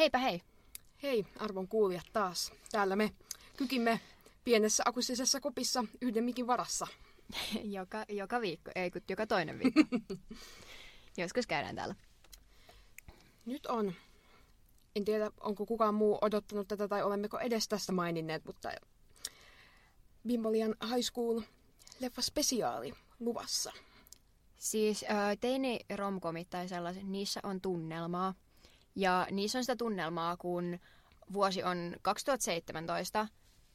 Heipä hei! Hei, arvon kuulijat taas. Täällä me kykimme pienessä akustisessa kopissa yhden mikin varassa. joka, joka viikko, ei kun joka toinen viikko. Joskus käydään täällä. Nyt on, en tiedä onko kukaan muu odottanut tätä tai olemmeko edes tästä maininneet, mutta Bimbolian High School leffa spesiaali luvassa. Siis äh, teini romkomit tai sellaiset, niissä on tunnelmaa. Ja niissä on sitä tunnelmaa, kun vuosi on 2017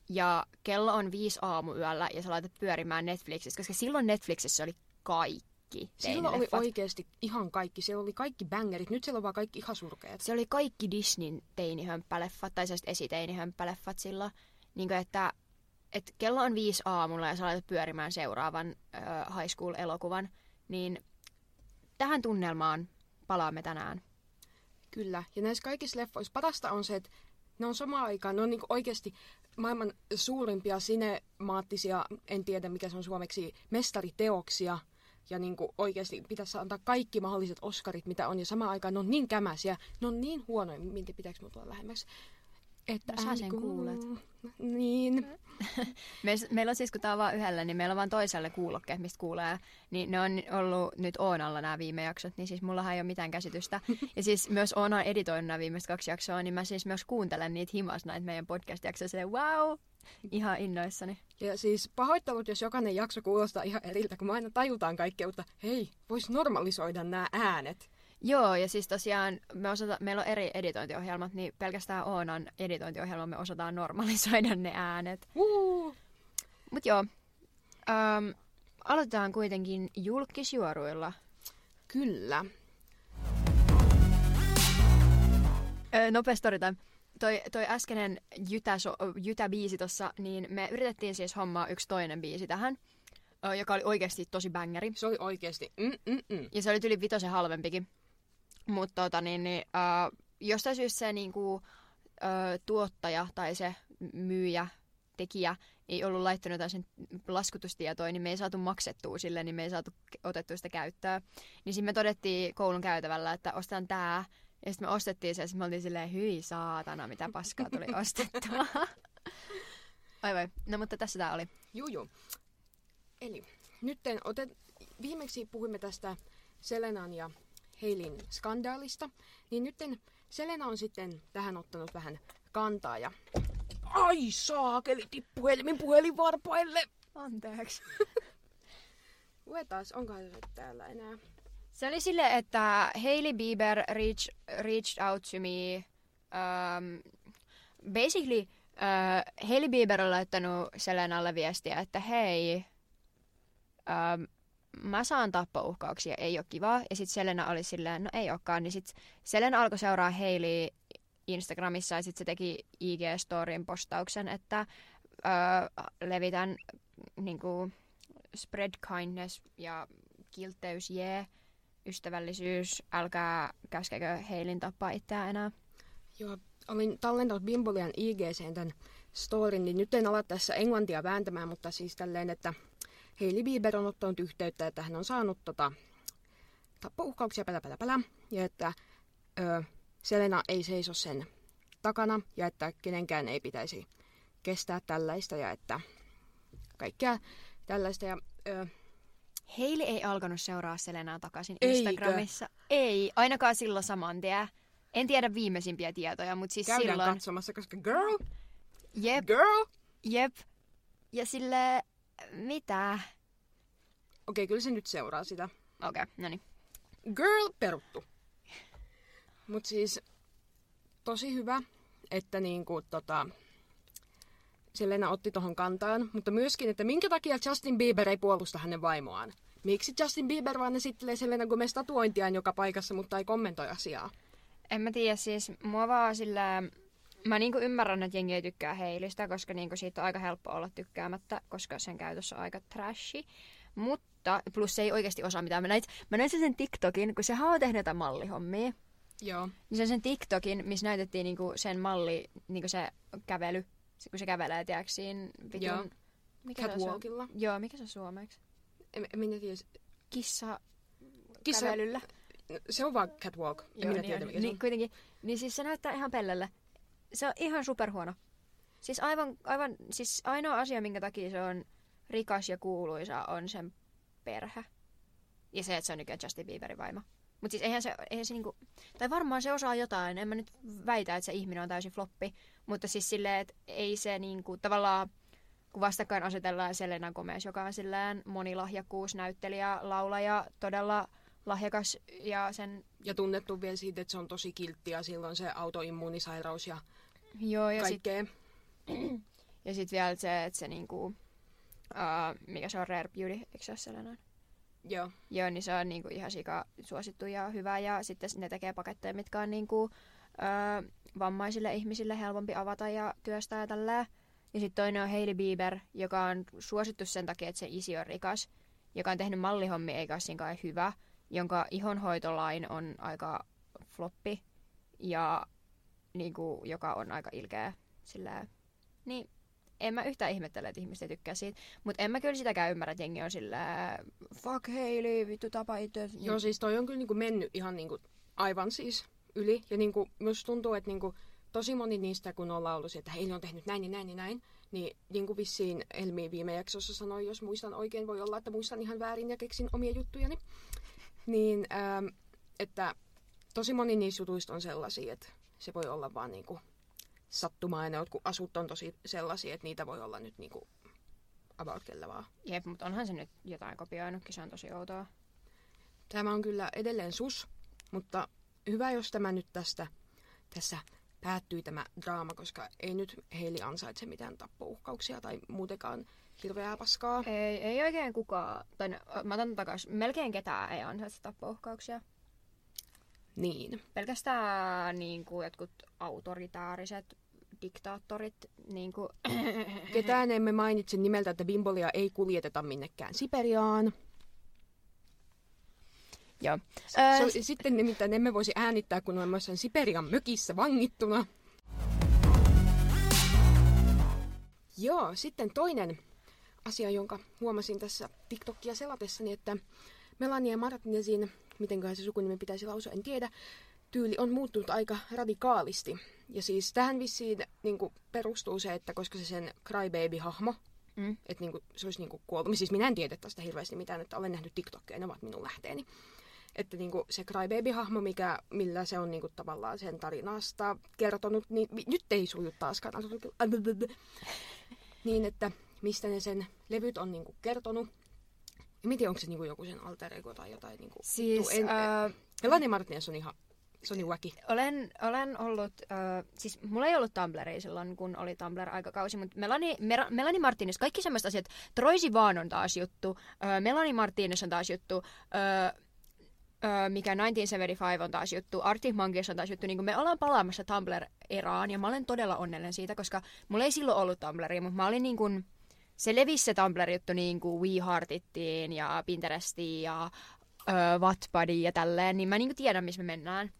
ja kello on viisi aamuyöllä ja sä laitat pyörimään Netflixissä, koska silloin Netflixissä oli kaikki Silloin oli oikeasti ihan kaikki. Siellä oli kaikki bangerit. Nyt siellä on vaan kaikki ihan surkeat. Se oli kaikki Disneyn teinihömppäleffat tai sellaiset esiteinihömppäleffat silloin. Niin kuin, että, että kello on viisi aamulla ja sä laitat pyörimään seuraavan äh, high school-elokuvan. Niin tähän tunnelmaan palaamme tänään. Kyllä. Ja näissä kaikissa leffoissa parasta on se, että ne on samaan aikaan, ne on niinku oikeasti maailman suurimpia sinemaattisia, en tiedä mikä se on suomeksi, mestariteoksia. Ja niinku oikeasti pitäisi antaa kaikki mahdolliset Oscarit, mitä on. Ja samaan aikaan ne on niin kämäsiä, ne on niin huonoja, mitä pitääkö mun tulla lähemmäksi. Että no, sä sen kuulet. Niin. Me, meillä on siis, kun tää on vaan yhdellä, niin meillä on vaan toiselle kuulokkeet, mistä kuulee. Niin ne on ollut nyt Oonalla nämä viime jaksot, niin siis mullahan ei ole mitään käsitystä. Ja siis myös Oona on editoinut nämä viimeiset kaksi jaksoa, niin mä siis myös kuuntelen niitä himas näitä meidän podcast-jaksoja silleen, wow, ihan innoissani. Ja siis pahoittelut, jos jokainen jakso kuulostaa ihan eriltä, kun me aina tajutaan kaikkea, mutta hei, vois normalisoida nämä äänet. Joo, ja siis tosiaan me osata, meillä on eri editointiohjelmat, niin pelkästään Oonan editointiohjelma me osataan normalisoida ne äänet. Uh. Mut joo, um, aloitetaan kuitenkin julkisjuoruilla. Kyllä. Öö, nopea. Toi, toi äskeinen jytä, so, jytä biisi tossa, niin me yritettiin siis hommaa yksi toinen biisi tähän, joka oli oikeasti tosi bangeri. Se oli oikeasti. Mm, mm, mm. Ja se oli yli vitosen halvempikin. Mutta tota, niin, niin, uh, jostain syystä se niinku, uh, tuottaja tai se myyjä, tekijä ei ollut laittanut jotain sen laskutustietoa, niin me ei saatu maksettua sille, niin me ei saatu otettua sitä käyttöä. Niin sitten me todettiin koulun käytävällä, että ostan tää. Ja sitten me ostettiin se, ja me oltiin silleen, hyi saatana, mitä paskaa tuli ostettua. Ai vai. No mutta tässä tää oli. Juu, juu. Eli nyt otet, viimeksi puhuimme tästä Selenan ja Heilin skandaalista, niin nyt Selena on sitten tähän ottanut vähän kantaa ja... Ai saakeli, tippu Helmin puhelinvarpaille! Anteeksi. Luetaan, onkohan se täällä enää? Se oli silleen, että Hailey Bieber reach, reached out to me. Um, basically, uh, Hailey Bieber on laittanut Selenalle viestiä, että hei, um, mä saan tappouhkauksia, ei ole kivaa. Ja sitten Selena oli silleen, no ei olekaan. Niin sitten Selena alkoi seuraa Hailey Instagramissa ja sitten se teki IG-storin postauksen, että öö, levitän niinku, spread kindness ja kiltteys, jee, yeah, ystävällisyys, älkää käskekö Heilin tappaa itseään enää. Joo, olin tallentanut Bimbolian IGCen tämän storin, niin nyt en ala tässä englantia vääntämään, mutta siis tälleen, että Hailey Bieber on ottanut yhteyttä, että hän on saanut tota, tappouhkauksia pälä, pälä, pälä, ja että ö, Selena ei seiso sen takana ja että kenenkään ei pitäisi kestää tällaista ja että kaikkea tällaista. Ja, ö, Heili ei alkanut seuraa Selenaa takaisin Eikö? Instagramissa. Ei, ainakaan silloin saman tien. En tiedä viimeisimpiä tietoja, mutta siis Käydään silloin... katsomassa, koska girl, Jep, girl. jep. Ja sille mitä? Okei, kyllä se nyt seuraa sitä. Okei, okay, no niin. Girl, peruttu. Mut siis tosi hyvä, että niinku tota, Selena otti tohon kantaan, mutta myöskin, että minkä takia Justin Bieber ei puolusta hänen vaimoaan. Miksi Justin Bieber vaan esittelee Selena Gomez tatuointiaan joka paikassa, mutta ei kommentoi asiaa? En mä tiedä, siis mua vaan sillä... Mä niinku ymmärrän, että jengi ei tykkää Heilistä, koska niinku siitä on aika helppo olla tykkäämättä, koska sen käytössä on aika trashi. Mutta, plus se ei oikeasti osaa mitään. Mä näin, mä näin sen TikTokin, kun se on tehnyt jotain mallihommia. Joo. Niin se sen TikTokin, missä näytettiin niinku sen malli, niinku se kävely, se, kun se kävelee, tiedätkö, siinä vitun... Joo. Mikä se on Catwalkilla. Joo, mikä se on suomeksi? En, en minä tiedä. Kissa, Kissa- kävelyllä. Se on vaan catwalk. En Joo, minä niin, tiedä, mikä se niin on. kuitenkin. Niin siis se näyttää ihan pellelle. Se on ihan superhuono. Siis aivan, aivan, siis ainoa asia, minkä takia se on rikas ja kuuluisa, on sen perhe. Ja se, että se on nykyään Justin Bieberin vaimo. Mutta siis eihän se, eihän se niinku, tai varmaan se osaa jotain, en mä nyt väitä, että se ihminen on täysin floppi, mutta siis silleen, että ei se niinku, tavallaan, kun vastakkain asetellaan Selena Gomez, joka on silleen monilahjakkuusnäyttelijä, laulaja, todella lahjakas ja sen Ja tunnettu vielä siitä, että se on tosi kiltti ja silloin se autoimmuunisairaus ja, Joo, ja sitten kaikkea. ja sit vielä se, että se niinku, uh, mikä se on Rare Beauty, eikö se ole sellainen? Joo. Joo, niin se on niinku ihan sika suosittu ja hyvä ja sitten ne tekee paketteja, mitkä on niinku, uh, vammaisille ihmisille helpompi avata ja työstää ja tälleen. Ja sitten toinen on Hailey Bieber, joka on suosittu sen takia, että se isi on rikas, joka on tehnyt mallihommia eikä ole hyvä, jonka ihonhoitolain on aika floppi ja niinku, joka on aika ilkeä sillä niin en mä yhtään ihmettele, että ihmiset tykkää siitä. Mutta en mä kyllä sitäkään ymmärrä, että jengi on sillä fuck Hailey, vittu tapa itse. Joo, siis toi on kyllä niinku mennyt ihan niinku aivan siis yli. Ja niinku, myös tuntuu, että niinku, tosi moni niistä, kun on laulusi, että heillä on tehnyt näin ja näin ja näin, niin niin kuin vissiin Elmi viime jaksossa sanoi, jos muistan oikein, voi olla, että muistan ihan väärin ja keksin omia juttujani, niin ähm, että tosi moni niistä jutuista on sellaisia, että se voi olla vaan niinku sattumaa ja ne jotkut asut on tosi sellaisia, että niitä voi olla nyt niinku about kellä vaan. Jep, mutta onhan se nyt jotain kopioinutkin, se on tosi outoa. Tämä on kyllä edelleen sus, mutta hyvä, jos tämä nyt tästä, tässä päättyy tämä draama, koska ei nyt Heili ansaitse mitään tappouhkauksia tai muutenkaan hirveää paskaa. Ei, ei oikein kukaan, tai no, mä otan takas, melkein ketään ei ansaitse tappouhkauksia. Niin. Pelkästään niin kuin jotkut autoritääriset diktaattorit, niin kuin, Ketään emme mainitse nimeltä, että Bimbolia ei kuljeteta minnekään Siperiaan. Joo. Se, se, sitten nimittäin emme voisi äänittää, kun olemme jossain Siperian mökissä vangittuna. Joo, sitten toinen asia, jonka huomasin tässä TikTokia selatessani, että Melania Martinezin, mitenköhän se sukunimi pitäisi lausua, en tiedä, tyyli on muuttunut aika radikaalisti. Ja siis tähän vissiin niin kuin, perustuu se, että koska se sen Crybaby-hahmo, Mm. että niin kuin, se olisi niin kuin, kuollut. Siis minä en tiedä tästä hirveästi mitään, että olen nähnyt TikTokia, ne ovat minun lähteeni. Että niin kuin, se Crybaby-hahmo, mikä, millä se on niin kuin, tavallaan sen tarinasta kertonut, niin nyt ei suju taaskaan. Niin, että mistä ne sen levyt on niin kuin, kertonut. En tiedä, onko se niin kuin, joku sen alter ego tai jotain. Niin kuin, Siis, en, äh, Melania Martinez on ihan, se on niin wacky. Olen, olen ollut, äh, siis mulla ei ollut Tumblria silloin, kun oli Tumblr-aikakausi, mutta Melanie, Mer- Melanie Martinez, kaikki semmoiset asiat, Troy Sivan on taas juttu, äh, Melanie Martinez on taas juttu, äh, äh, mikä 1975 on taas juttu, Arctic Monkeys on taas juttu, niin me ollaan palaamassa Tumblr-eraan, ja mä olen todella onnellinen siitä, koska mulla ei silloin ollut Tumblria, mutta mä olin niin kuin, se levisi se Tumblr-juttu niin kuin We Heartittiin ja Pinterestiin ja ö, Wattpadiin ja tälleen, niin mä niinku tiedän, missä me mennään.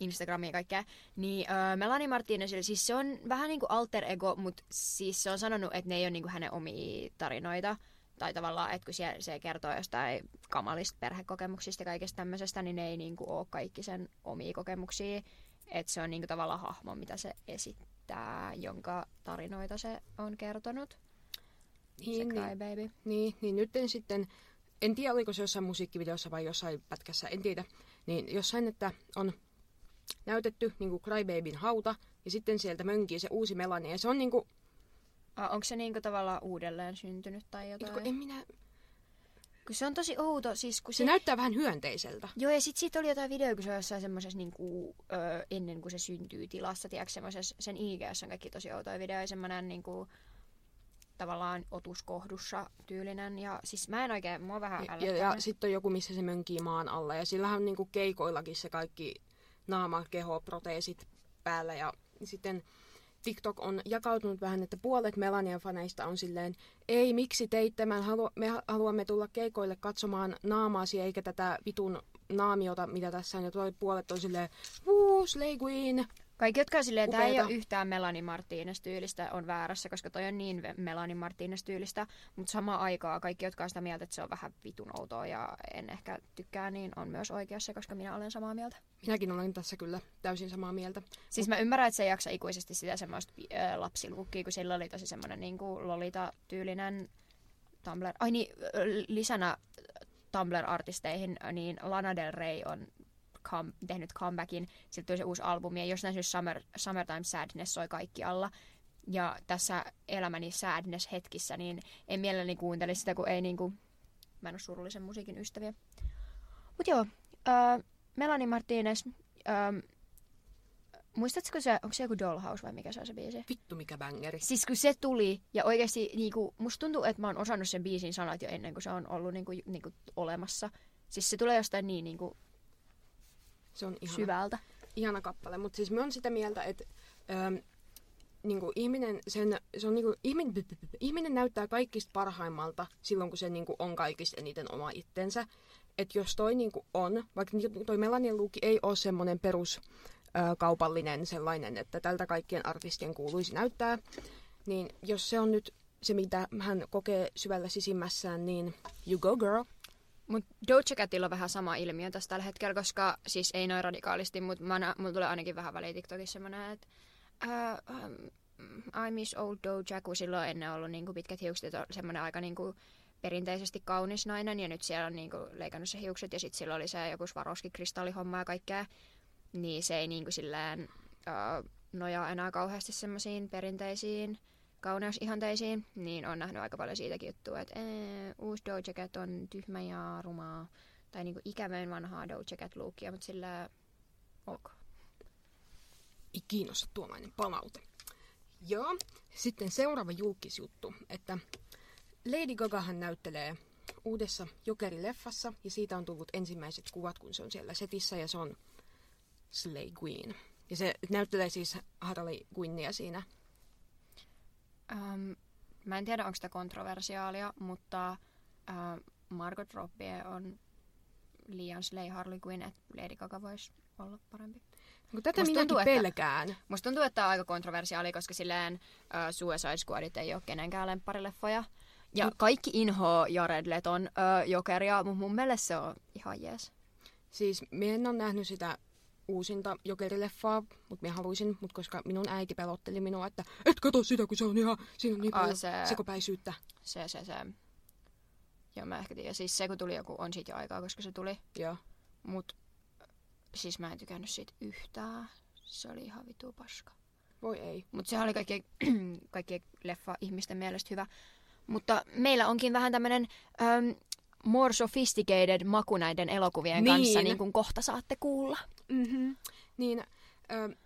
Instagramia ja kaikkea. Niin ö, Melanie Martinezille, siis se on vähän niinku alter ego, mutta siis se on sanonut, että ne ei ole niinku hänen omia tarinoita. Tai tavallaan, että kun se, se kertoo jostain kamalista perhekokemuksista ja kaikesta tämmöisestä, niin ne ei niinku ole kaikki sen omia kokemuksia. Että se on niinku tavallaan hahmo, mitä se esittää, jonka tarinoita se on kertonut. Niin, se niin. Crybaby. Niin, niin nyt en sitten, en tiedä oliko se jossain musiikkivideossa vai jossain pätkässä, en tiedä. Niin jossain, että on näytetty niin kuin Crybabyn hauta ja sitten sieltä mönkii se uusi Melania. Ja se on niin kuin, Ah, onko se niinku tavallaan uudelleen syntynyt tai jotain? kun en minä, Kun se on tosi outo, siis kun se se... näyttää vähän hyönteiseltä. Joo, ja sit siitä oli jotain videoa, kun se on jossain semmosessa niinku, ö, ennen kuin se syntyy tilassa, tiedätkö, semmosessa, sen IGS on kaikki tosi outoja videoja, semmonen niinku, tavallaan otuskohdussa tyylinen, ja siis mä en oikein, mua vähän Ja, ja, ja sitten on joku, missä se mönkii maan alla. Ja sillähän on niin kuin keikoillakin se kaikki naama, keho, proteesit päällä. Ja sitten TikTok on jakautunut vähän, että puolet Melanian faneista on silleen, ei miksi teit tämän, halu- me haluamme tulla keikoille katsomaan naamaasi eikä tätä vitun naamiota, mitä tässä on. Ja toi puolet on silleen, wuu, Slay Queen. Kaikki, jotka on silleen, tämä ei Upeeta. ole yhtään silleen, tämä ei ole yhtään Melanie Martinez-tyylistä, on väärässä, koska toi on niin Melanie Martinez-tyylistä, mutta samaan aikaa kaikki, jotka on sitä mieltä, että se on vähän vitun outoa ja en ehkä tykkää, niin on myös oikeassa, koska minä olen samaa mieltä. Minäkin olen tässä kyllä täysin samaa mieltä. Siis mä ymmärrän, että se ei jaksa ikuisesti sitä semmoista äh, lapsiluukkia, kun sillä oli tosi semmoinen niin kuin Lolita-tyylinen Tumblr. Ai niin, äh, lisänä Tumblr-artisteihin, niin Lana Del Rey on come, tehnyt comebackin. Siltä tuli se uusi albumi, ja jos näissä Summer, Summertime Sadness soi kaikkialla. Ja tässä elämäni sadness-hetkissä, niin en mielelläni kuuntelisi sitä, kun ei niinku, mä en ole surullisen musiikin ystäviä. Mut joo, äh, Melanie Martinez, ähm, muistatko se, onko se joku Dollhouse vai mikä se on se biisi? Vittu mikä bangeri. Siis kun se tuli, ja oikeasti niinku, musta tuntuu, että mä oon osannut sen biisin sanat jo ennen kuin se on ollut niinku, niinku, olemassa. Siis se tulee jostain niin niinku, Se on ihana, syvältä. ihana kappale. Mutta siis mä oon sitä mieltä, että ähm, niinku ihminen, sen, se on niinku, ihminen, ihminen näyttää kaikista parhaimmalta silloin, kun se niinku on kaikista eniten oma itsensä. Että jos toi niinku on, vaikka toi Melanian luukki ei ole semmoinen perus ö, kaupallinen sellainen, että tältä kaikkien artistien kuuluisi näyttää, niin jos se on nyt se, mitä hän kokee syvällä sisimmässään, niin you go girl. Mut Doja Catilla on vähän sama ilmiö tässä tällä hetkellä, koska siis ei noin radikaalisti, mutta mulla tulee ainakin vähän väliin TikTokissa semmoinen, että uh, um, I miss old Doja, kun silloin ennen ollut niinku pitkät hiukset, semmoinen aika niinku perinteisesti kaunis nainen, ja nyt siellä on niinku leikannut se hiukset, ja sitten sillä oli se joku Swarovski kristallihomma ja kaikkea, niin se ei niinku silleen uh, nojaa enää kauheasti semmoisiin perinteisiin kauneusihanteisiin, niin on nähnyt aika paljon siitäkin juttua, että ee, uusi Doja Cat on tyhmä ja rumaa, tai niinku ikävöin vanhaa Doja Cat lookia, mutta sillä ok. ei kiinnosta tuollainen palaute. Joo, sitten seuraava julkisjuttu, että Lady Gagahan näyttelee uudessa Jokeri-leffassa, ja siitä on tullut ensimmäiset kuvat, kun se on siellä setissä, ja se on Slay Queen. Ja se näyttelee siis Harley Quinnia siinä. Um, mä en tiedä, onko sitä kontroversiaalia, mutta uh, Margot Robbie on liian Slay Harley Quinn, että Lady Gaga voisi olla parempi. No, tätä Musta tuntuu, että- pelkään. Musta tuntuu, että tämä on aika kontroversiaali, koska silleen uh, Suicide Squadit ei ole kenenkään lempparileffoja. Ja Mut- kaikki inhoa Jared Leton uh, jokeria, mutta mun mielestä se on ihan jees. Siis mä en ole nähnyt sitä uusinta Jokerileffaa, mutta mä haluaisin, mutta koska minun äiti pelotteli minua, että et kato sitä, kun se on ihan, siinä on niin paljon se- sekopäisyyttä. Se, se, se. Joo, mä ehkä tiedän. Siis se, kun tuli joku, on siitä jo aikaa, koska se tuli. Joo. Mut siis mä en tykännyt siitä yhtään. Se oli ihan vitu paska. Voi ei. Mut sehän oli kaikkien, kaikkien leffa-ihmisten mielestä hyvä. Mutta meillä onkin vähän tämmönen um, more sophisticated maku näiden elokuvien Niin. kanssa, niin kuin kohta saatte kuulla. Mm-hmm. Niin, ö,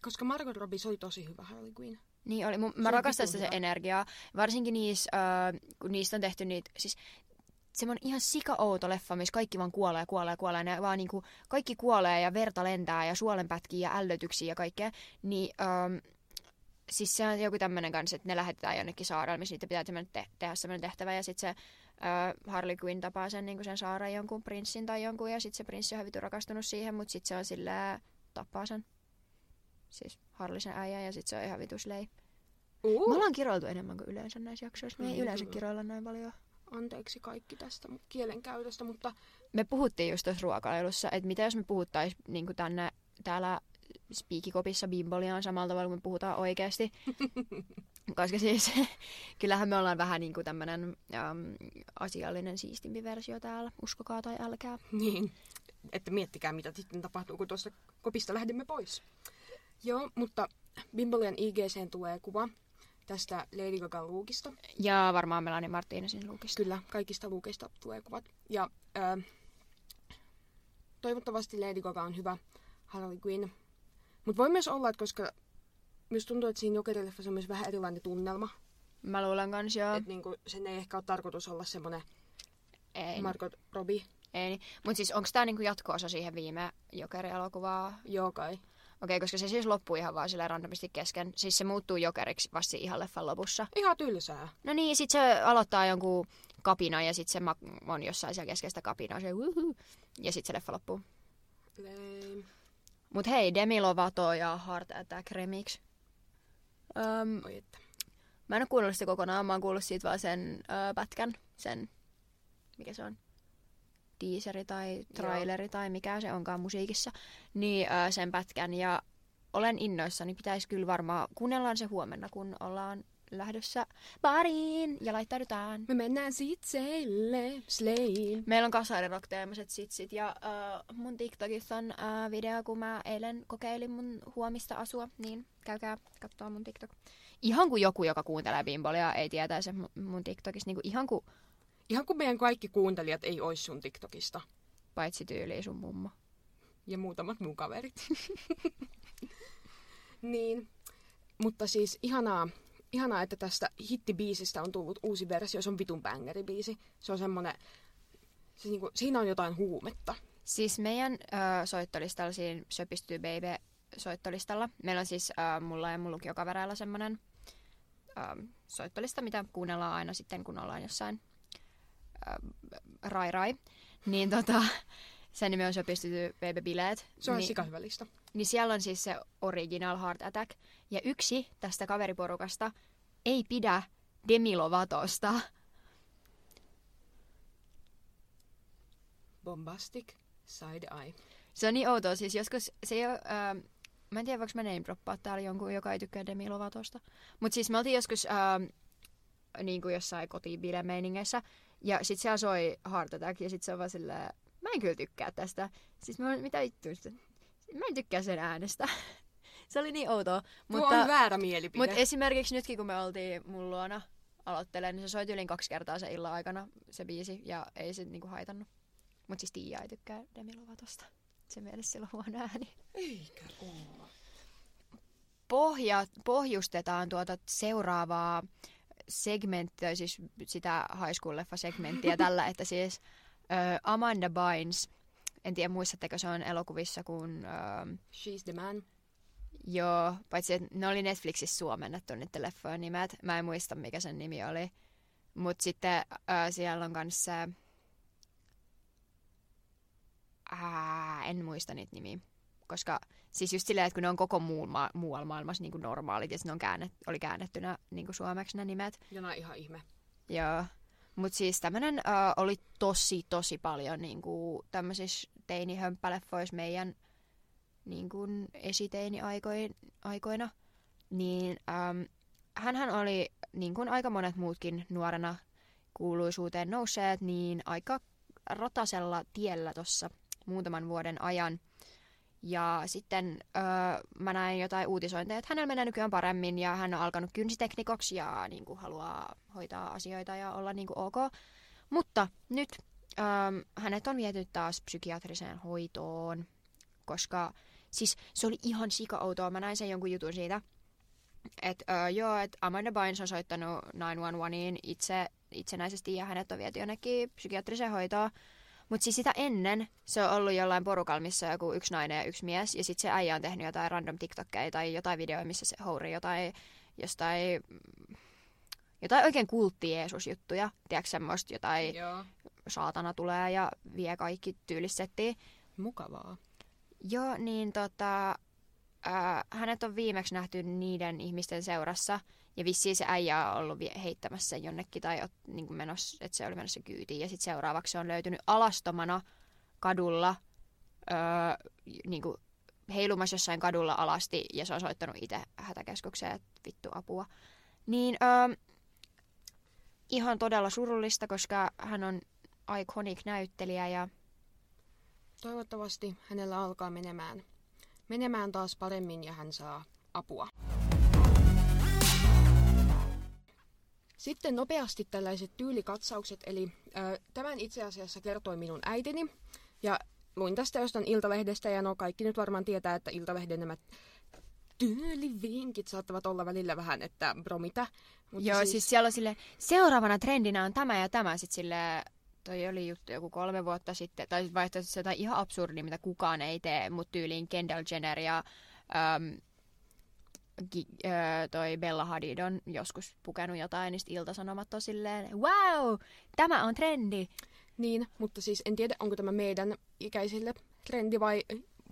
koska Margot Robbie se oli tosi hyvä Harley Quinn. Niin oli. Mun, Se mä on rakastan sitä se energiaa. Varsinkin niissä, äh, kun niistä on tehty niitä, siis semmoinen ihan sika-outo leffa, missä kaikki vaan kuolee, kuolee, kuolee. Ne vaan niinku, kaikki kuolee ja verta lentää ja suolenpätkiä ja ällötyksiä ja kaikkea. Niin ähm, siis se on joku tämmöinen kanssa, että ne lähetetään jonnekin saarelle, missä niitä pitää te- tehdä semmoinen tehtävä. Ja sitten se äh, Harley Quinn tapaa sen, niin sen saaren jonkun prinssin tai jonkun. Ja sitten se prinssi on hyvin rakastunut siihen, mutta sitten se on sillä tappaa sen. Siis Harley sen äijä ja sitten se on ihan vitus lei. Uh. Me ollaan kiroiltu enemmän kuin yleensä näissä jaksoissa. Me ei Niin, yleensä kyllä. kiroilla näin paljon. Anteeksi kaikki tästä kielenkäytöstä, mutta Me puhuttiin just tuossa ruokailussa, että mitä jos me puhuttais niin tänne täällä spiikikopissa bimboliaan samalla tavalla kuin me puhutaan oikeasti. Koska siis kyllähän me ollaan vähän niin kuin tämmönen äm, asiallinen siistimpi versio täällä, uskokaa tai älkää. niin, että miettikää mitä sitten tapahtuu, kun tuosta kopista lähdemme pois. Joo, mutta Bimbolian IGCen tulee kuva tästä Lady Gagan luukista. Ja varmaan Melanie Martinezin luukista. Kyllä, kaikista luukeista tulee kuvat. Ja ää, toivottavasti Lady Gaga on hyvä Harley Quinn. Mutta voi myös olla, että koska myös tuntuu, että siinä Jokerileffassa on myös vähän erilainen tunnelma. Mä luulen kans joo. Että niinku, sen ei ehkä ole tarkoitus olla semmoinen Ei, Margot Robbie. ei. Mutta siis onko tää niinku jatko-osa siihen viime Jokeri-elokuvaan? Joo kai. Okei, koska se siis loppuu ihan vaan sillä randomisti kesken. Siis se muuttuu jokeriksi vasta ihan leffan lopussa. Ihan tylsää. No niin, sit se aloittaa jonkun kapina ja sit se on jossain siellä keskeistä kapinaa. Se uhuhu. Ja sit se leffa loppuu. Lame. Mut hei, Demi Lovato ja Heart Attack Remix. Öm, Oi että. mä en oo kuunnellut sitä kokonaan, mä oon kuullut siitä vaan sen ö, pätkän, sen, mikä se on, teaseri tai traileri tai mikä se onkaan musiikissa, niin ö, sen pätkän. Ja olen innoissani, pitäisi kyllä varmaan, kuunnellaan se huomenna, kun ollaan lähdössä bariin ja laittaudutaan. Me mennään sitseille, slein. Meillä on kasarirock-teemaiset sitsit ja uh, mun TikTokissa on uh, video, kun mä eilen kokeilin mun huomista asua, niin käykää katsoa mun TikTok. Ihan kuin joku, joka kuuntelee bimbolia, ei tietäisi mun- mun TikTokissa, niin kuin ihan kuin Ihan kuin meidän kaikki kuuntelijat ei ois sun TikTokista. paitsi tyyliin sun mummo. Ja muutamat mun kaverit. niin. Mutta siis ihanaa, ihanaa, että tästä hittibiisistä on tullut uusi versio. Se on vitun bangeri-biisi. Se on semmonen... Siis niinku, siinä on jotain huumetta. Siis meidän uh, soittolistalla, siinä Söpistyy Baby soittolistalla, meillä on siis uh, mulla ja mun lukiokavereilla semmonen uh, soittolista, mitä kuunnellaan aina sitten, kun ollaan jossain uh, rai rai. Niin tota, sen nimi on Söpistyy Baby Bileet. Se on niin, sika hyvä lista. niin siellä on siis se original Heart Attack. Ja yksi tästä kaveriporukasta ei pidä Demi Lovatosta. Bombastic Side Eye. Se on niin outoa, siis joskus se ei ole, ää, mä en tiedä voiko mä name droppaa täällä jonkun, joka ei tykkää Demi Lovatosta. Mutta siis me oltiin joskus ää, niin kuin jossain kotibilemeiningeissä, ja sit siellä soi Heart Attack, ja sit se on vaan silleen, mä en kyllä tykkää tästä. Siis mä mitä vittu, mä en tykkää sen äänestä. Se oli niin outoa. Mutta, Tuo on väärä mielipide. Mutta esimerkiksi nytkin, kun me oltiin mun luona aloittelemaan, niin se soi yli kaksi kertaa se illan aikana se biisi, ja ei se niinku haitannut. Mutta siis Tiia ei tykkää Demi Lovatosta. Se mielessä sillä on huono ääni. Eikä oo. Pohja, pohjustetaan tuota seuraavaa segmenttiä, siis sitä high school segmenttiä tällä, että siis ö, Amanda Bynes, en tiedä muistatteko, se on elokuvissa, kun ö, She's the man. Joo, paitsi että ne oli Netflixissä suomennettu niiden leffojen nimet. Mä en muista, mikä sen nimi oli. Mutta sitten ää, siellä on kanssa... Ää, en muista niitä nimiä. Koska siis just silleen, että kun ne on koko muu ma- muualla maailmassa niin kuin normaalit, ja ne on käännet, oli käännettynä niin kuin suomeksi ne nimet. Ja nää ihan ihme. Joo. Mutta siis tämmönen äh, oli tosi, tosi paljon niinku, tämmöisissä teinihömppäleffoissa meidän niin kuin esiteini-aikoina. Niin ähm, hänhän oli, niin kuin aika monet muutkin nuorena kuuluisuuteen nousseet, niin aika rotasella tiellä tuossa muutaman vuoden ajan. Ja sitten öö, mä näin jotain uutisointeja, että hänellä menee nykyään paremmin ja hän on alkanut kynsiteknikoksi ja niin kuin, haluaa hoitaa asioita ja olla niin kuin, ok. Mutta nyt öö, hänet on viety taas psykiatriseen hoitoon, koska siis se oli ihan sika-outoa. Mä näin sen jonkun jutun siitä, että öö, joo, että Amanda Bynes on soittanut 911 itse, itsenäisesti ja hänet on viety jonnekin psykiatriseen hoitoon. Mutta siis sitä ennen se on ollut jollain porukalla, missä on joku yksi nainen ja yksi mies. Ja sitten se äijä on tehnyt jotain random TikTokkeja tai jotain videoja, missä se houri jotain, jostain, jotain oikein kultti Jeesus-juttuja. Tiedätkö semmoista jotain Joo. saatana tulee ja vie kaikki tyylissettiin. Mukavaa. Joo, niin tota, ää, hänet on viimeksi nähty niiden ihmisten seurassa. Ja vissiin se äijä on ollut heittämässä jonnekin tai ot, niin kuin menossa, että se oli menossa kyytiin. Ja sitten seuraavaksi se on löytynyt alastomana kadulla, öö, niin kuin heilumassa jossain kadulla alasti ja se on soittanut itse hätäkeskukseen, että vittu apua. Niin öö, ihan todella surullista, koska hän on iconic näyttelijä ja Toivottavasti hänellä alkaa menemään, menemään taas paremmin ja hän saa apua. Sitten nopeasti tällaiset tyylikatsaukset, eli ö, tämän itse asiassa kertoi minun äitini, ja luin tästä jostain Iltalehdestä, ja no kaikki nyt varmaan tietää, että Iltalehden nämä tyylivinkit saattavat olla välillä vähän, että bro mitä. Mutta Joo, siis... siis siellä on sille, seuraavana trendinä on tämä ja tämä. Sitten sille, toi oli juttu joku kolme vuotta sitten, tai sitten vaihtoehtoisesti jotain ihan absurdia, mitä kukaan ei tee, mutta tyyliin Kendall Jenner ja äm, gi, äh, toi Bella Hadid on joskus pukenut jotain, niin iltasanomat on silleen, wow, tämä on trendi. Niin, mutta siis en tiedä, onko tämä meidän ikäisille trendi vai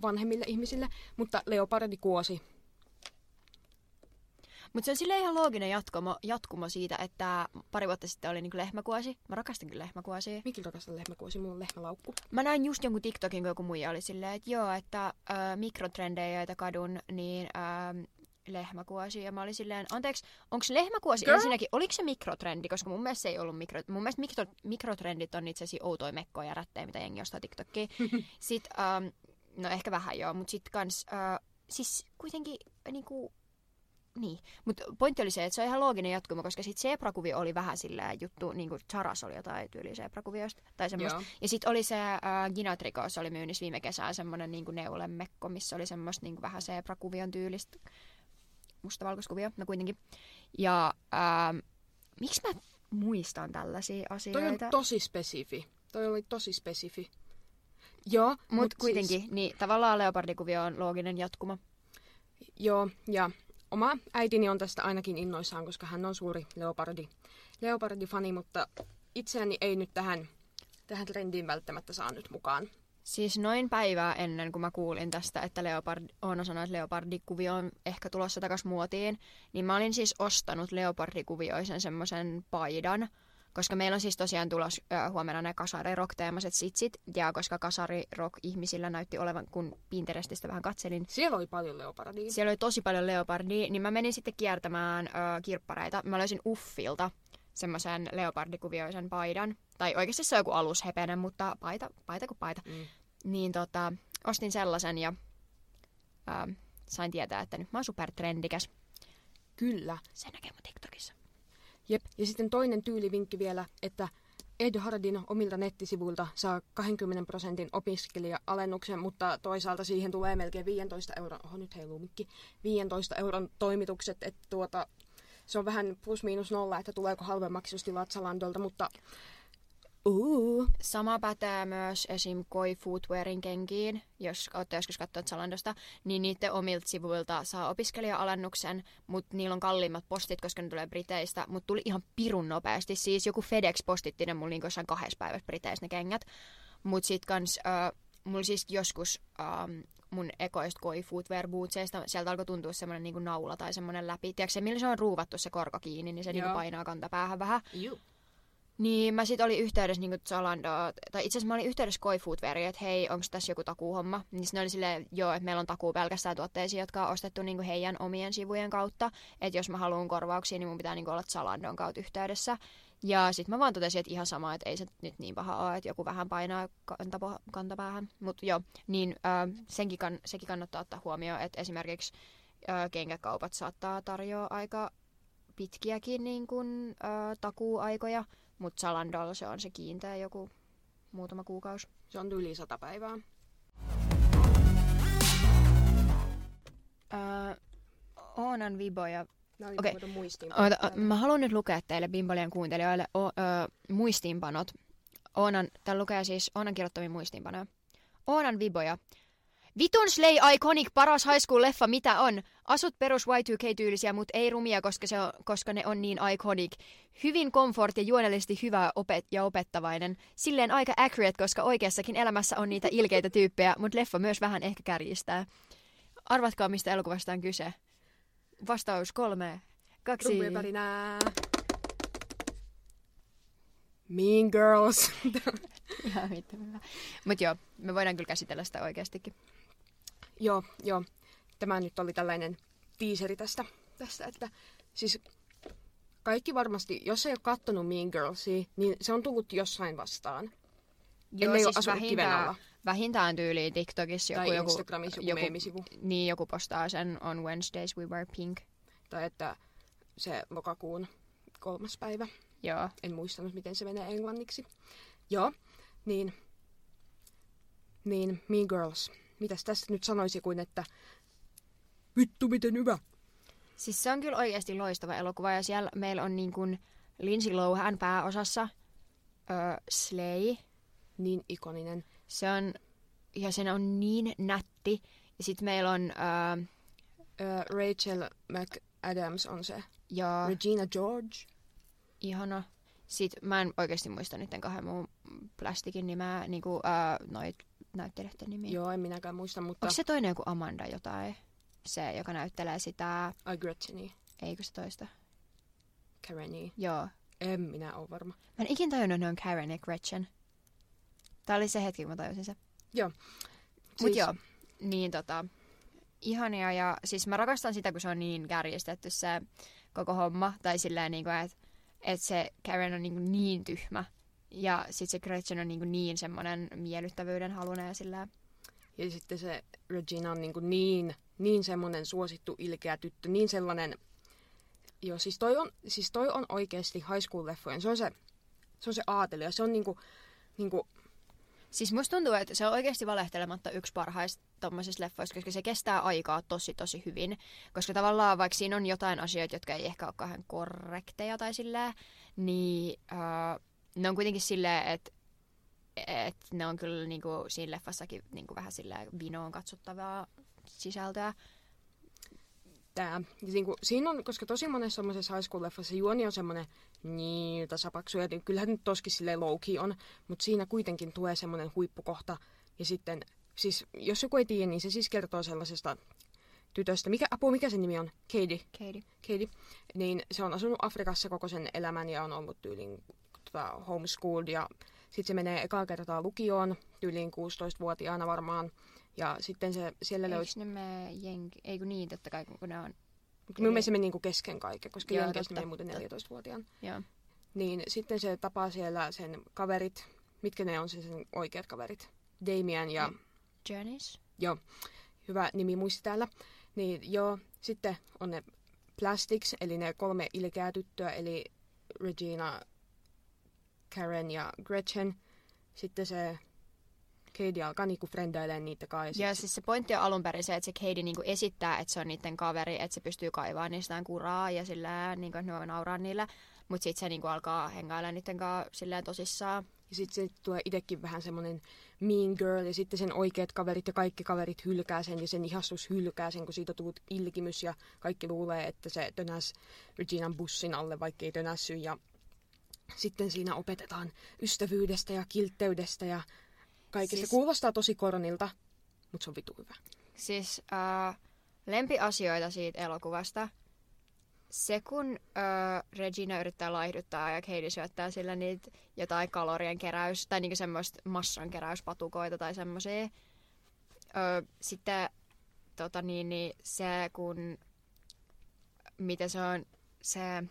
vanhemmille ihmisille, mutta leopardi kuosi. Mutta se on silleen ihan looginen jatkuma, jatkuma siitä, että pari vuotta sitten oli niinku lehmäkuosi. Mä rakastan kyllä lehmäkuosia. Mikin rakastan lehmäkuosi, mulla on lehmälaukku. Mä näin just jonkun TikTokin, kun joku muija oli silleen, että joo, että äh, mikrotrendejä, joita kadun, niin äh, lehmäkuosi. Ja mä olin silleen, anteeksi, onko lehmäkuosi Girl? ensinnäkin, oliko se mikrotrendi? Koska mun mielestä se ei ollut mikro... Mun mielestä mikro, mikrotrendit on itse asiassa outoja mekkoja ja rättejä, mitä jengi ostaa TikTokiin. sitten, ähm, no ehkä vähän joo, mutta sitten kans, äh, siis kuitenkin niinku, niin, mutta pointti oli se, että se on ihan looginen jatkuma, koska sitten Zebra-kuvio oli vähän sillä juttu, niin kuin Charas oli jotain tyyli Zebra-kuviosta tai semmoista. Joo. Ja sitten oli se äh, Ginatricos oli myynnissä viime kesänä semmoinen niin neulemekko, missä oli semmoista niin vähän Zebra-kuvion tyylistä mustavalkoiskuvio, no kuitenkin. Ja ähm, miksi mä muistan tällaisia Toi asioita? on tosi spesifi. Toi oli tosi spesifi. Joo, Mutta mut kuitenkin, Siis, niin tavallaan leopardikuvio on looginen jatkuma. joo, ja oma äitini on tästä ainakin innoissaan, koska hän on suuri leopardi, leopardifani, mutta itseäni ei nyt tähän, tähän trendiin välttämättä saa nyt mukaan. Siis noin päivää ennen kuin mä kuulin tästä, että Leopard, Oona sanoi, että leopardikuvio on ehkä tulossa takas muotiin, niin mä olin siis ostanut leopardikuvioisen semmoisen paidan, koska meillä on siis tosiaan tulos ö, huomenna ne kasarirock-teemaiset sitsit, ja koska kasarirock-ihmisillä näytti olevan, kun Pinterestistä vähän katselin, Siellä oli paljon leopardia. siellä oli tosi paljon leopardia, niin mä menin sitten kiertämään ö, kirppareita. Mä löysin Uffilta semmoisen leopardikuvioisen paidan. Tai oikeasti se on joku alushepenen, mutta paita, paita kuin paita. Mm. Niin tota, ostin sellaisen ja ö, sain tietää, että nyt mä oon supertrendikäs. Kyllä. Se näkee mun TikTokissa. Jep. Ja sitten toinen tyylivinkki vielä, että Ed Hardin omilta nettisivuilta saa 20 prosentin opiskelija-alennuksen, mutta toisaalta siihen tulee melkein 15 euron, oho nyt heiluu mikki, 15 euron toimitukset, että tuota, se on vähän plus miinus nolla, että tuleeko halvemmaksi jos tilaat Zalandolta, mutta uh, Sama pätee myös esim. Koi Footwearin kenkiin, jos olette joskus katsonut Zalandosta, niin niiden omilta sivuilta saa opiskelija-alennuksen, mutta niillä on kalliimmat postit, koska ne tulee Briteistä, mutta tuli ihan pirun nopeasti. Siis joku FedEx postitti ne mulla jossain kahdessa päivässä Briteissä ne kengät. Mutta sit kans, äh, mulla siis joskus ähm, mun ekoista Koi Footwear bootseista, sieltä alkoi tuntua semmoinen niinku naula tai semmoinen läpi. Tiedätkö se, millä se on ruuvattu se korko kiinni, niin se niinku Joo. painaa kantapäähän vähän. Juu. Niin mä sit olin yhteydessä niinku Zalandoa, tai itse asiassa mä olin yhteydessä Koi Foodweariin, että hei, onko tässä joku takuuhomma? Niin ne oli silleen, joo, että meillä on takuu pelkästään tuotteisiin, jotka on ostettu niinku heidän omien sivujen kautta. Että jos mä haluan korvauksia, niin mun pitää niinku olla Zalandon kautta yhteydessä. Ja sitten mä vaan totesin, että ihan sama, että ei se nyt niin paha ole, että joku vähän painaa kantapo, kantapäähän. Mutta joo, niin äh, senkin kann, sekin kannattaa ottaa huomioon, että esimerkiksi äh, kenkäkaupat saattaa tarjoa aika pitkiäkin niin kun, äh, takuuaikoja, mutta Zalandolla se on se kiinteä joku muutama kuukausi. Se on yli sata päivää. Äh, Oonan Viboja. Okei. okay. mä haluan nyt lukea teille Bimbolien kuuntelijoille o, ö, muistiinpanot. Oonan, täällä lukee siis Oonan kirjoittamia muistiinpanoja. Oonan Viboja. Vitun Slay Iconic paras high school leffa mitä on. Asut perus Y2K-tyylisiä, mutta ei rumia, koska, se on, koska ne on niin iconic. Hyvin komfort ja juonellisesti hyvä opet ja opettavainen. Silleen aika accurate, koska oikeassakin elämässä on niitä ilkeitä tyyppejä, mutta leffa myös vähän ehkä kärjistää. Arvatkaa, mistä elokuvasta on kyse. Vastaus kolme, kaksi. Mean Girls. Ihan vittu hyvä. Mut joo, me voidaan kyllä käsitellä sitä oikeastikin. joo, joo. Tämä nyt oli tällainen tiiseri tästä, tästä, että siis kaikki varmasti, jos ei ole kattonut Mean Girlsia, niin se on tullut jossain vastaan. Joo, Ellei kiven alla. vähintään, vähintään tyyliin TikTokissa Tai joku, joku, Instagramissa joku, joku, meemisivu. niin, joku postaa sen on Wednesdays we wear pink. Tai että se lokakuun kolmas päivä. Joo. En muistanut, miten se menee englanniksi. Joo, niin, niin Mean Girls. Mitäs tästä nyt sanoisi kuin, että vittu miten hyvä. Siis se on kyllä oikeasti loistava elokuva ja siellä meillä on niin kuin Lindsay Lohan pääosassa ö, Slay. Niin ikoninen. Se on, ja se on niin nätti. Ja sitten meillä on, ö, Rachel McAdams on se. ja Regina George. ihana. Sitten mä en oikeasti muista niiden kahden muun plastikin nimeä, niinku uh, noit näyttelijöiden nimi? Joo, en minäkään muista, mutta... Onko se toinen joku Amanda jotain? Se, joka näyttelee sitä... Ai Gretcheni, Eikö se toista? Kareni. Joo. En minä ole varma. Mä en ikin tajunnut, että ne on Karen ja Gretchen. Tää oli se hetki, kun mä tajusin se. Joo. Mut Siis- joo, niin tota, ihania ja siis mä rakastan sitä, kun se on niin kärjistetty se koko homma. Tai silleen niin kuin, että et se Karen on niin, kuin niin tyhmä. Ja sit se Gretchen on niin, kuin niin semmonen miellyttävyyden halunen ja silleen. Ja sitten se Regina on niin, kuin niin, niin semmoinen suosittu ilkeä tyttö, niin sellainen... Joo, siis toi on, siis toi on oikeasti high school-leffojen. Se on se, se, on se aatelija. Se on niinku, niinku, Siis musta tuntuu, että se on oikeasti valehtelematta yksi parhaista tommosista leffoista, koska se kestää aikaa tosi tosi hyvin. Koska tavallaan vaikka siinä on jotain asioita, jotka ei ehkä ole kauhean korrekteja tai silleen, niin uh, ne on kuitenkin silleen, että et ne on kyllä niinku siinä leffassakin niinku vähän silleen vinoon katsottavaa sisältöä. tää. Ja niinku, siinä on, koska tosi monessa semmoisessa high school-leffassa juoni on semmoinen niin tasapaksu, ja kyllähän nyt toskin silleen low on, mutta siinä kuitenkin tulee semmoinen huippukohta. Ja sitten, siis jos joku ei tiedä, niin se siis kertoo sellaisesta tytöstä, mikä, apua, mikä sen nimi on? Katie. Katie. Katie. Niin se on asunut Afrikassa koko sen elämän ja on ollut tyyliin tota, homeschooled ja sitten se menee ekaa kertaa lukioon tyyliin 16-vuotiaana varmaan. Ja sitten se siellä Eikö löysi... ne jenki... Ei kun niin, totta kai, kun ne on... Minun mielestä se meni niinku kesken kaiken, koska Joo, Jenkeissä totta, meni muuten totta. 14-vuotiaan. Joo. Niin sitten se tapaa siellä sen kaverit. Mitkä ne on se sen oikeat kaverit? Damian ja... Janice? Joo, hyvä nimi muisti täällä. Niin joo, sitten on ne Plastics, eli ne kolme ilkeää tyttöä, eli Regina, Karen ja Gretchen. Sitten se Katie alkaa niinku frendailemaan niitä kai. Ja sit- siis se pointti on alun perin se, että se Katie niinku esittää, että se on niiden kaveri, että se pystyy kaivamaan niistä kuraa ja sillä niinku, että ne voi nauraa niille. Mutta sitten se niinku alkaa hengailla niiden kanssa silleen tosissaan. Ja sitten se tulee itsekin vähän semmoinen mean girl, ja sitten sen oikeat kaverit ja kaikki kaverit hylkää sen, ja sen ihastus hylkää sen, kun siitä tullut ilkimys, ja kaikki luulee, että se tönäs Reginan bussin alle, vaikka ei tönässy, ja sitten siinä opetetaan ystävyydestä ja kiltteydestä ja kaikesta. Siis-. Kuulostaa tosi kornilta, mutta se on vitu hyvä. Siis äh, lempiasioita siitä elokuvasta. Se, kun äh, Regina yrittää laihduttaa ja Katie syöttää sillä niitä jotain kalorien keräys, tai niinku semmoista massan keräyspatukoita tai semmoisia. Ö, sitten tota niin, niin se, kun miten se on se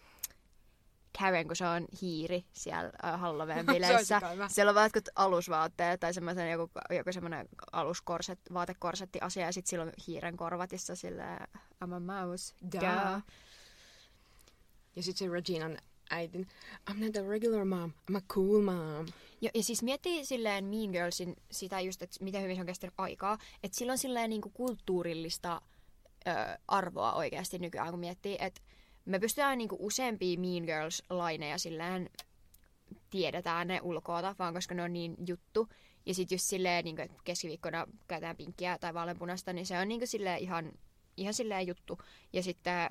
Karen, kun se on hiiri siellä äh, Halloween bileissä. Siellä on vaan jotkut alusvaatteet tai semmoinen joku, joku semmoinen aluskorset, vaatekorsetti asia ja sitten sillä on hiiren korvat, jossa sillä I'm a mouse. Duh. Duh. Ja sitten se Reginan äitin, I'm not a regular mom, I'm a cool mom. Ja, ja siis miettii silleen Mean Girlsin sitä just, että miten hyvin se on kestänyt aikaa. Että sillä on silleen niinku kulttuurillista ö, arvoa oikeasti nykyään, kun miettii, että me pystytään niinku useampia Mean Girls-laineja silleen tiedetään ne ulkoota, vaan koska ne on niin juttu. Ja sitten just silleen, niinku, että keskiviikkona käytetään pinkkiä tai vaaleanpunasta, niin se on niinku silleen ihan, ihan silleen juttu. Ja sitten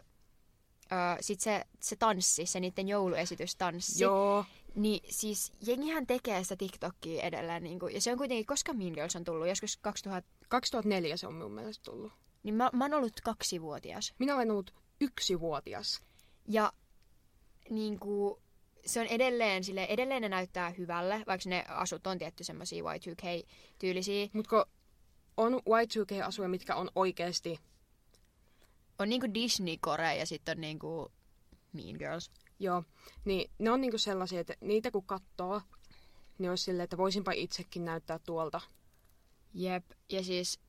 ö, sit se, se tanssi, se niiden jouluesitystanssi. Joo, Niin siis jengihän tekee sitä TikTokia edelleen. Niin kuin, ja se on kuitenkin, koska Mean Girls on tullut, joskus 2000, 2004 se on mun mielestä tullut. niin mä, mä oon ollut kaksivuotias. Minä olen ollut yksivuotias. Ja niin kuin, se on edelleen, sille edelleen ne näyttää hyvälle, vaikka ne asut on tietty semmoisia Y2K-tyylisiä. Mutta on Y2K-asuja, mitkä on oikeasti, On niinku Disney-kore ja sitten on niinku Mean Girls. joo, niin ne on niinku sellaisia, että niitä kun katsoo, niin olisi silleen, että voisinpa itsekin näyttää tuolta. Jep. Ja siis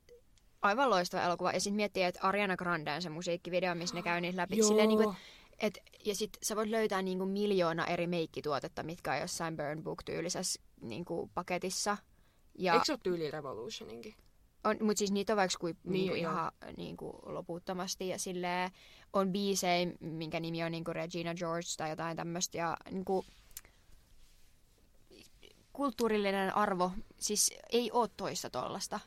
aivan loistava elokuva. Ja sitten miettii, että Ariana Grande on se musiikkivideo, missä ne käy niitä läpi. Joo. Silleen, niinku, et, et, ja sit sä voit löytää niinku miljoona eri meikkituotetta, mitkä on jossain Burn Book-tyylisessä niinku paketissa. Ja Eikö se ole tyyli Revolutioninkin? on, mut siis niitä on vaikka kui, Niin, niinku joo. ihan niinku loputtomasti. Ja silleen on biisejä, minkä nimi on niinku Regina George tai jotain tämmöistä. Ja niinku, kulttuurillinen arvo, siis ei oo toista tollasta.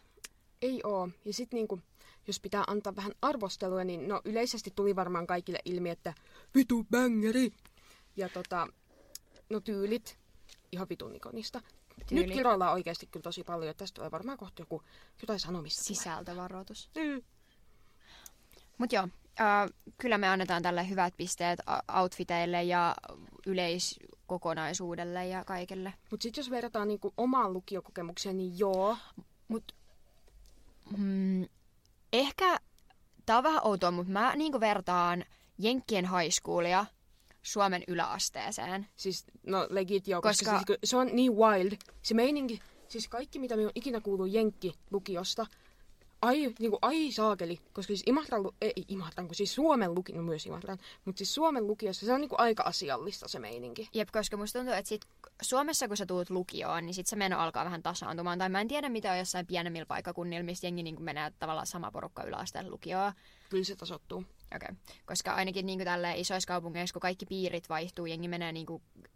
Ei oo. Ja sitten niinku, jos pitää antaa vähän arvostelua, niin no yleisesti tuli varmaan kaikille ilmi, että vitu bängeri. Ja tota, no tyylit. ihan vitun ikonista. Tyyli. Nyt kiroillaan oikeasti kyllä tosi paljon, että tästä tulee varmaan kohta joku jotain sanomista. Sisältövaroitus. Mm. Mut joo, äh, kyllä me annetaan tälle hyvät pisteet outfiteille ja yleiskokonaisuudelle ja kaikelle. Mutta sitten jos verrataan niinku omaan lukiokokemukseen, niin joo. Mut mm, ehkä tää on vähän outoa, mutta mä niinku vertaan Jenkkien high schoolia Suomen yläasteeseen. Siis no legit joo, koska, Koska-. Siis, se on niin wild. Se meininki, siis kaikki mitä me on ikinä kuullut Jenkki lukiosta, ai, niinku, ai saakeli, koska siis Imatran, ei Imatran, kun siis Suomen luki, no myös Imatran, mutta siis Suomen lukiossa se on niinku aika asiallista se meininki. Jep, koska musta tuntuu, että sit Suomessa kun sä tuut lukioon, niin sit se meno alkaa vähän tasaantumaan. Tai mä en tiedä, mitä on jossain pienemmillä paikkakunnilla, missä jengi niin menee tavallaan sama porukka yläasteen lukioon. Kyllä se tasottuu. Okei. Okay. Koska ainakin niin tällä isoissa kaupungeissa, kun kaikki piirit vaihtuu, jengi menee niin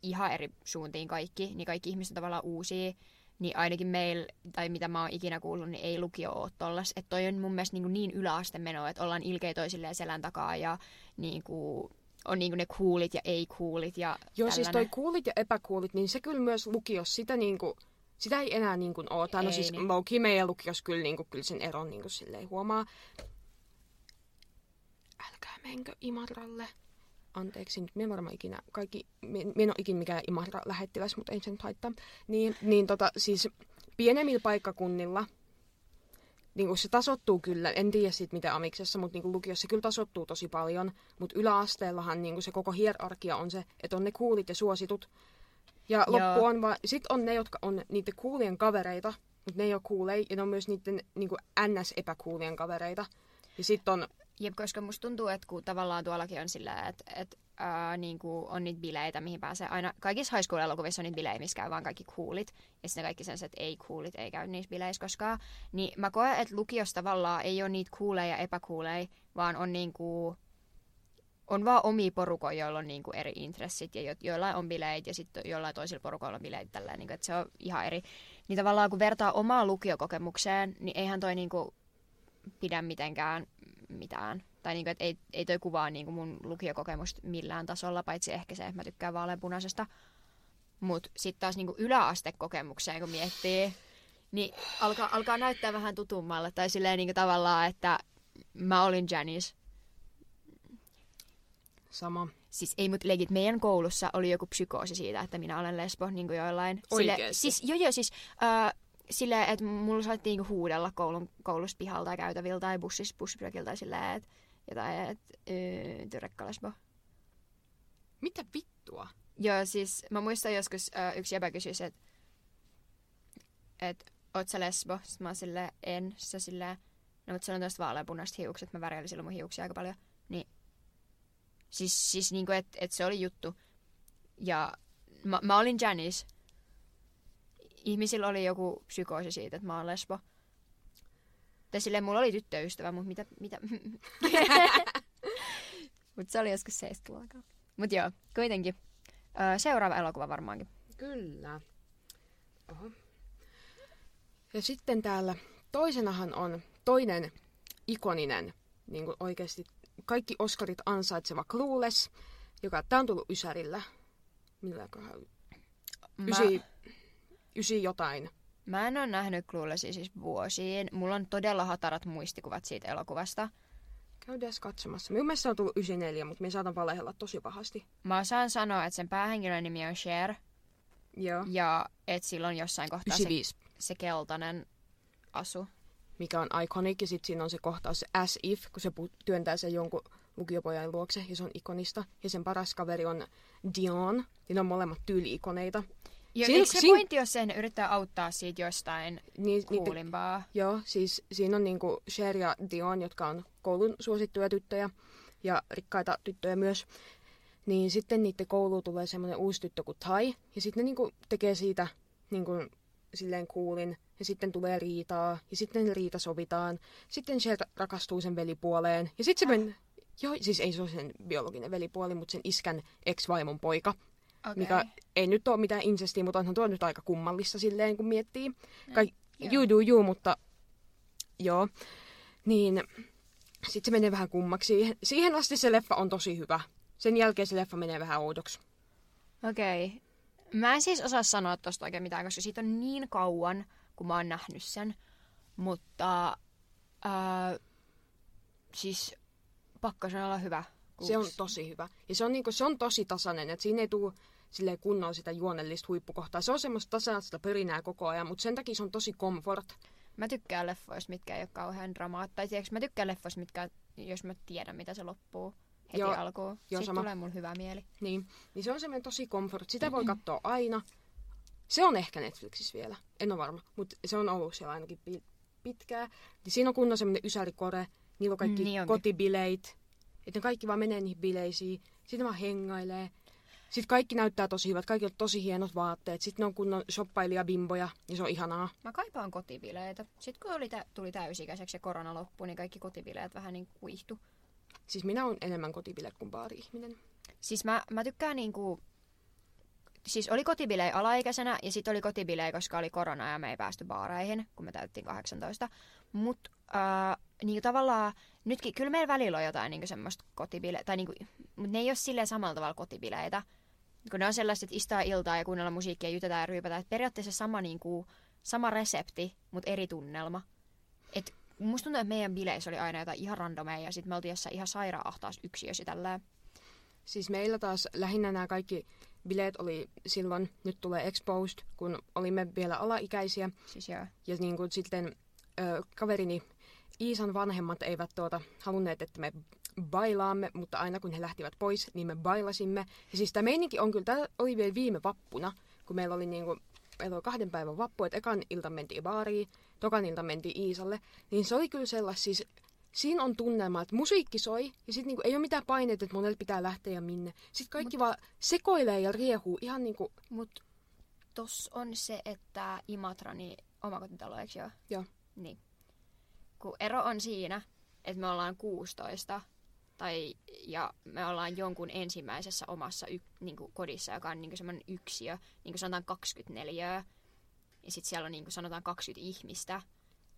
ihan eri suuntiin kaikki, niin kaikki ihmiset on tavallaan uusia. Niin ainakin meillä, tai mitä mä oon ikinä kuullut, niin ei lukio ole tollas. Että toi on mun mielestä niin, niin yläaste meno, että ollaan ilkeä toisilleen selän takaa ja niin kuin, on niin ne coolit ja ei-coolit ja Joo, siis toi tällainen. kuulit ja epäkuulit, niin se kyllä myös lukiossa, sitä niinku, sitä ei enää niinku ole. Tai no siis niin. low meidän lukiossa kyllä, niinku, kyllä sen eron niinku silleen huomaa. Älkää menkö Imatralle. Anteeksi, nyt minä en varmaan ikinä, kaikki, minä en ole ikinä mikään Imatra lähettiläs, mutta ei se nyt haittaa. Niin, niin tota, siis pienemmillä paikkakunnilla, niin kuin se tasottuu kyllä, en tiedä siitä mitä amiksessa, mutta niin kuin lukiossa se kyllä tasottuu tosi paljon. Mutta yläasteellahan niin kuin se koko hierarkia on se, että on ne kuulit ja suositut. Ja Joo. loppu on vaan, sit on ne, jotka on niiden kuulien kavereita, mutta ne ei ole kuuleja, ja ne on myös niiden niin kuin NS-epäkuulien kavereita. Ja sitten on, Jep, koska musta tuntuu, että kun tavallaan tuollakin on sillä, että, että ää, niin kuin on niitä bileitä, mihin pääsee aina, kaikissa high school elokuvissa on niitä bilejä, missä käy vaan kaikki coolit, ja sitten kaikki että ei coolit ei käy niissä bileissä koskaan. Niin mä koen, että lukiossa tavallaan ei ole niitä cooleja ja epäcooleja, vaan on niin kuin, on vaan omia porukoja, joilla on niin kuin eri intressit ja jo, joillain on bileitä ja sitten jollain toisilla porukoilla on bileitä tällä, niin kuin, että se on ihan eri. Niin tavallaan kun vertaa omaa lukiokokemukseen, niin eihän toi niin kuin pidä mitenkään mitään. Tai niinku, et ei, ei toi kuvaa niinku mun lukiokokemusta millään tasolla, paitsi ehkä se, että mä tykkään vaaleanpunaisesta. Mut sitten taas niinku yläastekokemukseen, kun miettii, niin alkaa, alkaa näyttää vähän tutummalle. Tai silleen niinku tavallaan, että mä olin Janice. sama. Siis ei mut legit, meidän koulussa oli joku psykoosi siitä, että minä olen lesbo, niin kuin joillain. Sille, Oikeesti? siis, joo joo, siis äh, silleen, että mulla saatiin niinku huudella koulun, koulusta pihalta tai käytäviltä tai bussis, bussipyökiltä tai silleen, että jotain, että äh, tyrekka lesbo. Mitä vittua? Joo, siis mä muistan joskus äh, yksi jäbä kysyisi, että et, oot sä lesbo? Sitten mä oon silleen, en. Sitten silleen, no mutta sulla on tosta vaaleanpunaiset hiukset. Mä värjäilin silloin mun hiuksia aika paljon. Niin, siis, siis niinku, että et se oli juttu. Ja mä, mä olin Janice. Ihmisillä oli joku psykoosi siitä, että mä oon lesbo. Tai silleen, mulla oli tyttöystävä, mutta mitä... mitä? mutta se oli joskus 70-luokalla. Mut joo, kuitenkin. Öö, seuraava elokuva varmaankin. Kyllä. Oho. Ja sitten täällä toisenahan on toinen ikoninen, niin kuin oikeasti kaikki Oscarit ansaitseva Clueless, joka tää on tullut Ysärillä. Milläköhän? Mä, Ysi, ysi jotain. mä en ole nähnyt Cluelessia siis vuosiin. Mulla on todella hatarat muistikuvat siitä elokuvasta. Käydään katsomassa. Minun mielestä se on tullut 94, mutta me saatan valehella tosi pahasti. Mä osaan sanoa, että sen päähenkilön nimi on Cher. Joo. Ja että silloin jossain kohtaa se, 95. se keltainen asu. mikä on iconic, ja sitten siinä on se kohtaus, se as if, kun se pu- työntää sen jonkun lukiopojan luokse, ja se on ikonista. Ja sen paras kaveri on Dion, ja ne on molemmat tyyli-ikoneita. Jo, Siin- eikö se siin- pointti ole se, että ne yrittää auttaa siitä jostain Niin, niitä, kuulimpaa? joo, siis siinä on niinku Cher ja Dion, jotka on koulun suosittuja tyttöjä, ja rikkaita tyttöjä myös. Niin sitten niiden kouluun tulee semmoinen uusi tyttö kuin Tai, ja sitten ne niinku tekee siitä niinku, silleen kuulin, ja sitten tulee riitaa, ja sitten riita sovitaan. Sitten Cher rakastuu sen velipuoleen, ja sitten se men... Joo, siis ei se ole sen biologinen velipuoli, mutta sen iskän ex-vaimon poika, Okay. mikä ei nyt ole mitään insestiä, mutta onhan tuo nyt aika kummallista silleen, kun miettii. Kaik- joo. juu, juu, juu, mutta joo. Niin sitten se menee vähän kummaksi. Siihen asti se leffa on tosi hyvä. Sen jälkeen se leffa menee vähän oudoksi. Okei. Okay. Mä en siis osaa sanoa tosta oikein mitään, koska siitä on niin kauan, kun mä oon nähnyt sen. Mutta ää, siis pakko sen olla hyvä. Se on tosi hyvä. Ja se on, niinku, se on tosi tasainen, että siinä ei tule silleen kunnolla sitä juonellista huippukohtaa. Se on semmoista tasaista pörinää koko ajan, mutta sen takia se on tosi komfort. Mä tykkään leffoista, mitkä ei ole kauhean dramaa. Tai tiedätkö, mä tykkään leffoista, mitkä, jos mä tiedän, mitä se loppuu heti Joo, alkuun. joo, sama. tulee mulle hyvä mieli. Niin, niin se on semmoinen tosi komfort. Sitä voi katsoa aina. Se on ehkä Netflixissä vielä, en ole varma, mutta se on ollut siellä ainakin pi- pitkään. Niin siinä on kunnon semmoinen ysärikore, niillä on kaikki Niin onkin. kotibileit. Että ne kaikki vaan menee niihin bileisiin, sitten vaan hengailee. Sitten kaikki näyttää tosi hyvät, kaikki on tosi hienot vaatteet. Sitten ne on kunnon shoppailijabimboja, ja se on ihanaa. Mä kaipaan kotibileitä. Sitten kun oli tä- tuli täysikäiseksi ja korona loppui, niin kaikki kotibileet vähän niin kuihtu. Siis minä olen enemmän kotibile kuin baari-ihminen. Siis mä, mä tykkään niinku... Siis oli kotibilei alaikäisenä ja sitten oli kotibilei, koska oli korona ja me ei päästy baareihin, kun me täyttiin 18. Mutta äh, niinku tavallaan nytkin, kyllä meillä välillä on jotain niinku semmoista kotibile, tai niinku, mutta ne ei ole silleen samalla tavalla kotibileitä. Kun ne on sellaiset, että istaa iltaa ja kuunnella musiikkia, jytetään ja ryypätään. Et periaatteessa sama, niinku, sama resepti, mutta eri tunnelma. Et musta tuntuu, että meidän bileissä oli aina jotain ihan randomeja ja sitten me oltiin jossain ihan sairaan ahtaas yksiössä tälleen. Siis meillä taas lähinnä nämä kaikki bileet oli silloin, nyt tulee Exposed, kun olimme vielä alaikäisiä. Siis joo. Ja niin kuin sitten ö, kaverini Iisan vanhemmat eivät tuota, halunneet, että me bailaamme, mutta aina kun he lähtivät pois, niin me bailasimme. Ja siis tämä meininki on kyllä, tämä oli vielä viime vappuna, kun meillä oli niin kuin, meillä oli kahden päivän vappu, että ekan ilta mentiin baariin, tokan ilta mentiin Iisalle. Niin se oli kyllä sellaista, siis siinä on tunnelma, että musiikki soi ja sitten niinku ei ole mitään paineita, että monelle pitää lähteä ja minne. Sitten kaikki Mut... vaan sekoilee ja riehuu ihan niinku, Mut tos on se, että Imatra, niin omakotitalo, eikö joo? Joo. Niin. Kun ero on siinä, että me ollaan 16 tai, ja me ollaan jonkun ensimmäisessä omassa y, niin kodissa, joka on niin semmoinen yksiö, niin kuin sanotaan 24 ja sitten siellä on niin kuin sanotaan 20 ihmistä.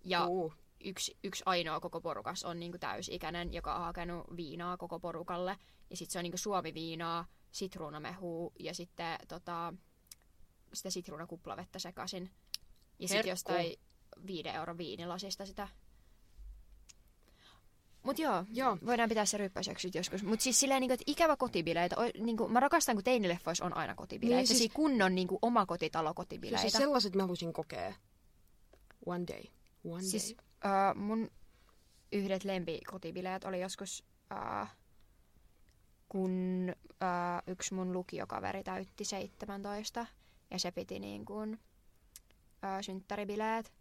Ja uu, yksi, yksi ainoa koko porukas on niinku täysikäinen, joka on hakenut viinaa koko porukalle. Ja sitten se on niinku suomiviinaa, sitruunamehua ja sitten tota, sitä sitruunakuplavettä sekaisin. Ja sitten jostain viiden euron viinilasista sitä. Mut joo, Joo. voidaan pitää se ryppäiseksi joskus. Mut siis silleen, niinku, että ikävä kotibileitä. O, niinku, mä rakastan, kun teinileffoissa on aina kotibileitä. Niin, Niin, siis- siis... kunnon niinku, omakotitalo kotibileitä. siis sellaiset mä haluaisin kokea. One day. One Siis day. uh, mun yhdet lempikotibileet oli joskus, uh, kun uh, yksi mun lukiokaveri täytti 17 ja se piti niin kuin uh, synttäribileet.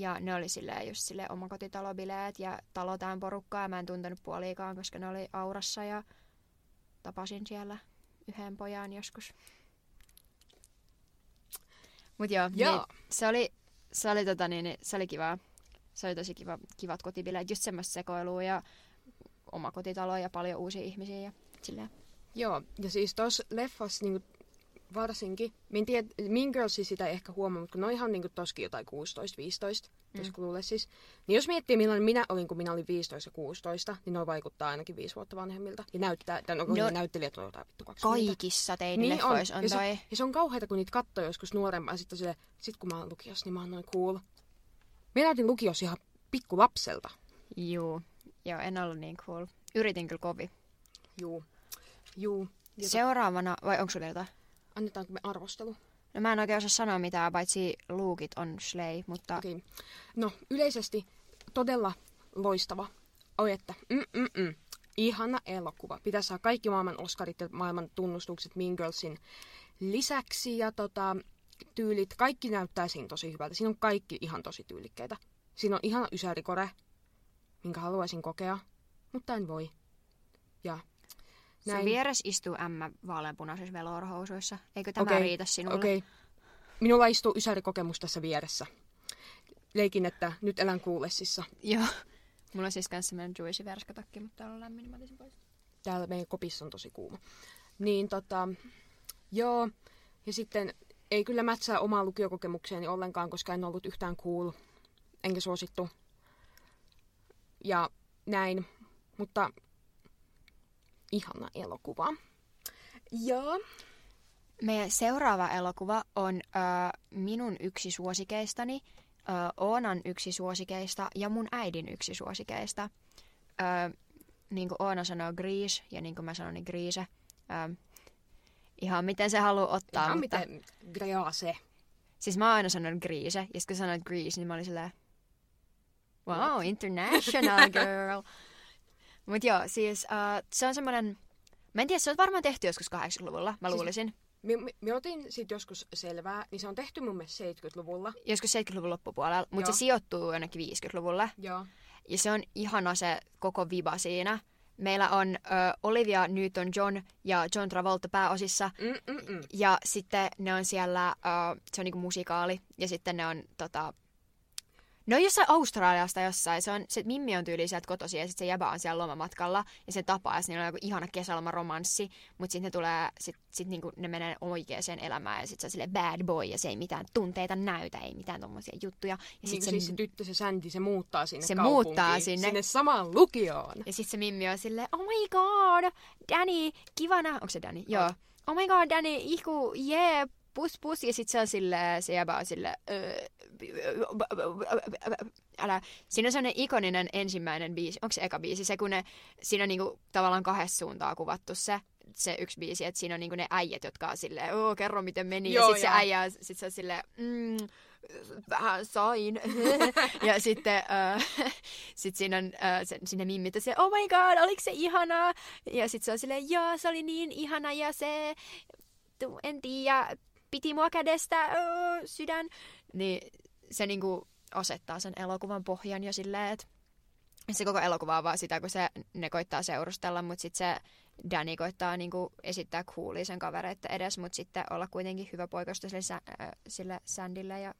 Ja ne oli silleen just silleen omakotitalobileet ja talotaan porukkaa. Mä en tuntenut puoliikaan, koska ne oli aurassa ja tapasin siellä yhden pojan joskus. Mut joo, Joo. Niin, se oli, se oli, tota, niin, se oli kiva. Se oli tosi kiva, kivat kotibileet, just semmoista sekoilua ja oma kotitalo ja paljon uusia ihmisiä ja silleen. Joo, ja siis tuossa leffassa niinku varsinkin, mä en tiedä, Mean Girlsia sitä ei ehkä huomaa, mutta kun ne on ihan niinku toskin jotain 16-15, tuossa mm. siis. Niin jos miettii millainen minä olin, kun minä olin 15 ja 16, niin ne vaikuttaa ainakin viisi vuotta vanhemmilta. Ja näyttää, tai no, No, näyttelijät on jotain vittu 20. Kaikissa teinileffoissa on, ja, on toi. se, ja se on kauheata, kun niitä katsoo joskus nuorempaa. Sitten sille, sit kun mä oon lukiossa, niin mä oon noin cool. Minä näytin lukiossa ihan pikku lapselta. Juu. Joo, en ollut niin cool. Yritin kyllä kovin. Juu. Juu. Ja Se... Seuraavana, vai onko sulla jotain? Annetaanko me arvostelu? No mä en oikein osaa sanoa mitään, paitsi luukit on slay, mutta. Okay. No, yleisesti todella loistava. Oi, että mm, mm, mm. ihana elokuva. Pitäisi saada kaikki maailman Oscarit ja maailman tunnustukset Mean Girlsin lisäksi. Ja tota, tyylit, kaikki näyttää siinä tosi hyvältä. Siinä on kaikki ihan tosi tyylikkäitä. Siinä on ihana ysärikore, minkä haluaisin kokea, mutta en voi. Ja sun näin. vieressä istuu ämmä vaaleanpunaisissa veloorhousuissa. Eikö tämä Okei, riitä sinulle? Okei. Okay. Minulla istuu ysärikokemus tässä vieressä. Leikin, että nyt elän kuulessissa. Joo. Mulla on siis kans semmonen Juicy verskatakki, mutta täällä on lämmin, niin mä otin pois. täällä meidän kopissa on tosi kuuma. Niin tota, joo. Ja sitten ei kyllä mätsää omaa lukiokokemukseeni ollenkaan, koska en ollut yhtään cool, enkä suosittu. Ja näin. Mutta ihana elokuva. Ja meidän seuraava elokuva on ö, minun yksi suosikeistani, ö, Oonan yksi suosikeista ja mun äidin yksi suosikeista. Ö, niin kuin Oona sanoo Grease ja niin kuin mä sanoin niin Grease. Ö, ihan miten se haluaa ottaa. Ihan mutta... miten Grease. Siis mä oon aina sanonut Grease, ja sitten kun sanoit Grease, niin mä olin silleen, wow, international girl. Mut joo, siis uh, se on semmonen, mä en tiedä, se on varmaan tehty joskus 80-luvulla, mä Siis- luulisin. Me otin sit joskus selvää, niin se on tehty mun mielestä 70-luvulla. Joskus 70-luvun loppupuolella, mutta se sijoittuu jonnekin 50-luvulle. Joo. Ja se on ihana se koko viba siinä. Meillä on ö, Olivia Newton-John ja John Travolta pääosissa. Mm-mm-mm. Ja sitten ne on siellä, uh, se on niinku musikaali, ja sitten ne on tota... Ne on jossain Australiasta jossain, se, on, se Mimmi on tyyli sieltä kotosi ja sitten se jäbä on siellä lomamatkalla ja se tapaa ja niillä on joku ihana kesälomaromanssi, mutta sitten ne tulee, sit, sit niinku ne menee oikeaan elämään ja sitten se on silleen bad boy ja se ei mitään tunteita näytä, ei mitään tommosia juttuja. Ja Niin sitten siis se tyttö, se Sandy, se muuttaa sinne Se muuttaa sinne. Sinne samaan lukioon. Ja sitten se Mimmi on silleen, oh my god, Danny, kivana. Onko se Danny? Joo. Oh my god, Danny, jee, yeah, pus pus. Ja sitten se on silleen, se jäbä on silleen, "Öö, älä. Siinä on sellainen ikoninen ensimmäinen biisi. Onko se eka biisi? Se, kun ne, siinä on niinku tavallaan kahdessa suuntaan kuvattu se, se yksi biisi, että siinä on niinku ne äijät, jotka on silleen, oo, kerro miten meni. Joo, ja sitten se äijä, on- sit se on silleen, mm, vähän sain. ja sitten äh, sit siinä on äh, se, sinne mimmit se, oh my god, oliko se ihanaa? Ja sitten se on silleen, joo, se oli niin ihana ja se, en tiedä, piti mua kädestä, oh, sydän. Niin se niinku asettaa sen elokuvan pohjan jo silleen, että se koko elokuva on vaan sitä, kun se, ne koittaa seurustella, mutta sitten se Danny koittaa niinku esittää coolia sen kavereiden edes, mutta sitten olla kuitenkin hyvä poikasta sille, äh, sille Sandille ja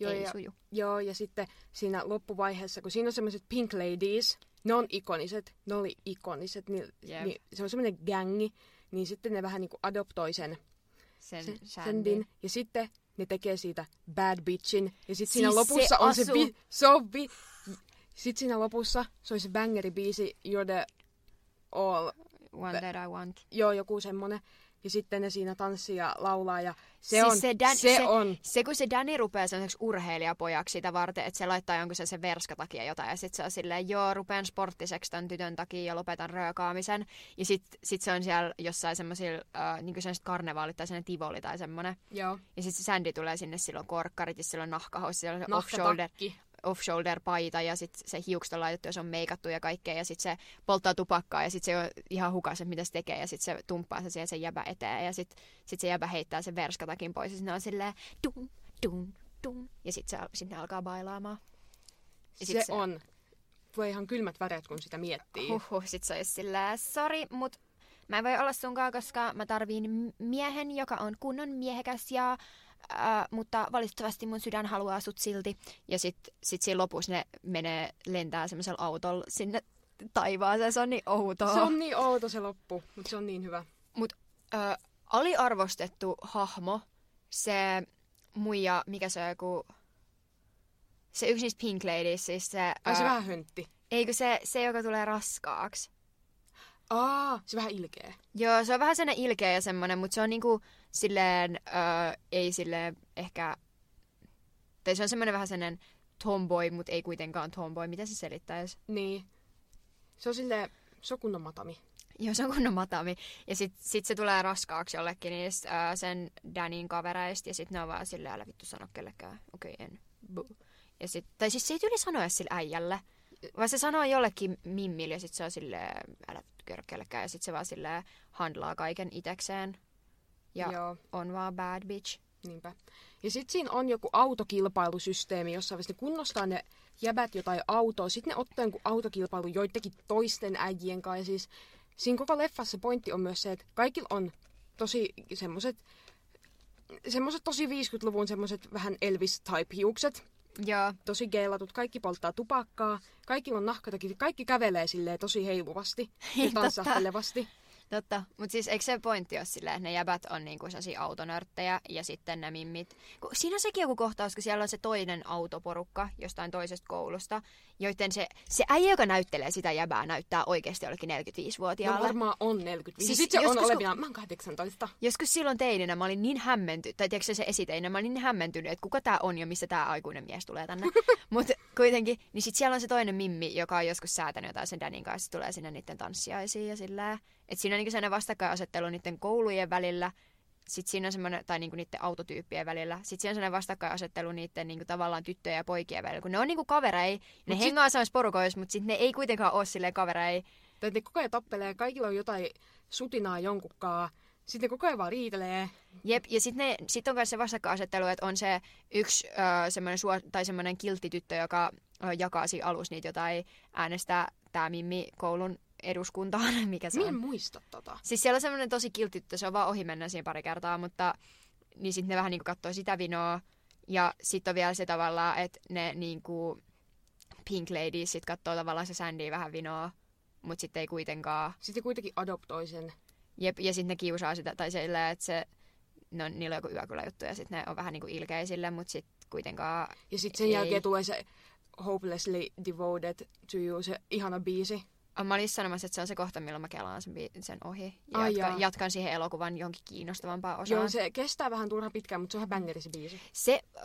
Joo, ei ja, suju. joo, ja sitten siinä loppuvaiheessa, kun siinä on semmoiset Pink Ladies, ne on ikoniset, ne oli ikoniset, niin, Jep. niin se on semmoinen gängi, niin sitten ne vähän niin kuin adoptoi sen, Sen, sen. Sandin, ja sitten ne tekee siitä bad bitchin, ja sitten Siis siinä lopussa se on se, asuu- bi- se on bi- sitten siinä lopussa se on se bangeri biisi, You're the all, One that I want. joo, joku semmonen, ja sitten ne siinä tanssii ja laulaa, ja se Siis on, se Dan- se, se- on, Se kun se Danny rupeaa sellaiseksi urheilijapojaksi sitä varten, että se laittaa jonkun sen verskatakia jotain ja sitten se on silleen, joo, rupean sporttiseksi ton tytön takia ja lopetan röökaamisen. Ja sitten sit se on siellä jossain semmoisilla, äh, niin sellaiset karnevaalit tai sellainen tivoli tai semmoinen. joo, Ja sitten se Sandy tulee sinne, silloin korkkarit ja silloin nahkahoussi, se off-shoulder. Off-shoulder-paita ja sitten se hiukset on laitettu ja se on meikattu ja kaikkea ja sitten se polttaa tupakkaa ja sitten se on ihan hukas, että mitä se tekee ja sitten se tumppaa se siihen sen jäbä eteen ja sitten sit se jäbä heittää sen verskatakin pois ja sitten on silleen dun, dun, dun ja sitten se, sit ne alkaa bailaamaan. Ja sit Se, on. Tulee ihan kylmät väreet, kun sitä miettii. Huhhuh, sit se olisi silleen, sori, mut mä en voi olla sunkaan, koska mä tarviin miehen, joka on kunnon miehekäs ja Äh, mutta valitettavasti mun sydän haluaa sut silti. Ja sit, sit siinä lopussa ne menee, lentää semmoisella autolla sinne taivaaseen. Se on niin outoa. Se on niin outo se loppu, mutta se on niin hyvä. Mut äh, aliarvostettu hahmo, se muija, mikä se on joku... Se yksi niistä Pink Ladies, siis se... Ai se ää, vähän höntti. Eikö se, se, joka tulee raskaaksi? Aa, se vähän ilkeä. Joo, se on vähän sellainen ilkeä ja semmoinen, mutta se on niinku silleen, öö, ei silleen ehkä, tai se on semmoinen vähän sellainen tomboy, mutta ei kuitenkaan tomboy. Miten se selittäisi? Niin. Se on silleen, se on kunnon matami. Joo, se on kunnon matami. Ja sit, sit se tulee raskaaksi jollekin niistä öö, sen Danin kavereista, ja sit ne on vaan silleen, älä vittu sano kellekään. Okei, okay, en. Buh. Ja sit, tai siis se ei tyyli sanoa sille äijälle, vaan se sanoo jollekin mimmille, ja sit se on silleen, älä vittu kerro kellekään, ja sit se vaan silleen handlaa kaiken itekseen. Ja Joo, on vaan bad bitch. niinpä. Ja sitten siinä on joku autokilpailusysteemi, jossa ne kunnostaa ne jäbät jotain autoa. Sitten ne ottaa jonkun autokilpailu joidenkin toisten äijien kanssa. Ja siis siinä koko leffassa pointti on myös se, että kaikilla on tosi semmoset, semmoset tosi 50-luvun semmoset vähän Elvis-type hiukset. Joo. Tosi geilatut, kaikki polttaa tupakkaa, kaikilla on nahkatakit, kaikki kävelee silleen tosi heiluvasti ja tanssahtelevasti. Totta, mutta siis eikö se pointti ole silleen, että ne jäbät on niinku sellaisia autonörttejä ja sitten ne mimmit. Kun siinä on sekin joku kohtaus, kun siellä on se toinen autoporukka jostain toisesta koulusta, joiden se, se äijä, joka näyttelee sitä jäbää, näyttää oikeasti jollekin 45-vuotiaalle. No varmaan on 45. Siis Sitten se on joskus, kun- olevina, mä oon 18. Joskus silloin teininä mä olin niin hämmentynyt, tai tiedätkö se esiteinä, mä olin niin hämmentynyt, että kuka tää on ja missä tää aikuinen mies tulee tänne. Mutta kuitenkin, niin sit siellä on se toinen mimmi, joka on joskus säätänyt jotain sen Danin kanssa, se tulee sinne niiden tanssiaisiin ja sillä. Että siinä on niinku sellainen vastakkainasettelu niiden koulujen välillä, sitten siinä on semmoinen, tai niinku niiden autotyyppien välillä. Sitten siinä on sellainen vastakkainasettelu niiden niinku tavallaan tyttöjen ja poikien välillä. Kun ne on niinku kaverei, ne Mut sit- hengaa samassa porukoissa, mutta sitten ne ei kuitenkaan ole silleen kaverei. Tai ne koko ajan tappelee, kaikilla on jotain sutinaa jonkunkaan. Sitten ne koko ajan vaan riitelee. Jep, ja sitten sit on myös se vastakkainasettelu, että on se yksi ö, semmoinen suo, tai semmoinen kiltti tyttö, joka jakaa siinä alussa niitä jotain äänestää tämä Mimmi koulun eduskuntaan, mikä se Minä on. en muista tota. Siis siellä on semmoinen tosi kiltti tyttö, se on vaan ohi mennä siinä pari kertaa, mutta niin sitten ne vähän niinku katsoo sitä vinoa. Ja sitten on vielä se tavallaan, että ne niinku Pink Ladies sit katsoo tavallaan se Sandy vähän vinoa, mutta sitten ei kuitenkaan. Sitten kuitenkin adoptoi sen. Jep, ja sitten ne kiusaa sitä, tai silleen, että se, no, niillä on joku yökyläjuttu, ja sitten ne on vähän niinku ilkeä sille, mutta sitten kuitenkaan, Ja sitten sen Ei. jälkeen tulee se Hopelessly Devoted to You, se ihana biisi. Mä olin sanomassa, että se on se kohta, milloin mä kelaan sen, sen ohi. Ja Ai jatkan, jaa. jatkan siihen elokuvan jonkin kiinnostavampaan osaan. Joo, se kestää vähän turha pitkään, mutta se on ihan bängeri se biisi. Se, ö,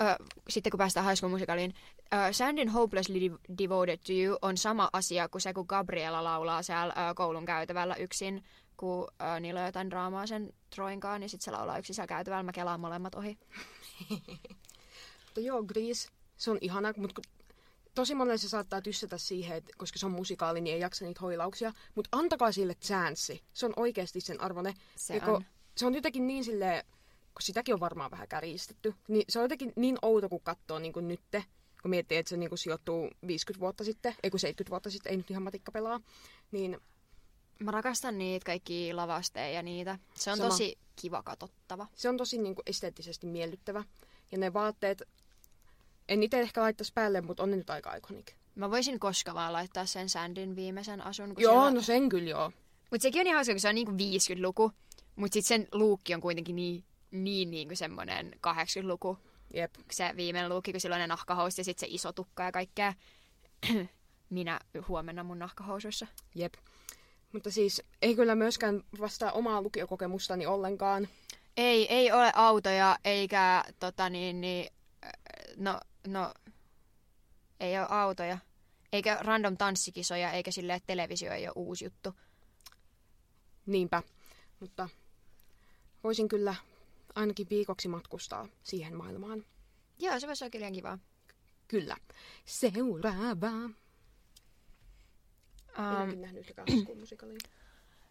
sitten kun päästään High School Musicaliin, ö, Sandin Hopelessly Dev- Devoted to You on sama asia kuin se, kun Gabriela laulaa siellä ö, koulun käytävällä yksin, kun ö, niillä on jotain draamaa sen Troinkaan, niin sitten se laulaa yksin siellä käytävällä. Mä kelaan molemmat ohi. Mutta joo, Grease, se on ihana, mutta tosi monelle se saattaa tyssätä siihen, että koska se on musikaali, niin ei jaksa niitä hoilauksia. Mutta antakaa sille chanssi. Se on oikeasti sen arvone. Se Ja kun on. se on jotenkin niin sille, kun sitäkin on varmaan vähän kärjistetty, niin se on jotenkin niin outo, kun katsoo niin kuin nytte, kun miettii, että se niin kuin sijoittuu 50 vuotta sitten, ei kun 70 vuotta sitten, ei nyt ihan matikka pelaa, niin Mä rakastan niitä kaikki lavasteja ja niitä. Se on Sama. tosi kiva katsottava. se on tosi niin kuin esteettisesti miellyttävä. Ja ne vaatteet, en itse ehkä laittaisi päälle, mutta on ne nyt aika iconic. Mä voisin koska vaan laittaa sen Sandin viimeisen asun. Kun Joo, siellä... no sen kyllä joo. Mutta sekin on ihan hauska, kun se on niinku 50-luku. Mutta sitten sen luukki on kuitenkin niin, niin niinku semmoinen 80-luku. Jep. Se viimeinen luukki, kun silloin ne nahkahousut ja sitten se iso tukka ja kaikkea. Minä huomenna mun nahkahousuissa. Jep. Mutta siis ei kyllä myöskään vastaa omaa lukiokokemustani ollenkaan. Ei, ei ole autoja eikä tota niin, niin no, no, ei ole autoja. Eikä random tanssikisoja, eikä silleen, että televisio ei ole uusi juttu. Niinpä. Mutta voisin kyllä ainakin viikoksi matkustaa siihen maailmaan. Joo, se voisi olla kyllä kivaa. Kyllä. Seuraava. Um, Minäkin nähnyt Musicalin.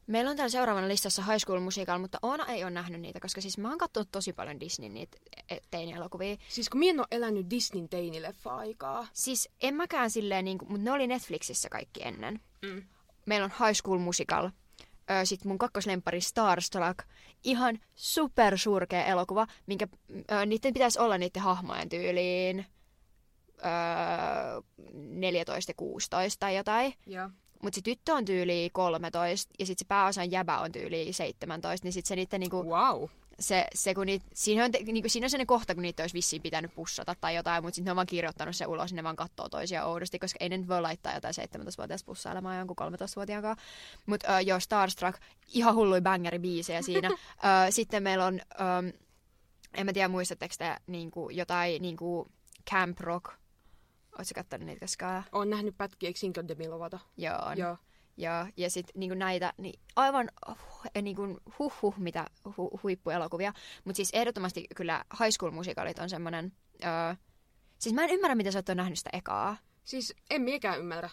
Meillä on täällä seuraavana listassa High School Musical, mutta Oona ei ole nähnyt niitä, koska siis mä oon katsonut tosi paljon Disneyn niitä e- teinielokuvia. Siis kun minä en ole elänyt Disneyn teinileffa-aikaa. Siis en mäkään silleen, niin kuin, mutta ne oli Netflixissä kaikki ennen. Mm. Meillä on High School Musical. Sitten mun kakkoslempari Starstruck. Ihan super surkea elokuva, minkä ö, niiden pitäisi olla niiden hahmojen tyyliin ö, 14 ja 16 tai jotain. Joo. Mutta se tyttö on tyyli 13 ja sitten se pääosan jäbä on tyyli 17, niin sitten se niiden niinku, Wow. se, se kun niit, siinä, on, niinku, siinä on sellainen kohta, kun niitä olisi vissiin pitänyt pussata tai jotain, mutta sitten ne on vaan kirjoittanut se ulos, ne vaan katsoo toisia oudosti, koska ei ne nyt voi laittaa jotain 17-vuotias pussailemaan jonkun 13-vuotiaan kanssa. Mutta uh, joo, Starstruck, ihan hullui bangeri-biisejä siinä. uh, sitten meillä on, um, en mä tiedä muistatteko te niinku, jotain niinku Camp Rock, Oletko kattonut niitä koskaan? Olen nähnyt pätkiä, eikö Cinco de Milovata? Joo, on. Joo. Joo, ja sitten niinku näitä, niin aivan huh, niinku, huh, huh, mitä hu, huippuelokuvia. Mutta siis ehdottomasti kyllä High School Musicalit on semmoinen... Öö, siis mä en ymmärrä, miten sä oot nähnyt sitä ekaa. Siis en miekään ymmärrä.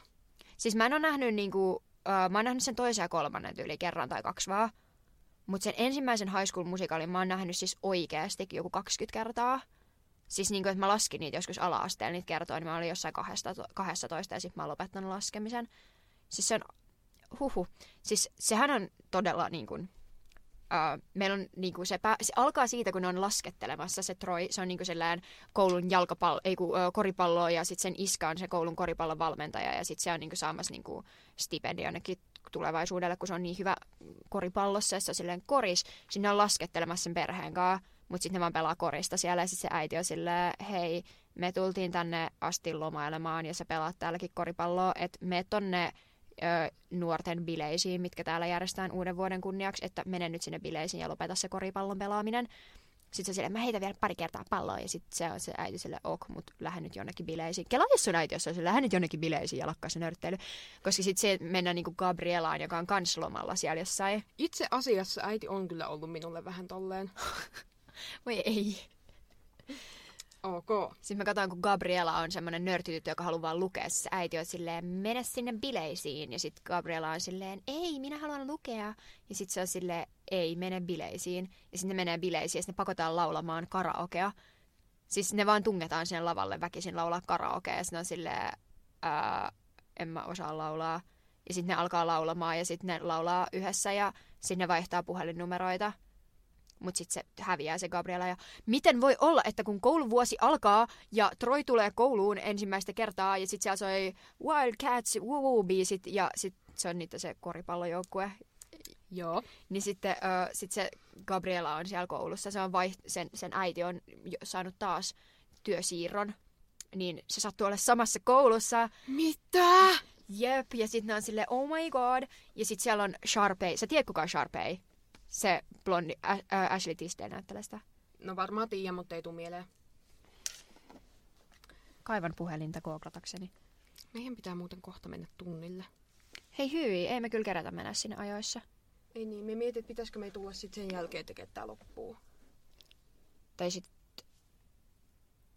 Siis mä en ole nähnyt niinku... Öö, mä oon nähnyt sen toisen ja kolmannen tyyli kerran tai kaksi vaan. Mutta sen ensimmäisen High School Musicalin mä oon nähnyt siis oikeasti joku 20 kertaa. Siis niinku, että mä laskin niitä joskus ala-asteella niitä kertoja, niin mä olin jossain 12 ja sitten mä oon lopettanut laskemisen. Siis se on, huhu. Siis sehän on todella niin kuin, Uh, meillä on niinku se, pää, se, alkaa siitä, kun ne on laskettelemassa se Troy. Se on niinku sellainen koulun jalkapallo, ei kun, uh, koripallo ja sitten sen iska on se koulun koripallon valmentaja ja sitten se on niinku saamassa niinku stipendi jonnekin tulevaisuudelle, kun se on niin hyvä koripallossa, ja se on silleen koris. Sinne on laskettelemassa sen perheen kanssa, mutta sitten ne vaan pelaa korista siellä ja sitten se äiti on silleen, hei, me tultiin tänne asti lomailemaan ja sä pelaat täälläkin koripalloa, että me tonne ö, nuorten bileisiin, mitkä täällä järjestetään uuden vuoden kunniaksi, että mene nyt sinne bileisiin ja lopeta se koripallon pelaaminen. Sitten se silleen, mä heitän vielä pari kertaa palloa ja sitten se on se äiti sille ok, mut lähden nyt jonnekin bileisiin. Kela jos sun äiti, jos se lähden nyt jonnekin bileisiin ja lakkaa se nörtteily. Koska sitten se mennään niinku Gabrielaan, joka on kans lomalla siellä jossain. Itse asiassa äiti on kyllä ollut minulle vähän tolleen. Voi ei. Ok. Sitten mä katsoin, kun Gabriela on semmoinen nörtityttö, joka haluaa vaan lukea. Se äiti on silleen, mene sinne bileisiin. Ja sitten Gabriela on silleen, ei, minä haluan lukea. Ja sitten se on silleen, ei, mene bileisiin. Ja sitten ne menee bileisiin ja sitten ne pakotaan laulamaan karaokea. Siis ne vaan tungetaan sinne lavalle väkisin laulaa karaokea. Ja sitten on silleen, ää, en mä osaa laulaa. Ja sitten ne alkaa laulamaan ja sitten ne laulaa yhdessä ja sitten ne vaihtaa puhelinnumeroita mutta sitten se häviää se Gabriela. Ja miten voi olla, että kun kouluvuosi alkaa ja Troy tulee kouluun ensimmäistä kertaa ja sitten siellä soi Wildcats, woo biisit ja sitten se on niitä se koripallojoukkue. Joo. Niin sitten uh, sit se Gabriela on siellä koulussa. Se on vaiht- sen, sen äiti on saanut taas työsiirron. Niin se sattuu olla samassa koulussa. Mitä? Jep, ja sitten ne on silleen, oh my god. Ja sitten siellä on Sharpay. Sä tiedät kuka on Sharpay? Se blondi, Ä- Ä- Ashley Tisdale näyttelee sitä. No varmaan tiedän, mutta ei tule mieleen. Kaivan puhelinta googlatakseni. Meidän pitää muuten kohta mennä tunnille. Hei hyi, ei me kyllä kerätä mennä sinne ajoissa. Ei niin, me mietit, pitäisikö me tulla sitten sen jälkeen tekemään tää loppuun. Tai sit...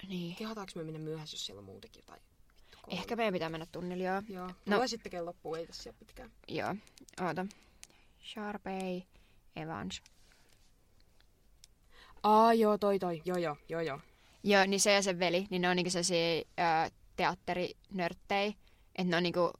Niin. Kehataanko me mennä myöhässä, jos siellä on muutenkin jotain? Vittu, kolme. Ehkä meidän pitää mennä tunnille, joo. Joo. No. Mulla sitten tekee loppuun, ei tässä pitkään. Joo, oota. Sharpay Evans. Aa, joo, toi toi. Joo, joo, joo, joo. Joo, niin se ja sen veli, niin ne on niinku sellaisia ö, teatterinörttejä. Että ne on niinku,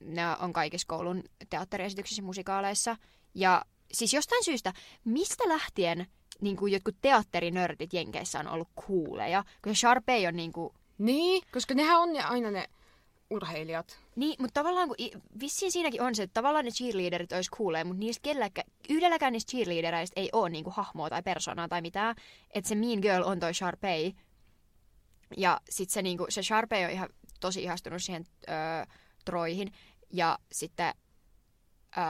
ne on kaikissa koulun teatteriesityksissä musikaaleissa. Ja siis jostain syystä, mistä lähtien niinku jotkut teatterinörtit Jenkeissä on ollut kuuleja? Kun Sharpay on niinku Niin, koska nehän on ne, aina ne urheilijat. Niin, mutta tavallaan kun, vissiin siinäkin on se, että tavallaan ne cheerleaderit olisi kuulee, mutta niistä kelläkä, yhdelläkään niistä cheerleadereista ei ole niinku hahmoa tai persoonaa tai mitään. Että se Mean Girl on toi Sharpay. Ja sit se, niinku, se Sharpay on ihan tosi ihastunut siihen öö, Troihin. Ja sitten öö,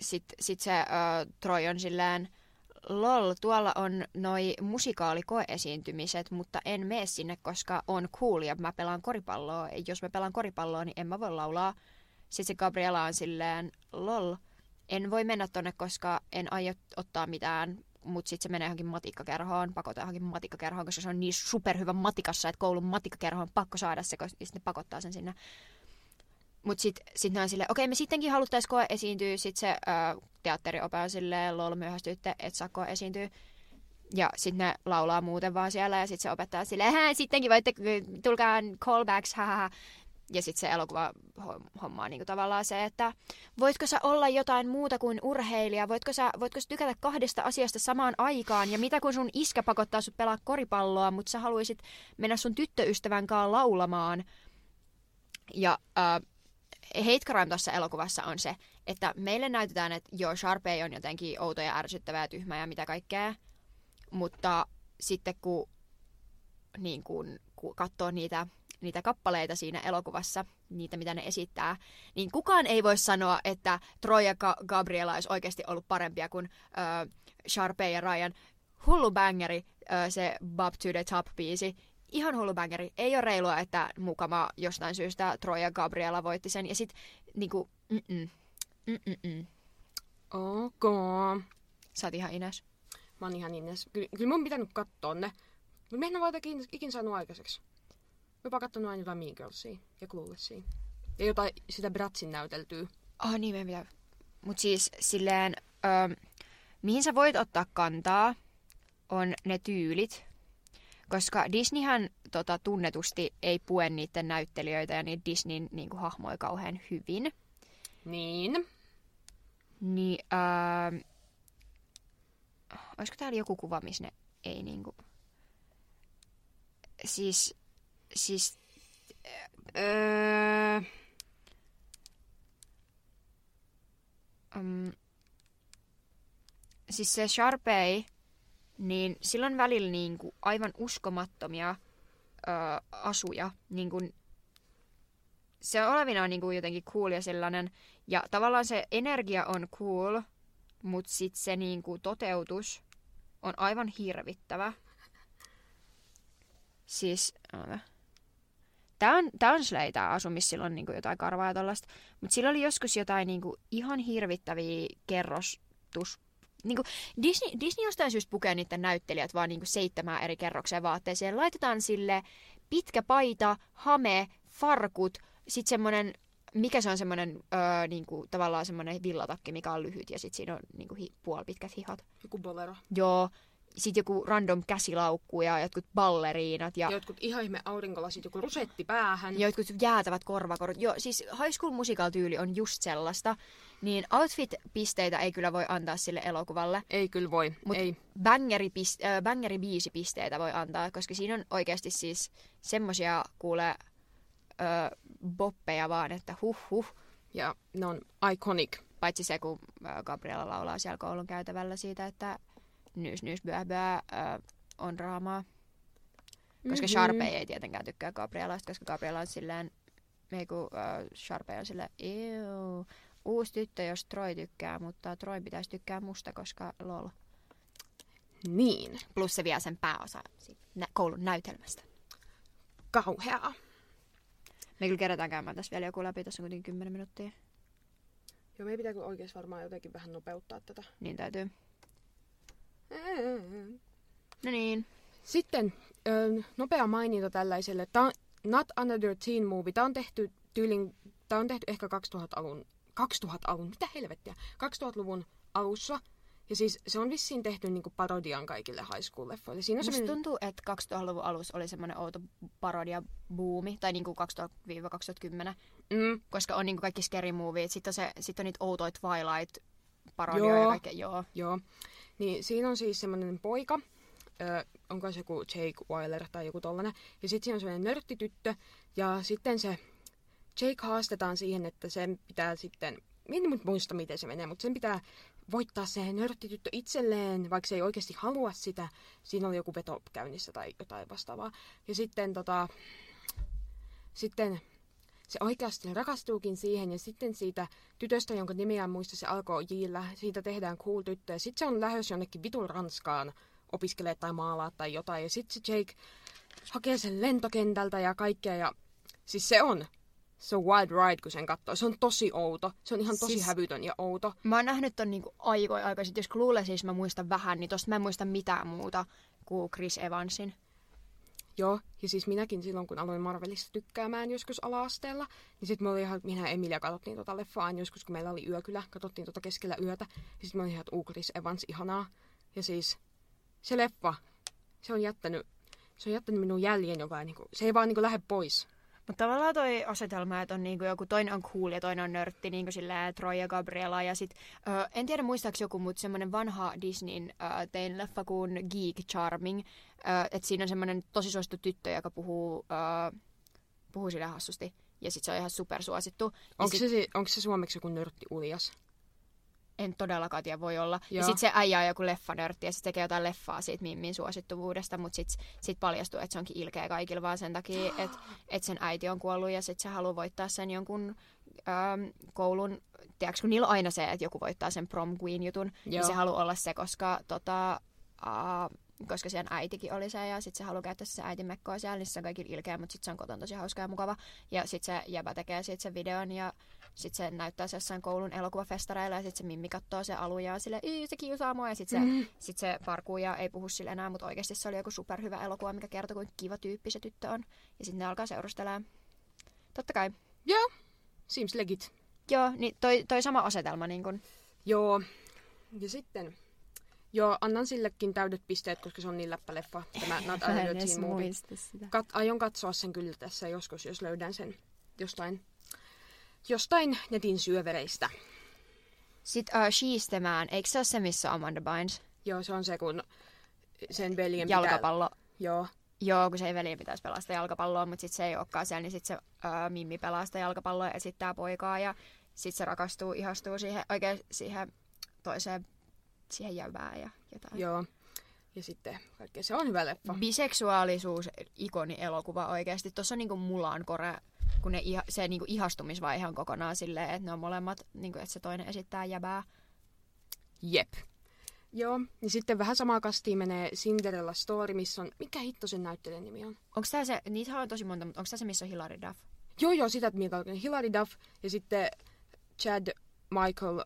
sit, sit se öö, Troy on silleen, lol, tuolla on noi musikaalikoeesiintymiset, mutta en mene sinne, koska on cool ja mä pelaan koripalloa. Jos mä pelaan koripalloa, niin en mä voi laulaa. Sitten se Gabriela on silleen, lol, en voi mennä tonne, koska en aio ottaa mitään. Mutta sitten se menee johonkin matikkakerhoon, pakottaa johonkin matikkakerhoon, koska se on niin superhyvä matikassa, että koulun matikkakerho on pakko saada se, koska sitten ne pakottaa sen sinne. Mutta sitten sit ne on silleen, okei me sittenkin haluttaisiin koe esiintyä. Sitten se ö, teatteriope on silleen, lol myöhästytte, et saa koe esiintyä. Ja sitten ne laulaa muuten vaan siellä ja sitten se opettaa silleen, hää, sittenkin voitte, tulkaa callbacks, haha. Ja sitten se elokuva hom- homma on niinku tavallaan se, että voitko sä olla jotain muuta kuin urheilija, voitko sä, voitko sä tykätä kahdesta asiasta samaan aikaan, ja mitä kun sun iskä pakottaa sut pelaa koripalloa, mutta sä haluaisit mennä sun tyttöystävän kanssa laulamaan. Ja äh, hate crime tuossa elokuvassa on se, että meille näytetään, että joo, Sharpay on jotenkin outo ja ärsyttävää ja tyhmä ja mitä kaikkea, mutta sitten kun, niin kun, kun katsoo niitä, niitä kappaleita siinä elokuvassa, niitä mitä ne esittää, niin kukaan ei voi sanoa, että Troy ja Ga- Gabriela olisi oikeasti ollut parempia kuin äh, Sharpay ja Ryan. Hullu bangeri, äh, se Bob to the Top-biisi. Ihan hullu bangeri. Ei ole reilua, että mukama jostain syystä Troy ja Gabriela voitti sen. Ja sit niinku, mm-mm, mm-mm. Ok. Sä oot ihan Ines. Mä oon ihan innes. Kyllä, kyllä mun pitänyt katsoa ne. Mutta mehän en voi ikin, ikin saanut aikaiseksi. Mä oon kattonut aina jotain Mean Girlsia ja Cluelessia. Ja jotain sitä Bratsin näyteltyä. Ah niin, meidän pitää. Mut siis silleen, ö, mihin sä voit ottaa kantaa, on ne tyylit. Koska Disneyhän tota, tunnetusti ei pue niiden näyttelijöitä ja niitä Disneyn niinku, hahmoja kauhean hyvin. Niin. Niin, ö, olisiko täällä joku kuva, missä ne ei niinku... Siis, siis Öö, um, siis se Sharpei, niin sillä on välillä niinku aivan uskomattomia ö, asuja. Niinku, se on olevinaan niinku jotenkin cool ja sellainen. Ja tavallaan se energia on cool, mutta sitten se niinku toteutus on aivan hirvittävä. Siis. Tää on, tää on Slay, tää asu, missä sillä on niinku jotain karvaa ja tollaista. Mutta sillä oli joskus jotain niinku ihan hirvittäviä kerrostus... Niinku Disney, Disney jostain syystä pukee niiden näyttelijät vaan niinku seitsemään eri kerrokseen vaatteeseen. Laitetaan sille pitkä paita, hame, farkut, sit semmonen mikä se on semmoinen öö, niinku, tavallaan semmoinen villatakki, mikä on lyhyt ja sitten siinä on niinku, hi, puolipitkät hihat. joku bolero. Joo, sitten joku random käsilaukku ja jotkut balleriinat ja jotkut ihan ihme aurinkolasit, joku rusetti päähän. ja jotkut jäätävät korvakorut. Joo, siis High School Musical-tyyli on just sellaista. Niin outfit-pisteitä ei kyllä voi antaa sille elokuvalle. Ei kyllä voi, Mut ei. bangeri, pist- äh, bangeri biisi pisteitä voi antaa, koska siinä on oikeasti siis semmosia kuule ö, boppeja vaan, että huh huh. Ja ne on iconic. Paitsi se, kun ö, Gabriella laulaa siellä koulun käytävällä siitä, että nyys nyys byä byä ö, on draamaa. Koska Mhm. Sharpay ei tietenkään tykkää Gabrielasta, koska Gabriela on silleen, ei kun uh, Sharpay on silleen, ew, uusi tyttö, jos Troy tykkää, mutta Troy pitäisi tykkää musta, koska lol. Niin, Plus se vie sen pääosa nä- koulun näytelmästä. kauheaa. Me kyllä kerätään käymään tässä vielä joku läpi, tässä on kuitenkin 10 minuuttia. Joo, meidän pitää kyllä oikeasti varmaan jotenkin vähän nopeuttaa tätä. Niin täytyy. No niin. Sitten ö, nopea maininta tällaiselle. Tämä on Not Another Teen Movie. Tämä on tehty tyylin, tämä on tehty ehkä 2000-alun, 2000-alun, mitä helvettiä, 2000-luvun alussa. Ja siis se on vissiin tehty niinku parodian kaikille high school-leffoille. Siinä Musta tuntuu, että 2000-luvun alussa oli semmoinen outo parodia-buumi, tai niinku 2000-2010, mm, koska on niinku kaikki scary moviet, sitten on, se, sit on niitä outoja Twilight-parodioja ja Joo. kaikkea, joo. Joo. Niin siinä on siis semmoinen poika, ö, onko se joku Jake Weiler tai joku tollanen. Ja sitten siinä on semmoinen nörttityttö. Ja sitten se Jake haastetaan siihen, että sen pitää sitten, en nyt muista miten se menee, mutta sen pitää voittaa se nörttityttö itselleen, vaikka se ei oikeasti halua sitä. Siinä oli joku veto käynnissä tai jotain vastaavaa. Ja sitten tota, sitten se oikeasti rakastuukin siihen ja sitten siitä tytöstä, jonka nimeä muista, se alkoi Jillä, siitä tehdään cool tyttö ja sitten se on lähes jonnekin vitun Ranskaan opiskelee tai maalaa tai jotain ja sitten se Jake hakee sen lentokentältä ja kaikkea ja siis se on se on wild ride, kun sen katsoo. Se on tosi outo. Se on ihan tosi Siis- hävytön ja outo. Mä oon nähnyt ton niinku aikoja aikaisin. Jos luulee siis mä muistan vähän, niin tosta mä en muista mitään muuta kuin Chris Evansin. Joo, ja siis minäkin silloin, kun aloin Marvelista tykkäämään joskus ala-asteella, niin sitten me oli ihan, minä ja Emilia katsottiin tota leffaa aina joskus, kun meillä oli yökylä, katsottiin tota keskellä yötä, ja sitten me oli ihan, että Chris Evans, ihanaa. Ja siis se leffa, se on jättänyt, se on jättänyt minun jäljen, joka ei, niinku, se ei vaan niinku lähde pois. Mutta tavallaan toi asetelma, että on niinku joku toinen on cool ja toinen on nörtti, niinku silleen Troy ja Gabriela. Ja sit, ö, en tiedä muistaaks joku, mutta semmonen vanha Disneyn ö, tein leffa kuin Geek Charming. Että siinä on semmonen tosi suosittu tyttö, joka puhuu, ö, puhuu sille hassusti. Ja sit se on ihan supersuosittu. Onko sit, se, se, onko se suomeksi joku nörtti uljas? En todellakaan tiedä, voi olla. Ja Joo. sit se äijä on joku leffanörtti ja sit tekee jotain leffaa siitä Mimmin suosittuvuudesta, mutta sit, sit paljastuu, että se onkin ilkeä kaikille vaan sen takia, että et sen äiti on kuollut ja sit se haluaa voittaa sen jonkun ähm, koulun, tiedätkö, kun niillä on aina se, että joku voittaa sen prom queen jutun, niin Joo. se haluaa olla se, koska tota, uh, koska sen äitikin oli se ja sitten se haluaa käyttää se äitin mekkoa siellä, niin se on kaikille ilkeä, mutta sitten se on kotona tosi hauska ja mukava. Ja sitten se jäbä tekee siitä sen videon ja sitten se näyttää se jossain koulun elokuvafestareilla ja sitten se mimmi katsoo se alu ja sille, "Ii, se kiusaa mua ja sitten se, Mm. sit se parkuu ja ei puhu sille enää, mutta oikeasti se oli joku superhyvä elokuva, mikä kertoo, kuinka kiva tyyppi se tyttö on. Ja sitten ne alkaa seurustelemaan. Totta kai. Joo, seems legit. Joo, niin toi, toi sama asetelma niin kun, Joo, ja sitten... Joo, annan sillekin täydet pisteet, koska se on niin läppä leffa, tämä Not Another Teen Movie. Kat- aion katsoa sen kyllä tässä joskus, jos löydän sen jostain, jostain netin syövereistä. Sitten uh, the Man, eikö se ole se, missä on Amanda Bynes? Joo, se on se, kun sen veljen Jalkapallo. pitää... Joo. Joo, kun se ei veli pitäisi pelaa sitä jalkapalloa, mutta sitten se ei olekaan siellä, niin sitten se ää, Mimmi pelaa sitä jalkapalloa ja esittää poikaa ja sitten se rakastuu, ihastuu siihen oikein siihen toiseen, siihen jävään ja jotain. Joo. Ja sitten kaikkea se on hyvä leffa. Biseksuaalisuus, ikoni elokuva oikeasti. Tuossa on niinku Mulan kore, kun ne iha, se niinku ihastumisvaihe on kokonaan silleen, että ne on molemmat, niinku, että se toinen esittää jäbää. Jep. Joo, ja sitten vähän samaa kastiin menee Cinderella Story, missä on... Mikä hitto sen näyttelijän nimi on? Onko tää se, niitä on tosi monta, mutta onko tää se, missä on Hilary Duff? Joo, joo, sitä Michael Hilary Duff ja sitten Chad Michael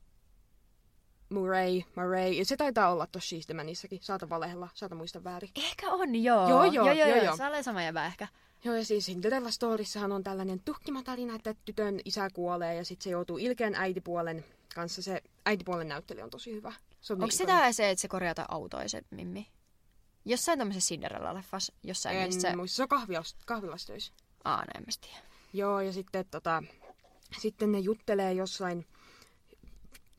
Murray, Murray. Ja se taitaa olla tossa Siistemänissäkin. Saata valehella, saata muista väärin. Ehkä on, joo. Joo, joo, joo, joo, joo, joo. joo. Se on sama jäbä ehkä. Joo, ja siis Cinderella Storyssahan on tällainen tuhkima tarina, että tytön isä kuolee ja sitten se joutuu ilkeän äitipuolen kanssa. Se äitipuolen näyttelijä on tosi hyvä. Se on Onko niin se ikoninen. tää se, että se korjata autoja se Mimmi? Jossain tämmöisessä Cinderella-leffassa, jossain En missä... muista, se on töissä. Aa, no en mä tiedä. Joo, ja sitten, tota, sitten ne juttelee jossain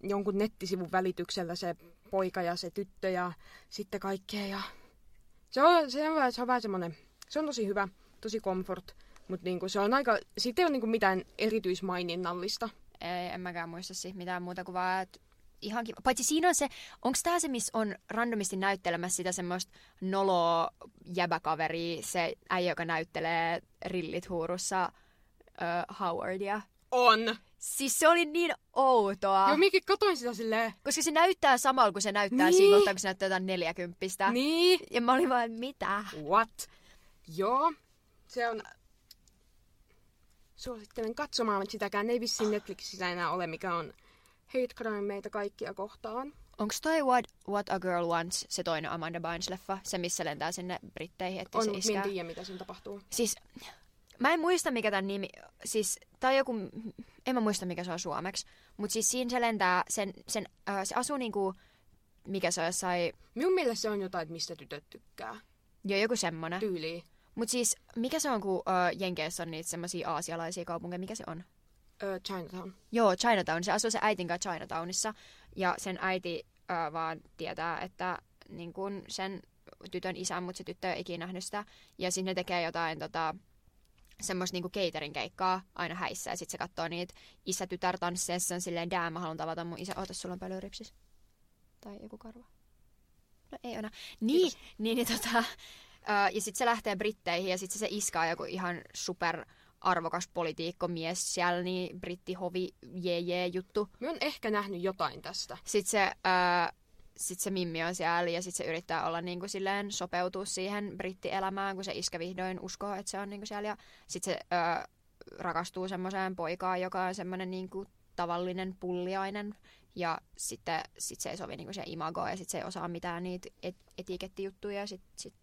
jonkun nettisivun välityksellä se poika ja se tyttö ja sitten kaikkea. Ja... Se, on, se, on, se on vähän semmoinen, se on tosi hyvä, tosi comfort, mutta niinku, se on aika, siitä ei ole niinku mitään erityismaininnallista. Ei, en mäkään muista siitä mitään muuta kuin vaan, että ihan kiva. Paitsi siinä on se, onko tää se, missä on randomisti näyttelemässä sitä semmoista noloa jäbäkaveria, se äijä, joka näyttelee rillit huurussa uh, Howardia. On! Siis se oli niin outoa. Joo, minäkin katoin sitä silleen, Koska se näyttää samalla, kun se näyttää Niin. siinä kohtaa, kun se näyttää jotain neljäkymppistä. niin, Ja mä olin vaan, mitä? what? Joo, se on... Suosittelen katsomaan, mutta sitäkään ei vissiin Netflixissä enää ole, mikä on hate crime meitä kaikkia kohtaan. Onko toi What, What a Girl Wants se toinen Amanda Bynes-leffa? Se, missä lentää sinne Britteihin, että On, se iskää? en tiedä, mitä siinä tapahtuu. Siis, mä en muista mikä tämän nimi, siis, tää on joku, en mä muista mikä se on suomeksi, mutta siis siinä se lentää, sen, sen, äh, se asuu niinku, mikä se on jossain, Minun mielestä se on jotain, että mistä tytöt tykkää. jo joku semmonen. Tyyliin. Mutta siis, mikä se on, kun äh, Jenkeissä on niitä semmoisia aasialaisia kaupunkeja, mikä se on? Ö, Chinatown. Joo, Chinatown. Se asuu se äitin kanssa Chinatownissa. Ja sen äiti äh, vaan tietää, että niin kun sen tytön isä, mutta se tyttö ei ikinä nähnyt sitä. Ja sinne tekee jotain tota, semmoista niinku caterin keikkaa aina häissä. Ja sit se katsoo niitä isä-tytär tansseissa. Se on silleen, dää, mä haluan tavata mun isä. Oota, sulla on pölyripsis. Tai joku karva. No ei enää. Niin, niin, niin tota, ja sitten se lähtee Britteihin ja sitten se iska on joku ihan super arvokas politiikkomies siellä, niin brittihovi jee juttu. Mä oon ehkä nähnyt jotain tästä. Sitten se, ää, sit se Mimmi on siellä ja sitten se yrittää olla niinku silleen sopeutua siihen brittielämään, kun se iskä vihdoin uskoo, että se on niinku siellä. Ja sitten se ää, rakastuu semmoiseen poikaan, joka on semmoinen niinku tavallinen pulliainen. Ja sitten sit se ei sovi niinku siihen imagoon ja sitten se ei osaa mitään niitä et- etikettijuttuja. Sit, sit.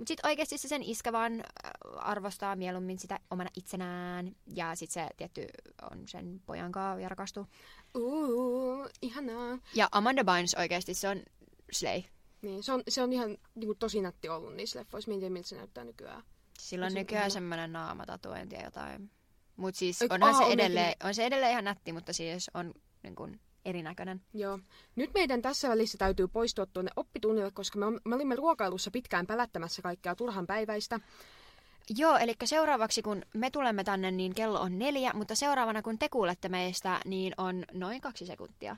Mutta sitten oikeasti se sen iskä vaan äh, arvostaa mieluummin sitä omana itsenään. Ja sitten se tietty on sen pojan kanssa ja rakastuu. Uuu, ihanaa. Ja Amanda Bynes oikeasti se on slay. Niin, se on, se on ihan niin kuin, tosi nätti ollut niissä leffoissa. Tiedä, miltä se näyttää nykyään. Sillä on nykyään ihana. semmoinen naamatatuointi ja jotain. Mutta siis onhan aa, se on edelleen, on se edelleen ihan nätti, mutta siis on niin kuin, erinäköinen. Joo. Nyt meidän tässä välissä täytyy poistua tuonne oppitunnille, koska me, on, me olimme ruokailussa pitkään pälättämässä kaikkea turhan päiväistä. Joo, eli seuraavaksi kun me tulemme tänne, niin kello on neljä, mutta seuraavana kun te kuulette meistä, niin on noin kaksi sekuntia.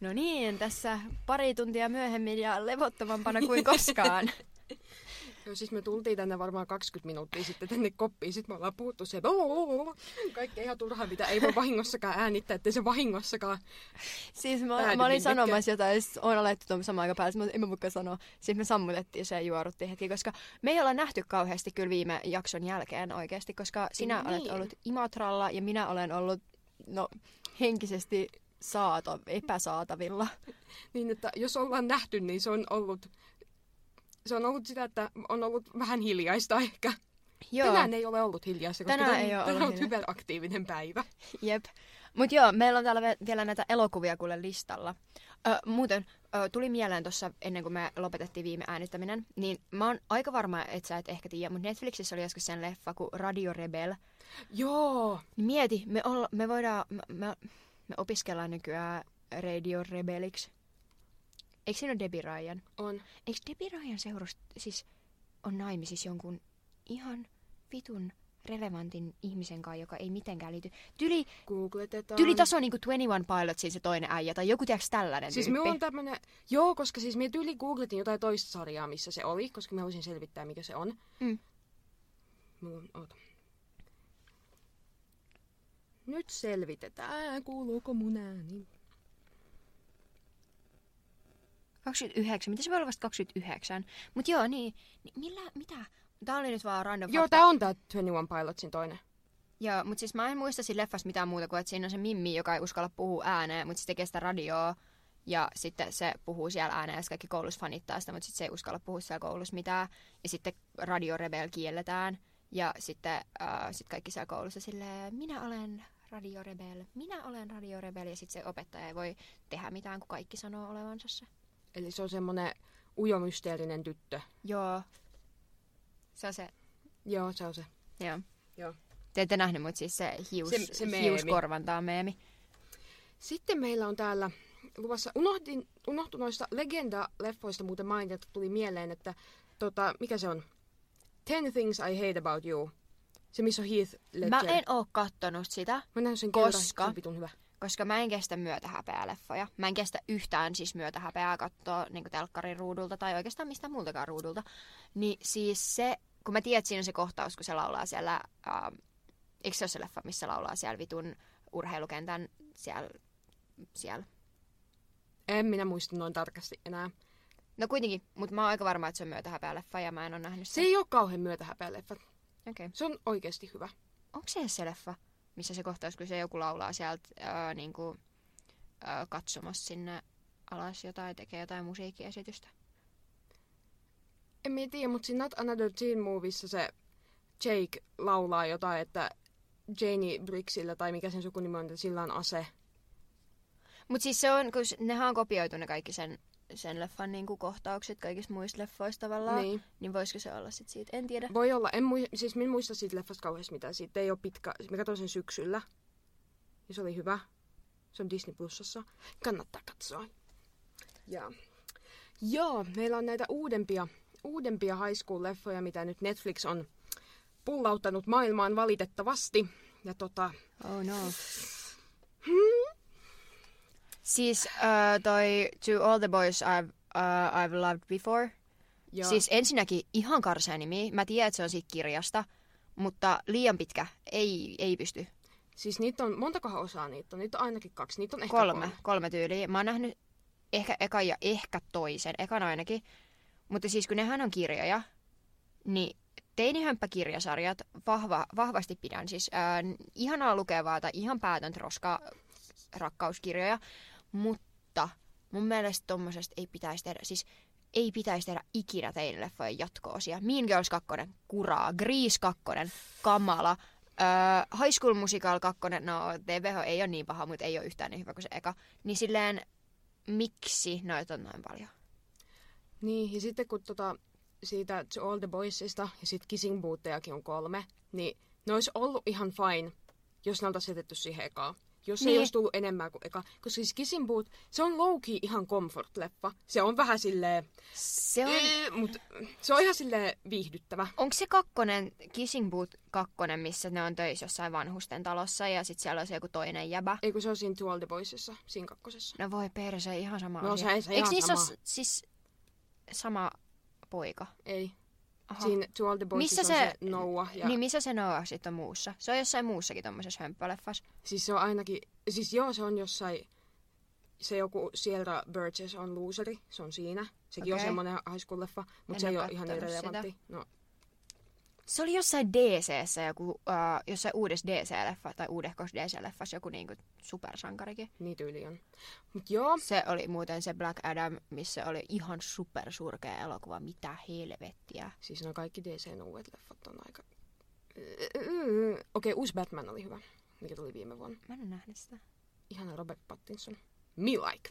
No niin, tässä pari tuntia myöhemmin ja levottomampana kuin koskaan. Joo, siis me tultiin tänne varmaan 20 minuuttia sitten tänne koppiin. Sitten me ollaan puhuttu se, kaikkea ihan turhaa, mitä ei voi vahingossakaan äänittää, ettei se vahingossakaan. Siis mä, mä olin sanomassa jotain, sit on alettu tuon samaan aikaan päälle, mutta en mä voikaan sanoa. Sitten me sammutettiin se ja juoruttiin hetki, koska me ei olla nähty kauheasti kyllä viime jakson jälkeen oikeasti, koska sinä Niin. olet ollut Imatralla ja minä olen ollut no, henkisesti saato, epäsaatavilla. Niin, että jos ollaan nähty, niin se on ollut, se on ollut sitä, että on ollut vähän hiljaista ehkä. Joo, Tänään ei ole ollut hiljaista, koska Tänään tänään ei ole tänään ollut on hyperaktiivinen päivä. jep. Mutta joo, meillä on täällä vielä näitä elokuvia kuule listalla. Ö, muuten, ö, tuli mieleen tuossa ennen kuin me lopetettiin viime äänittäminen, niin mä oon aika varma, että sä et ehkä tiedä, mutta Netflixissä oli joskus sen leffa kuin Radio Rebel. Joo, Niin mieti, me, olla, me voidaan, me, me opiskellaan nykyään Radio Rebeliksi. Eikö siinä ole Debbie Ryan? On. Eikö Debbie Ryan seurust, siis on naimisissa jonkun ihan vitun relevantin ihmisen kanssa, joka ei mitenkään liity. Tyli, Googletetaan. tyli taso niinku 21 Pilotsin se toinen äijä, tai joku tiedätkö tällainen Siis tyyppi. minulla on tämmönen, joo, koska siis minä tyyli googletin jotain toista sarjaa, missä se oli, koska mä halusin selvittää, mikä se on. Mm. Mulla on, oota. Nyt selvitetään, kuuluuko mun ääni. 29, miten se voi olla vasta 29? Mut joo, niin, niin millä, mitä? Tää oli nyt vaan random Joo, fakta. tää on tää 21 Pilotsin toinen. Joo, mutta siis mä en muista siinä leffassa mitään muuta kuin, että siinä on se Mimmi, joka ei uskalla puhua ääneen, mutta se tekee sitä radioa. Ja sitten se puhuu siellä ääneen ja sitten kaikki koulussa fanittaa sitä, mutta sitten se ei uskalla puhua siellä koulussa mitään. Ja sitten Radio Rebel kielletään. Ja sitten äh, sit kaikki siellä koulussa silleen, minä olen Radio Rebel, minä olen Radio Rebel. Ja sitten se opettaja ei voi tehdä mitään, kun kaikki sanoo olevansa se. Eli se on semmonen ujomysteerinen tyttö. Joo. Se on se, Joo, se on se. joo. Joo. Te ette nähnyt, mutta siis se, hius, Se- se meemi. hiuskorvanta on meemi. Sitten meillä on täällä luvassa, unohdin, unohtui noista legenda-leffoista muuten mainita, että tuli mieleen, että tota, mikä se on? Ten Things I Hate About You. Se, missä on Heath Ledger. Mä en oo kattonut sitä, Mä sen Koska? kerran, se on hyvä. Koska mä en kestä myötähäpeä-leffoja. Mä en kestä yhtään siis myötähäpeää katsoa niin telkkarin ruudulta tai oikeastaan mistään muultakaan ruudulta. Niin siis se, kun mä tiedän, että siinä on se kohtaus, kun se laulaa siellä, äh, eikö se ole se leffa, missä laulaa siellä vitun urheilukentän siellä, siellä. En minä muista noin tarkasti enää. No kuitenkin, mutta mä oon aika varma, että se on myötähäpeä-leffa ja mä en ole nähnyt Se sitä. ei ole kauhean myötähäpeä leffa. Okei. Okay. Se on oikeasti hyvä. Onko se se leffa, missä se kohtaus, kun se joku laulaa sieltä äh, niinku, äh, katsomassa sinne alas jotain, tekee jotain musiikkiesitystä? En mä tiedä, mutta siinä Not Another Teen Movissa se Jake laulaa jotain, että Janie Brixillä, tai mikä sen sukunimi on, että sillä on ase. Mutta siis se on, kun nehän on kopioitu ne kaikki sen, sen leffan niinku kohtaukset kaikista muista leffoista tavallaan. Niin. Niin voisiko se olla sit siitä? En tiedä. Voi olla. En mui, siis minä muista siitä leffasta kauheasti mitään. Siitä ei ole pitkä. Mä katsoin sen syksyllä. Ja se oli hyvä. Se on Disney Plusassa. Kannattaa katsoa. Ja. Joo, meillä on näitä uudempia, uudempia high school-leffoja, mitä nyt Netflix on pullauttanut maailmaan valitettavasti. Ja tota, Oh no. Siis uh, toi To All the Boys I've, uh, I've Loved Before. joo. Siis ensinnäkin ihan karsea nimi. Mä tiedän, että se on siitä kirjasta. Mutta liian pitkä. Ei, ei pysty. siis niitä on, montakohan osaa niitä on? Niitä on ainakin kaksi. Niitä on ehkä Kolme. Kolme tyyliä. Mä oon nähnyt ehkä ekan ja ehkä toisen. Ekan ainakin. Mutta siis kun nehän on kirjoja, niin teinihömppäkirjasarjat vahva, vahvasti pidän. Siis ää, ihanaa lukevaa tai ihan päätöntä roskaa rakkauskirjoja. Mutta mun mielestä tommosesta ei pitäisi tehdä. Siis ei pitäisi tehdä ikinä teinileffojen jatko-osia. Mean Girls 2, kuraa. Grease 2, kamala. Öö, High School Musical 2, no TVH ei ole niin paha, mutta ei ole yhtään niin hyvä kuin se eka. Niin silleen, miksi noita on noin paljon? Niin, ja sitten kun tota, siitä To All the Boysista ja sitten Kissing Boothejakin on kolme, niin ne olisi ollut ihan fine, jos ne oltaisiin jätetty siihen ekaan. Jos niin. ei olisi tullut enemmän kuin eka. Koska siis Kissing Booth, se on low ihan comfort-leffa. Se on vähän silleen, Se on... ee, mut se on ihan silleen viihdyttävä. Onko se kakkonen, Kissing Booth kakkonen, missä ne on töissä jossain vanhusten talossa ja sitten siellä on se joku toinen jäbä? Ei kun se on siinä To All the Boysissa, siinä kakkosessa. No voi perse, ihan sama No, asia. se- se Eikö niissä sama. ole siis sama poika? Ei. Aha. Siinä To All the Boysissa Missä on se- se Noah. Ja... Niin missä se Noah sitten on muussa? Se on jossain muussakin tommosessa hömppäleffassa. Siis se on ainakin, siis joo, se on jossain, se joku Sierra Burgess on looseri, se on siinä. Sekin on Okei. semmoinen high school leffa, En mutta se ei ole ihan kattonut irrelevantti. No, Se oli jossain DCssä joku, uh, jossain uudessa DC-leffa tai uudehkos DC-leffassa joku niinku supersankarikin. niin tyyli on. Mut joo, Se oli muuten se Black Adam, missä oli ihan supersurkea elokuva. Mitä helvettiä. siis no kaikki DCn uudet leffat on aika... Okei, okay, uusi Batman oli hyvä, mikä tuli viime vuonna. Mä en nähnyt sitä. Ihana Robert Pattinson. Me like.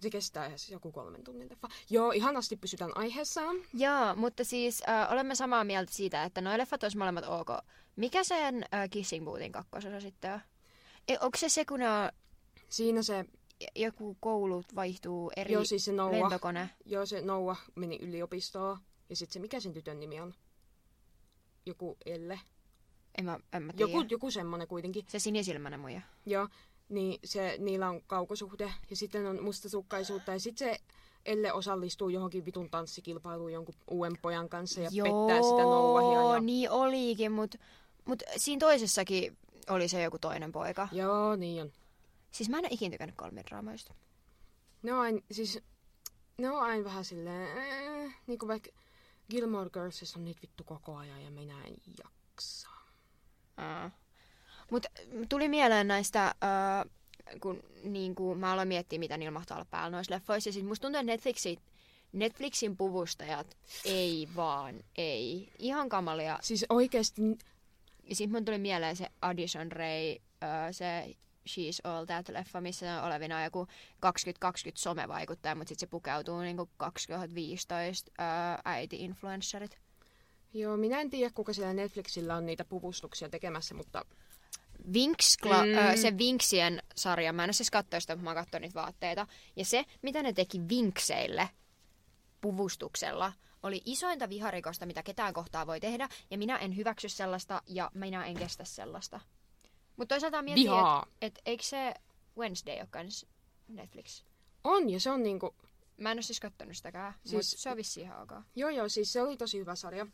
Se kestää ihan siis joku kolmen tunnin leffa. Joo, ihanasti pysytään aiheessa. Joo, mutta siis äh, olemme samaa mieltä siitä, että noi leffat olisi molemmat ok. Mikä sen äh, Kissing Boothin kakkososa sitten on? E, onko se se, kun on, Siinä se, joku koulut vaihtuu eri joo siis se Noah, lentokone? joo se Noah meni yliopistoon. Ja sitten se, mikä sen tytön nimi on? Joku Elle. En mä, en mä tiedä. Joku, joku semmonen kuitenkin. Se sinisilmäinen muija. Joo, niin se, niillä on kaukosuhde ja sitten on mustasukkaisuutta ja sitten se Elle osallistuu johonkin vitun tanssikilpailuun jonkun uuden pojan kanssa ja Joo, pettää sitä Noahia. Ja... niin olikin, mutta mut siinä toisessakin oli se joku toinen poika. Joo, niin on. Siis mä en ole ikinä tykännyt kolmidraamoista. Ne on aina, siis, ne on aina vähän silleen, äh, niin kuin vaikka Gilmore Girlsissa on niitä vittu koko ajan ja minä en jaksa. Mutta tuli mieleen näistä, äh, kun niin kuin, mä aloin miettiä, mitä niillä mahtaa olla päällä noissa leffoissa. Ja sit musta tuntuu, että Netflixi, Netflixin puvustajat ei vaan, ei. Ihan kamalia. Siis oikeesti, Ja sitten mun tuli mieleen se Addison Ray, äh, se She's All That-leffa, missä on olevina joku 2020 somevaikuttaja, mutta sitten se pukeutuu niinku 2015 äh, äiti-influencerit. joo, minä en tiedä kuka siellä Netflixillä on niitä puvustuksia tekemässä, mutta Vinks, Cla- Mm. ö, se Vinksien sarja, mä en ole siis katsoa sitä, mutta mä katsonut niitä vaatteita. Ja se, mitä ne teki Vinkseille puvustuksella, oli isointa viharikosta, mitä ketään kohtaa voi tehdä. Ja minä en hyväksy sellaista, ja minä en kestä sellaista. Mutta toisaalta mietin, että et, eikö se Wednesday ole kans Netflix? on ja se on niinku, Mä en ole siis kattonut sitäkään, siis... Siis- mutta se on vissiin ihan ok. joo joo, siis se oli tosi hyvä sarja.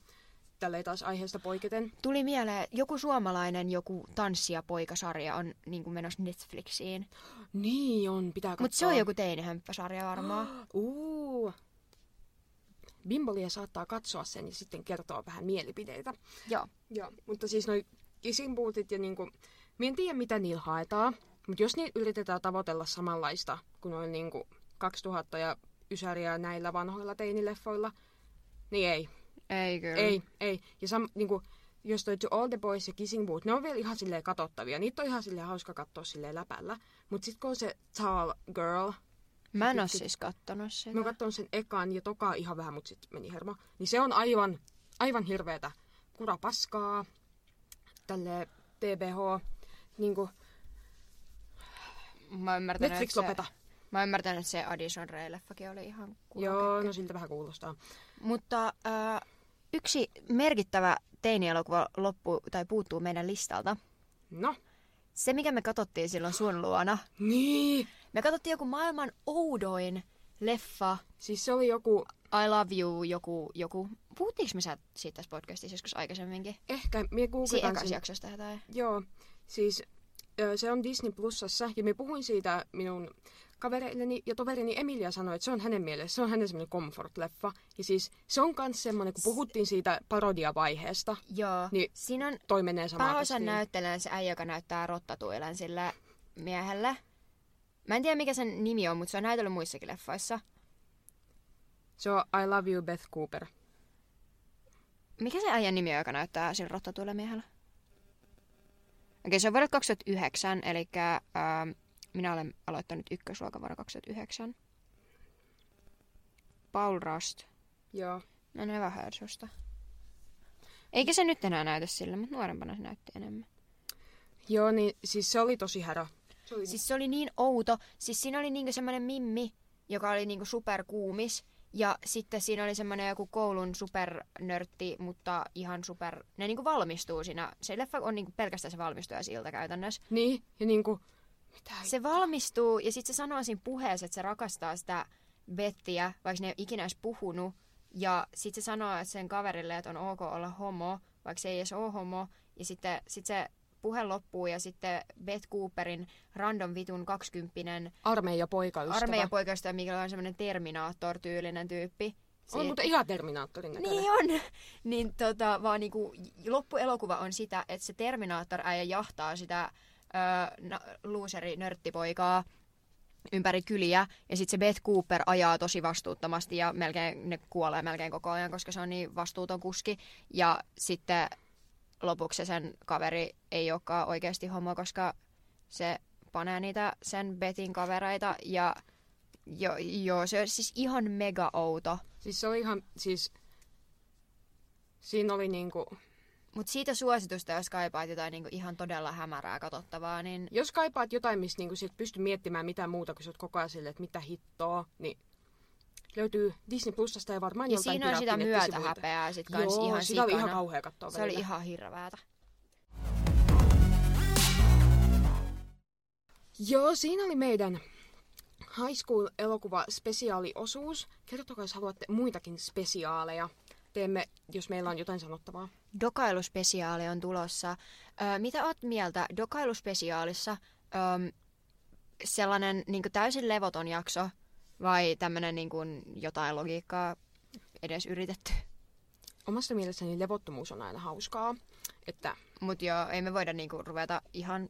Tälleen taas aiheesta poiketen. Tuli mieleen, joku suomalainen, joku tanssia poikasarja on niin kuin menossa Netflixiin. Niin on, pitää katsoa. Mutta se on joku teinihömppäsarja varmaan. Uu. Bimbolia saattaa katsoa sen ja sitten kertoa vähän mielipiteitä. Joo. Joo, mutta siis noi kisimpuutit ja niinku, mä en tiedä mitä niillä haetaan, mutta jos niillä yritetään tavoitella samanlaista kuin noin niinku 2000 ja Ysäriä näillä vanhoilla teinileffoilla, niin ei. Ei kyllä. Ei, ei. Ja sam, niinku, jos toi To All the Boys ja Kissing Booth, ne on vielä ihan silleen katsottavia. Niitä on ihan silleen hauska katsoa silleen läpällä. Mutta sitten kun on se Tall Girl, Mä en oo siis kattonut sitä. Mä katson sen ekan ja toka ihan vähän, mutta sitten meni hermo. Niin se on aivan, aivan hirveetä kurapaskaa. Tälle TBH. Niinku, Mä ymmärtänyt, Netflix että lopeta. Se, mä oon ymmärtänyt, että se Addison Ray-leffakin oli ihan Joo, kulakekkä. no siltä vähän kuulostaa. Mutta äh, yksi merkittävä teinielokuva loppu, tai puuttuu meidän listalta. No, Se, mikä me katsottiin silloin sun luona. niin. Me katsottiin joku maailman oudoin leffa. Siis se oli joku, I love you, joku, joku. Puhuttiinko me sä- siitä tässä podcastissa joskus aikaisemminkin? ehkä, Siinä googletan sen. jaksosta jotain. Joo, siis se on Disney Plusassa ja me puhuin siitä minun kavereilleni ja toverini Emilia sanoi, että se on hänen mielessä, se on hänen semmoinen comfort-leffa. Ja siis se on myös semmoinen, kun puhuttiin siitä parodiavaiheesta, Joo. Niin, Siinä on toi menee samaan testiin. näyttelee se äijä, joka näyttää rottatuilen sille miehelle. Mä en tiedä mikä sen nimi on, mutta se on näytellyt muissakin leffoissa. Se on I Love You Beth Cooper. Mikä se äijän nimi on, joka näyttää sille rottatuille miehelle? Okei, se on vuodelta 2009, eli ähm, minä olen aloittanut ykkösluokan vuonna 2009. Paul Rust. Joo. Mä en never heard susta. Eikä se nyt enää näytä sille, mutta nuorempana se näytti enemmän. Joo, niin siis se oli tosi härä. Se oli... Siis se oli niin outo. Siis siinä oli niinku semmoinen mimmi, joka oli niinku superkuumis. Ja sitten siinä oli semmoinen joku koulun supernörtti, mutta ihan super... Ne niinku valmistuu siinä. Se leffa on niinku pelkästään se valmistujasilta käytännössä. Niin, ja niinku... Mitä? Se valmistuu ja sitten se sanoo siinä puheessa, että se rakastaa sitä Bettiä, vaikka ne ei ole ikinä edes puhunut. Ja sitten se sanoo että sen kaverille, että on ok olla homo, vaikka se ei edes ole homo. Ja sitten sit se puhe loppuu ja sitten Beth Cooperin random vitun 20 Armeija poikaystävä. armeijapoikasta, mikä on semmoinen Terminator-tyylinen tyyppi. On Siinä- mutta ihan Terminaattorin näköinen. niin on. Niin tota, vaan niinku, loppuelokuva on sitä, että se Terminator-äijä jahtaa sitä looseri nörttipoikaa ympäri kyliä. Ja sitten se Beth Cooper ajaa tosi vastuuttomasti ja melkein, ne kuolee melkein koko ajan, koska se on niin vastuuton kuski. Ja sitten lopuksi se sen kaveri ei olekaan oikeasti homo, koska se panee niitä sen Bethin kavereita ja jo, joo, se on siis ihan mega outo. Siis se oli ihan, siis... Siinä oli niinku... Mutta siitä suositusta, jos kaipaat jotain niinku ihan todella hämärää katsottavaa, niin Jos kaipaat jotain, missä niinku sit pystyy miettimään mitään muuta, kun sä oot koko ajan silleen, että mitä hittoa, niin löytyy Disney Plusasta ja varmaan ja siinä on sitä myötähäpeää sit kans Joo, ihan sitä oli ihan kauhea katsoa Se oli välillä. ihan hirveätä. Joo, siinä oli meidän High School elokuva spesiaaliosuus. Kertokaa, jos haluatte muitakin spesiaaleja. Teemme, jos meillä on jotain sanottavaa. Dokailuspesiaali on tulossa. Ö, mitä oot mieltä dokailuspesiaalissa? Ö, sellainen niin täysin levoton jakso vai tämmöinen niin jotain logiikkaa edes yritetty? Omasta mielestäni levottomuus on aina hauskaa. Että Mutta joo, ei me voida niinku ruveta ihan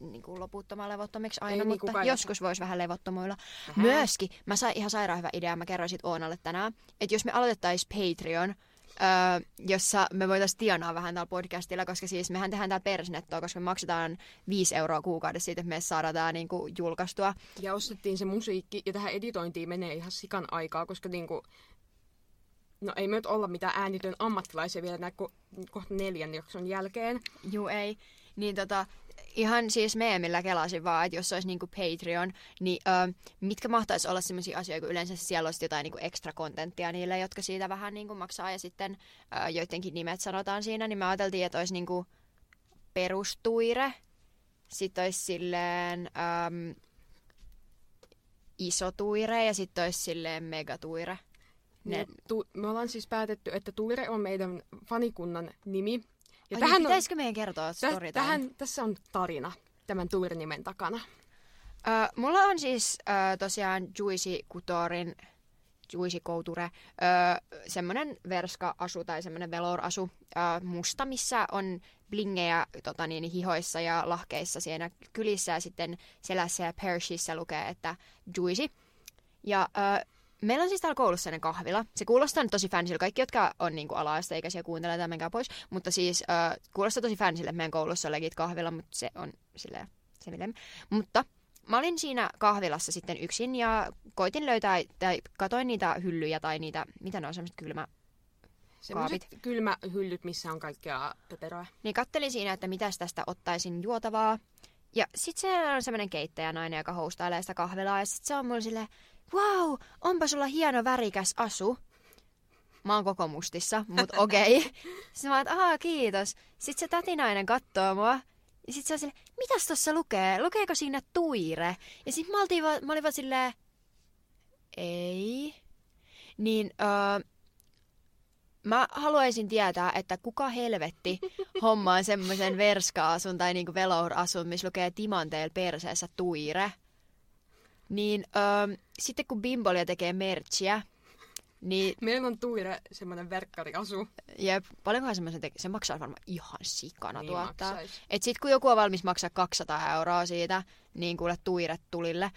niinku loputtomaan levottomiksi aina, Ei niin mutta kukaan joskus voisi vähän levottomuilla. Vähän. Myöskin, mä sain ihan sairaan hyvä idea, mä kerroin sit Oonalle tänään, että jos me aloitettaisiin Patreon, öö, jossa me voitaisiin tienaa vähän täällä podcastilla, koska siis mehän tehdään täällä persnettoa, koska me maksetaan 5 euroa kuukaudessa siitä, että me saadaan tää niinku julkaistua. Ja ostettiin se musiikki, ja tähän editointiin menee ihan sikan aikaa, koska niinku... No ei me nyt olla mitään äänitön ammattilaisia vielä näin ko- kohta neljän jakson jälkeen. Juu, ei. Niin tota, ihan siis meemillä kelasin vaan, että jos olisi niinku Patreon, niin ö, mitkä mahtaisi olla sellaisia asioita, kun yleensä siellä olisi jotain niinku extra kontenttia niille, jotka siitä vähän niinku maksaa ja sitten ö, joidenkin nimet sanotaan siinä, niin me ajateltiin, että olisi niinku perustuire, sitten olisi silleen äm, iso tuire ja sitten olisi silleen megatuire. Ne, Ne... Tu- me ollaan siis päätetty, että Tuire on meidän fanikunnan nimi. Ja ja tähän on, pitäisikö meidän kertoa story tä- tähän, tässä on tarina tämän Tuire-nimen takana. Ö, mulla on siis ö, tosiaan Juicy Couturein Juicy Couture, ö, semmonen verska-asu tai semmonen velour-asu ö, musta, missä on blingejä tota niin, hihoissa ja lahkeissa siinä kylissä ja sitten selässä ja Persissä lukee, että Juicy. Ja ö, meillä on siis täällä koulussa sellainen kahvila. Se kuulostaa nyt tosi fansille. Kaikki, jotka on niinku ala-asteikäisiä, kuuntelee tämän menkää pois. Mutta siis ö, kuulostaa tosi fansille, että meidän koulussa on legit kahvila, mutta se on silleen, silleen. Mutta mä olin siinä kahvilassa sitten yksin ja koitin löytää, tai katoin niitä hyllyjä tai niitä, mitä ne on, semmoiset kylmä... Semmoiset kylmähyllyt, missä on kaikkea pöperöä. Niin kattelin siinä, että mitäs tästä ottaisin juotavaa. Ja sit se on semmoinen keittäjänainen, joka houstailee sitä kahvilaa. Ja sit se on mulle silleen, wow, onpa sulla hieno värikäs asu. Mä oon koko mustissa, mut okei. Okay. Sitten mä oon, aah, kiitos. Sitten se tätinainen kattoo mua. Ja sit se on silleen, mitäs tossa lukee? Lukeeko siinä tuire? Ja sit mä, oltiin vaan, mä olin vaan silleen, ei. Niin, öö, mä haluaisin tietää, että kuka helvetti hommaa semmoisen verska-asun tai niinku velour-asun, missä lukee timanteella perseessä tuire. Niin öö, sitten kun Bimbolia tekee merchia, niin Meillä on Tuire semmoinen verkkariasu. jep, paljonkohan semmoisen tekee? Se maksaa varmaan ihan sikana Niin tuottaa. maksais. Et sit kun joku on valmis maksaa 200 euroa siitä, niin kuule tuiret tulille.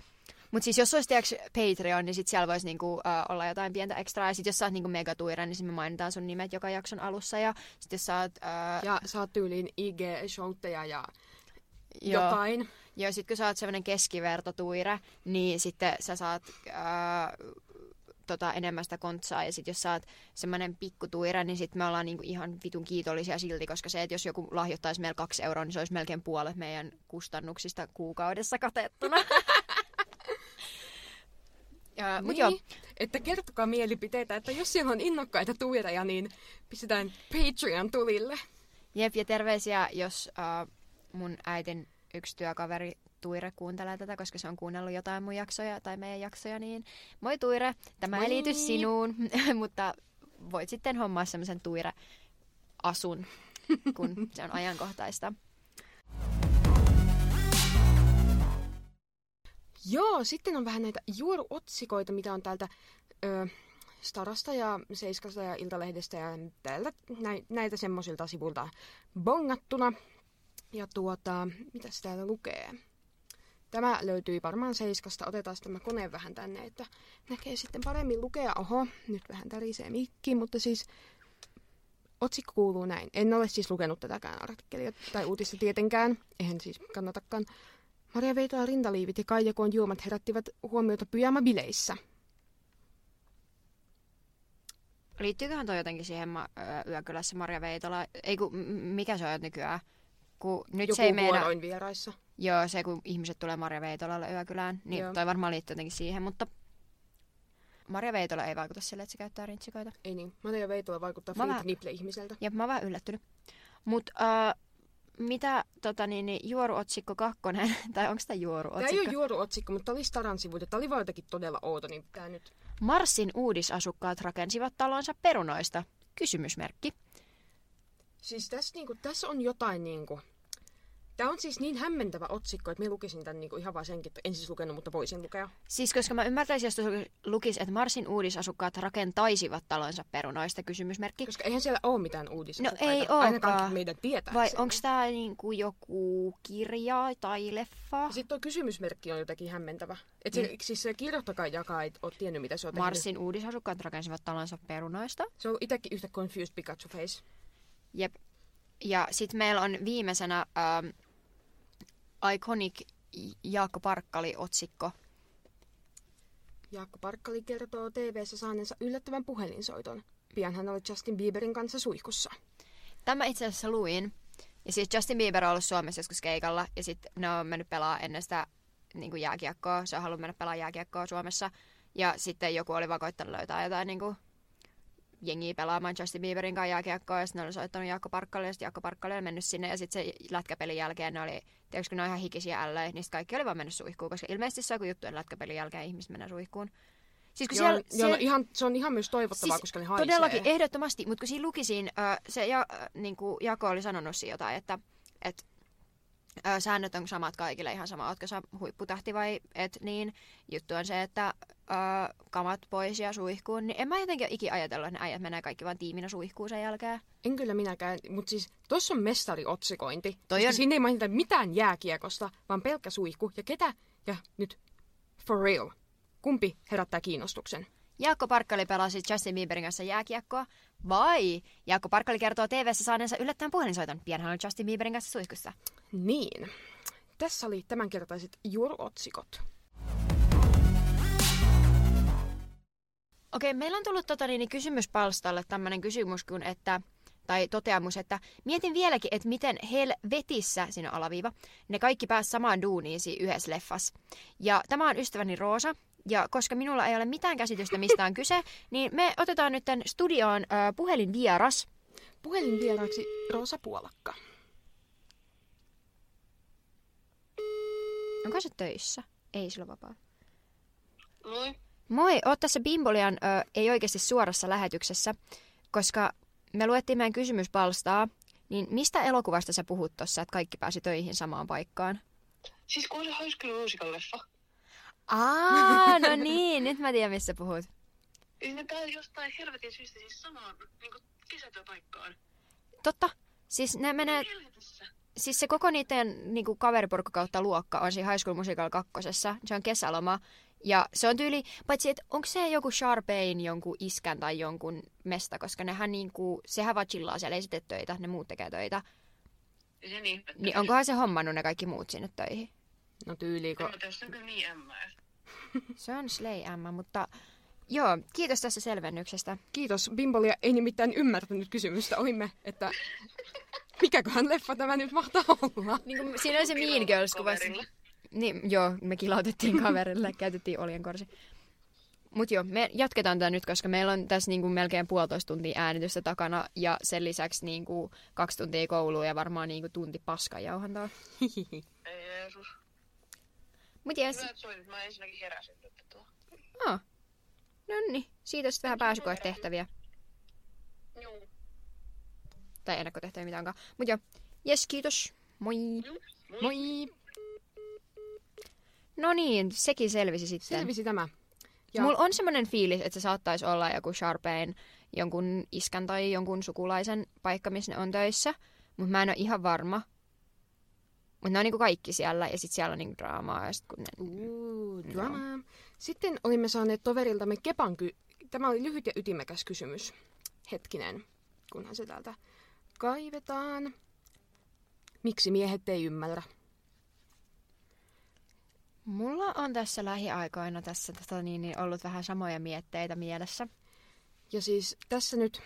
Mutta siis jos olisi tiiäks, Patreon, niin sit siellä voisi niinku, äh, olla jotain pientä ekstraa. Ja sit jos sä oot niinku megatuire, niin sit me mainitaan sun nimet joka jakson alussa. Ja sit jos sä oot... Äh, Ja saat tyyliin IG-showtteja ja joo, jotain. Joo, sit kun sä oot semmonen keskivertotuire, niin sitten sä saat ää, tota, enemmän sitä kontsaa. Ja sit jos sä oot semmonen pikkutuire, niin sit me ollaan niinku ihan vitun kiitollisia silti, koska se, että jos joku lahjoittaisi meillä kaksi euroa, niin se olisi melkein puolet meidän kustannuksista kuukaudessa katettuna. Ja, mut niin, joo, että kertokaa mielipiteitä, että jos siellä on innokkaita tuireja, niin pistetään Patreon tulille. jep, ja terveisiä, jos äh, mun äitin yksi työkaveri Tuire kuuntelee tätä, koska se on kuunnellut jotain mun jaksoja tai meidän jaksoja, niin moi Tuire, tämä ei Moi. liity sinuun, mutta voit sitten hommaa semmoisen Tuire-asun, kun se on ajankohtaista. Joo, sitten on vähän näitä juoruotsikoita, mitä on täältä ö, Starasta ja Seiskasta ja Iltalehdestä ja täältä, näitä semmoisilta sivulta bongattuna. Ja tuota, mitä täällä lukee? Tämä löytyi varmaan Seiskasta. Otetaan tämä kone vähän tänne, että näkee sitten paremmin lukea. Oho, nyt vähän tärisee mikki, mutta siis otsikko kuuluu näin. En ole siis lukenut tätäkään artikkelia tai uutista tietenkään. Eihän siis kannatakaan. Maria Veitola rintaliivit ja Kaijakoon juomat herättivät huomiota pyjama-bileissä. liittyyköhän toi jotenkin siihen ma- ö, Yökylässä Marja Veitola? Ei kun, mikä se on nykyään? Kun nyt Joku se ei vuoroin vieraissa. Joo, se kun ihmiset tulee Marja Veitolalle Yökylään, niin Joo. toi varmaan liittyy jotenkin siihen, mutta Marja Veitola ei vaikuta sille, että se käyttää rintsikoita. Ei niin. Maria Veitola vaikuttaa Mä vähän- nipple-ihmiseltä. Ja mä oon vähän yllättynyt. Mut äh, mitä tota, niin, niin, juoruotsikko kakkonen, tai onko tämä Tämä juoruotsikko? ei ole juoruotsikko, mutta tämä oli Staran sivuilta. Tämä oli vaan todella outo, niin tämä nyt... Marsin uudisasukkaat rakensivat talonsa perunoista. Kysymysmerkki. Siis tässä, niinku, tässä on jotain niinku... Tämä on siis niin hämmentävä otsikko, että mä lukisin tämän niinku ihan vaan senkin, että en siis lukenut, mutta voisin lukea. Siis koska mä ymmärtäisin, jos lukisi, että Marsin uudisasukkaat rakentaisivat talonsa perunoista. Kysymysmerkki. Koska eihän siellä ole mitään uutisia. No ei Ainakaan meidän tietää. Vai onko tämä niinku joku kirja tai leffa? Sitten tuo kysymysmerkki on jotenkin hämmentävä. Et se, siis se kirjoittakaa jakaa ei ole tiennyt, mitä se on tehnyt. Marsin uudisasukkaat rakensivat talonsa perunoista. Se on itsekin yhtä confused Pikachu face. Jep. Ja sitten meillä on viimeisenä ähm, Iconic Jaakko Parkkali-otsikko. Jaakko Parkkali kertoo TV-ssä saaneensa yllättävän puhelinsoiton. Pian hän oli Justin Bieberin kanssa suihkussa. Tämä itse asiassa luin. Ja siis Justin Bieber on ollut Suomessa joskus keikalla. Ja sitten ne on mennyt pelaa ennen sitä niin kuin jääkiekkoa. Se on halunnut mennä pelaa jääkiekkoa Suomessa. Ja sitten joku oli vaan koittanut löytää jotain niin kuin jengiä pelaamaan Justin Bieberin kanssa jääkiekkoa. Ja sitten ne oli soittanut Jaakko Parkkalle. Ja sitten Jaakko Parkkalle oli mennyt sinne. Ja sitten se lätkäpelin jälkeen ne oli, tiedätkö kun ne on ihan hikisiä ällöjä, niin kaikki oli vaan mennyt suihkuun. Koska ilmeisesti se on joku juttu, että lätkäpelin jälkeen ihmiset menee suihkuun. Siis kun Joo, siellä, joo, no ihan, se on ihan myös toivottavaa, Siis koska ne haisee. Todellakin, ehdottomasti. Mutta kun siinä lukisin, äh, se ja, niin kuin Jako oli sanonut siinä jotain, että et, äh, säännöt on samat kaikille ihan sama, ootko sä huipputähti vai et, niin juttu on se, että äh, kamat pois ja suihkuun, niin en mä jotenkin ole ikinä ajatellut, että ne äijät menee kaikki vaan tiiminä suihkuun sen jälkeen. En kyllä minäkään, mutta siis tossa on mestariotsikointi. Toi koska on- Siinä ei mainita mitään jääkiekosta, vaan pelkkä suihku. Ja ketä? Ja nyt, for real. Kumpi herättää kiinnostuksen? Jaakko Parkkali pelasi Justin Bieberin kanssa jääkiekkoa, vai Jaakko Parkkali kertoo TV-ssä saaneensa yllättäen puhelinsoiton. Pian hän on Justin Bieberin kanssa suihkussa. Niin. Tässä oli tämänkertaiset juoruotsikot. Okei, meillä on tullut tota, niin, kysymyspalstalle tämmöinen kysymys, kun että, tai toteamus, että mietin vieläkin, että miten helvetissä, siinä alaviiva, ne kaikki pääsivät samaan duuniin siinä yhdessä leffassa. Ja tämä on ystäväni Roosa, ja koska minulla ei ole mitään käsitystä, mistä on kyse, niin me otetaan nyt tämän studioon äh, puhelinvieras. Puhelinvieraaksi Roosa Puolakka. Onko se töissä? Ei, sillä vapaa. Moi. Moi, oot tässä Bimbolian ö, ei oikeasti suorassa lähetyksessä, koska me luettiin meidän kysymyspalstaa, niin mistä elokuvasta sä puhut tossa, että kaikki pääsi töihin samaan paikkaan? Siis se High School Musical-leffa. Aa, no niin, nyt mä tiedän, missä puhut. Niin ne pääsi jostain helvetin syystä siis samaan niin kesätyöpaikkaan. Totta, siis ne menee, Helvetissä. siis se koko niiden niinku, kaveriporukka kautta luokka on siinä High School Musical kakkosessa. Se on kesäloma. Ja se on tyyli, paitsi että onko se joku Sharpain jonkun iskän tai jonkun mesta, koska nehän niinku, sehän vaan chillaa siellä, ei se tee töitä, ne muut tekee töitä. Se niin. Niin onkohan se hommannut ne kaikki muut sinne töihin? No mä tiedä, se on kyllä niin ämmää. Se on Slay Emma, mutta joo, kiitos tässä selvennyksestä. Kiitos. Bimbolia ei nimittäin ymmärtänyt kysymystä. Ohimme, että mikäköhän leffa tämä nyt mahtaa olla. Niin kuin, siinä oli se Mean Girls kuva. Kaverilla. Niin, joo, me kilautettiin kaverille, käytettiin oljenkorsi. Mutta joo, me jatketaan tätä nyt, koska meillä on tässä niinku melkein puolitoista tuntia äänitystä takana ja sen lisäksi niinku kaksi tuntia koulua ja varmaan niinku tunti paskajauhantaa. Ei Jeesus. Mut jes, Hyvä, että soitit. Mä ensinnäkin heräsin nyt tuo. ah. no niin, siitä sitten vähän pääsykoetehtäviä. Juu. Tai ennakkotehtäviä mitä onkaan. Mut joo, jes, kiitos. Moi. Juu. Moi! No niin, sekin selvisi sitten. Selvisi tämä. Ja-. Mulla on semmoinen fiilis, että se saattaisi olla joku Sharpain, jonkun iskän tai jonkun sukulaisen paikka, missä ne on töissä. Mutta mä en ole ihan varma. Mutta ne on niinku kaikki siellä ja sitten siellä on niinku draamaa. Ja sit kun ne... Uuu, drama. Sitten olimme saaneet toveriltamme Kepan ky- Tämä oli lyhyt ja ytimekäs kysymys. Hetkinen, kunhan se täältä kaivetaan. Miksi miehet ei ymmärrä? Mulla on tässä lähiaikoina tässä tota, niin, niin, ollut vähän samoja mietteitä mielessä. Ja siis tässä nyt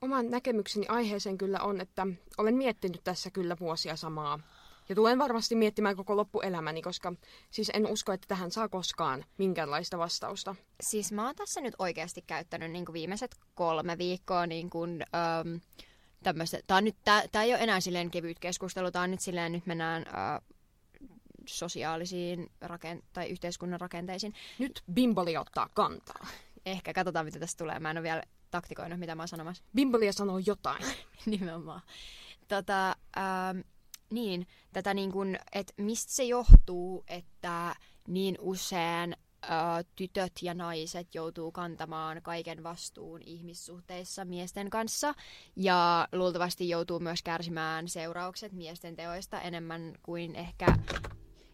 oman näkemykseni aiheeseen kyllä on, että olen miettinyt tässä kyllä vuosia samaa. Ja tulen varmasti miettimään koko loppuelämäni, koska siis en usko, että tähän saa koskaan minkäänlaista vastausta. Siis mä oon tässä nyt oikeasti käyttänyt niin kuin viimeiset kolme viikkoa niin kuin, ähm, tämmöistä. Tää, on nyt, tää, tää ei ole enää silleen kevyt keskustelu, tää on nyt silleen, nyt mennään äh, sosiaalisiin rakent- tai yhteiskunnan rakenteisiin. Nyt Bimboli ottaa kantaa. Ehkä katsotaan, mitä tästä tulee. Mä en ole vielä taktikoinut, mitä mä oon sanomassa. Bimbolia sanoo jotain. Nimenomaan. Tota, ähm, niin, tätä niin kuin, että mistä se johtuu, että niin usein äh, tytöt ja naiset joutuu kantamaan kaiken vastuun ihmissuhteissa miesten kanssa ja luultavasti joutuu myös kärsimään seuraukset miesten teoista enemmän kuin ehkä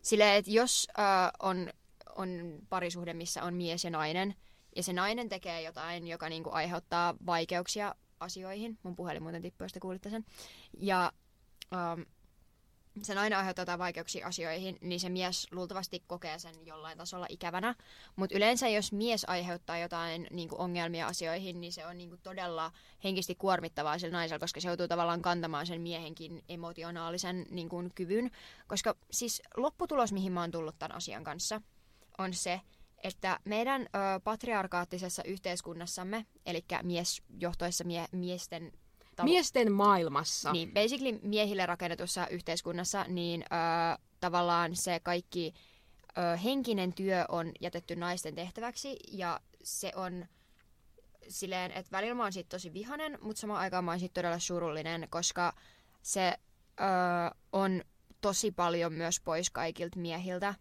sille, että jos äh, on, on parisuhde, missä on mies ja nainen, ja se nainen tekee jotain, joka niinku aiheuttaa vaikeuksia asioihin. Mun puhelin muuten tippui, jos te kuulitte sen. Ja se nainen aiheuttaa jotain vaikeuksia asioihin, niin se mies luultavasti kokee sen jollain tasolla ikävänä. Mutta yleensä jos mies aiheuttaa jotain niin kuin ongelmia asioihin, niin se on niin kuin todella henkisesti kuormittavaa sillä naisella, koska se joutuu tavallaan kantamaan sen miehenkin emotionaalisen niin kuin, kyvyn. Koska siis lopputulos, mihin mä oon tullut tämän asian kanssa, on se, että meidän ö, patriarkaattisessa yhteiskunnassamme, eli miesjohtoissa mie- miesten tavo- Miesten maailmassa. niin, basically miehille rakennetussa yhteiskunnassa, niin ö, tavallaan se kaikki ö, henkinen työ on jätetty naisten tehtäväksi ja se on silleen, että välillä mä oon siitä tosi vihanen, mutta samaan aikaan mä oon siitä todella surullinen, koska se ö, on tosi paljon myös pois kaikilta miehiltä.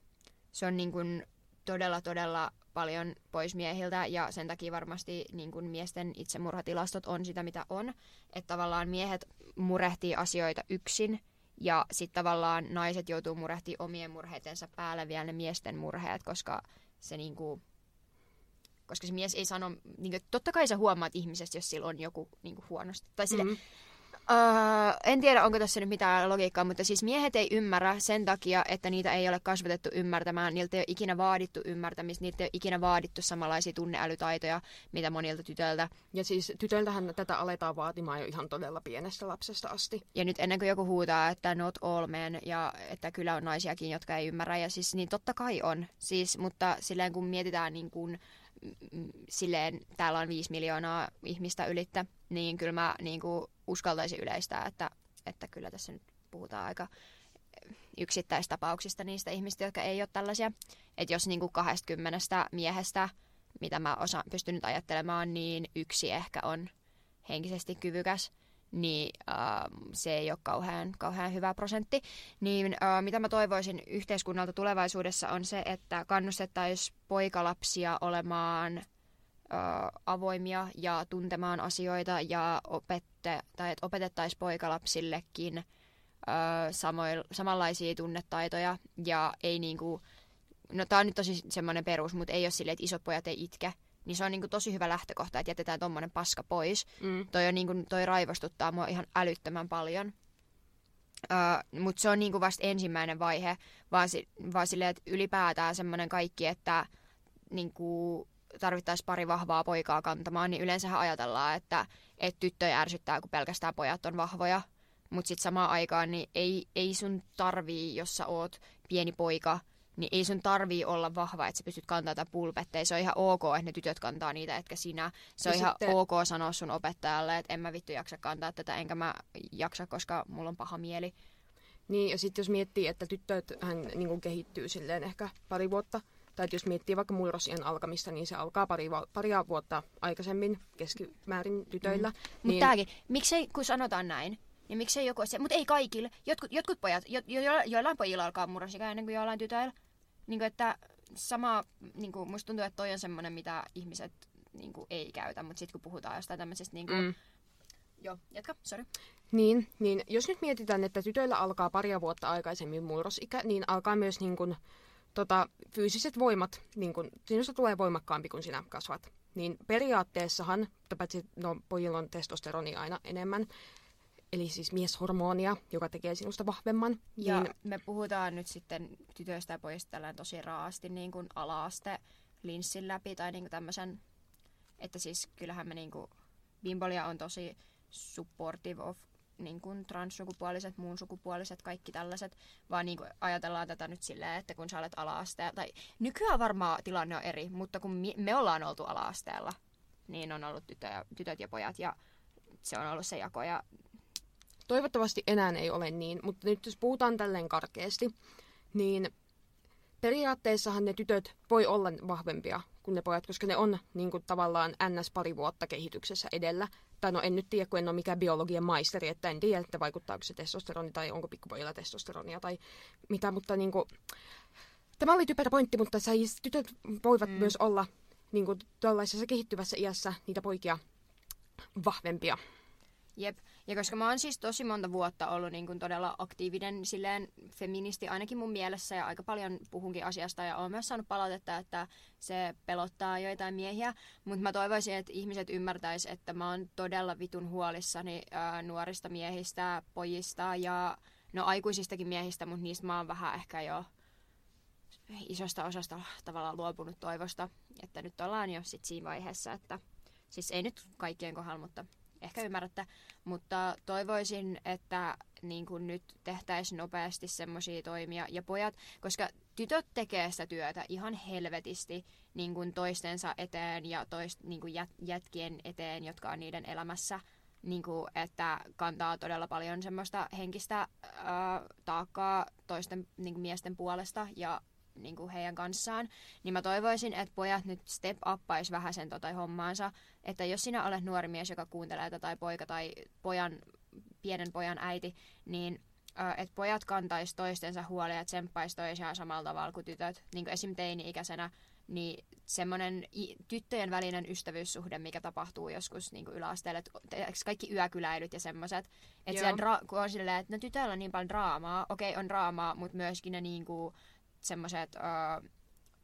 Se on niin kuin todella, todella paljon pois miehiltä ja sen takia varmasti niin kuin miesten itsemurhatilastot on sitä, mitä on. Että tavallaan miehet murehtii asioita yksin ja sitten tavallaan naiset joutuu murehtimaan omien murheitensa päälle vielä ne miesten murheet, koska se niin kuin, koska se mies ei sano, niin kuin, totta kai sä huomaat ihmisestä, jos sillä on joku niin kuin, huonosti. Tai sille, Mhm. Uh, en tiedä, onko tässä nyt mitään logiikkaa, mutta siis miehet ei ymmärrä sen takia, että niitä ei ole kasvatettu ymmärtämään. Niiltä ei ole ikinä vaadittu ymmärtämistä, niiltä ei ole ikinä vaadittu samanlaisia tunneälytaitoja, mitä monilta tytöiltä. Ja siis tytöltähän tätä aletaan vaatimaan jo ihan todella pienestä lapsesta asti. Ja nyt ennen kuin joku huutaa, että not all men, ja että kyllä on naisiakin, jotka ei ymmärrä, ja siis niin totta kai on. Siis, mutta silleen kun mietitään niin kuin, mm, silleen, täällä on viisi miljoonaa ihmistä ylittä, niin kyllä mä niin kuin uskaltaisin yleistää, että, että kyllä tässä nyt puhutaan aika yksittäistapauksista niistä ihmistä, jotka ei ole tällaisia. Että jos niin kuin 20 miehestä, mitä mä osaan, pystyn nyt ajattelemaan, niin yksi ehkä on henkisesti kyvykäs, niin äh, se ei ole kauhean, kauhean hyvä prosentti. Niin äh, mitä mä toivoisin yhteiskunnalta tulevaisuudessa on se, että kannustettaisiin poikalapsia olemaan avoimia ja tuntemaan asioita ja opette, tai että opetettaisiin poikalapsillekin äh, samoil, samanlaisia tunnetaitoja ja ei niinku, no tää on nyt tosi semmoinen perus, mutta ei ole silleen, että isot pojat ei itke, niin se on niinku tosi hyvä lähtökohta, että jätetään tommonen paska pois. Mm. Toi, on niinku, toi raivostuttaa mua ihan älyttömän paljon. Uh, Mutta se on niinku vasta ensimmäinen vaihe, vaan, si- vaan silleen, että ylipäätään semmoinen kaikki, että niinku, tarvittaisiin pari vahvaa poikaa kantamaan, niin yleensähän ajatellaan, että, että tyttöjä ärsyttää, kun pelkästään pojat on vahvoja. Mutta sitten samaan aikaan niin ei, ei sun tarvii, jos sä oot pieni poika, niin ei sun tarvii olla vahva, että sä pystyt kantaa tätä pulpetteja. Se on ihan ok, että ne tytöt kantaa niitä, etkä sinä. Se Ja on ihan sitten- ok sanoa sun opettajalle, että en mä vittu jaksa kantaa tätä, enkä mä jaksa, koska mulla on paha mieli. Niin, ja sitten jos miettii, että tyttöt hän niin kuin kehittyy silleen ehkä pari vuotta, tai että jos miettii vaikka murrosien alkamista, niin se alkaa pari, paria vuotta aikaisemmin keskimäärin tytöillä. Mutta niin, niin. tääkin, miksei, kun sanotaan näin, niin miksei joku se, mutta ei kaikille. Jotkut, jotkut pojat, jo, jo, jo, joillain pojilla alkaa murrosikä ennen kuin joillain tytöillä. Niin kuin, että sama, niin kuin, musta tuntuu, että toi on semmoinen, mitä ihmiset niin kuin, ei käytä, mutta sitten kun puhutaan jostain tämmöisestä, niin kuin, Mm. mm. joo, jatka, sorry. Niin, niin jos nyt mietitään, että tytöillä alkaa paria vuotta aikaisemmin murrosikä, niin alkaa myös niin kuin, tota, fyysiset voimat, niin kuin, sinusta tulee voimakkaampi, kun sinä kasvat. Niin periaatteessahan, paitsi no, pojilla on testosteronia aina enemmän, eli siis mieshormonia, joka tekee sinusta vahvemman. Ja niin, me puhutaan nyt sitten tytöistä ja pojista tällään tosi raasti niin kuin ala-aste linssin läpi tai niin kuin tämmöisen Että siis kyllähän me niinku, Bimbolia on tosi supportive of niin kuin transsukupuoliset, muun sukupuoliset, kaikki tällaiset, vaan niin kuin ajatellaan tätä nyt silleen, että kun sä olet ala-asteella, tai nykyään varmaan tilanne on eri, mutta kun me ollaan oltu ala-asteella, niin on ollut tytö ja, tytöt ja pojat, ja se on ollut se jako, ja Toivottavasti enää ei ole niin, mutta nyt jos puhutaan tälleen karkeasti, niin periaatteessahan ne tytöt voi olla vahvempia kuin ne pojat, koska ne on niin kuin, tavallaan ns. pari vuotta kehityksessä edellä. Tai no en nyt tiedä, kun en ole mikään biologian maisteri, että en tiedä, että vaikuttaako se testosteroni tai onko pikkupojilla testosteronia tai mitä, mutta niin kuin, tämä oli typerä pointti, mutta siis tytöt voivat mm. myös olla niin kuin, tällaisessa kehittyvässä iässä niitä poikia vahvempia. Jep. Ja koska mä oon siis tosi monta vuotta ollut niin kuin todella aktiivinen silleen feministi ainakin mun mielessä ja aika paljon puhunkin asiasta ja oon myös saanut palautetta, että se pelottaa joitain miehiä, mutta mä toivoisin, että ihmiset ymmärtäis, että mä oon todella vitun huolissani ää, nuorista miehistä, pojista ja no aikuisistakin miehistä, mutta niistä mä oon vähän ehkä jo isosta osasta tavallaan luopunut toivosta, että nyt ollaan jo sit siinä vaiheessa, että siis ei nyt kaikkien kohdalla, mutta ehkä ymmärrätte, mutta toivoisin, että niin kuin nyt tehtäisiin nopeasti semmoisia toimia. Ja pojat, koska tytöt tekee sitä työtä ihan helvetisti niin kuin toistensa eteen ja toist, niin kuin jät, jätkien eteen, jotka on niiden elämässä. Niin kuin, että kantaa todella paljon semmoista henkistä ää, taakkaa toisten niin kuin miesten puolesta ja niin kuin heidän kanssaan, niin mä toivoisin, että pojat nyt step uppais vähän sen tota hommaansa, että jos sinä olet nuori mies, joka kuuntelee tätä, tai poika tai pojan, pienen pojan äiti, niin että pojat kantaisi toistensa huolia ja tsemppaisi toisiaan samalla tavalla kuin tytöt, niin kuin esim. teini-ikäisenä, niin semmoinen tyttöjen välinen ystävyyssuhde, mikä tapahtuu joskus niin yläasteelle, että kaikki yökyläilyt ja semmoiset, että dra- kun on silleen, että no tytöillä on niin paljon draamaa, okei okay, on draamaa, mutta myöskin ne niin kuin, semmoiset uh,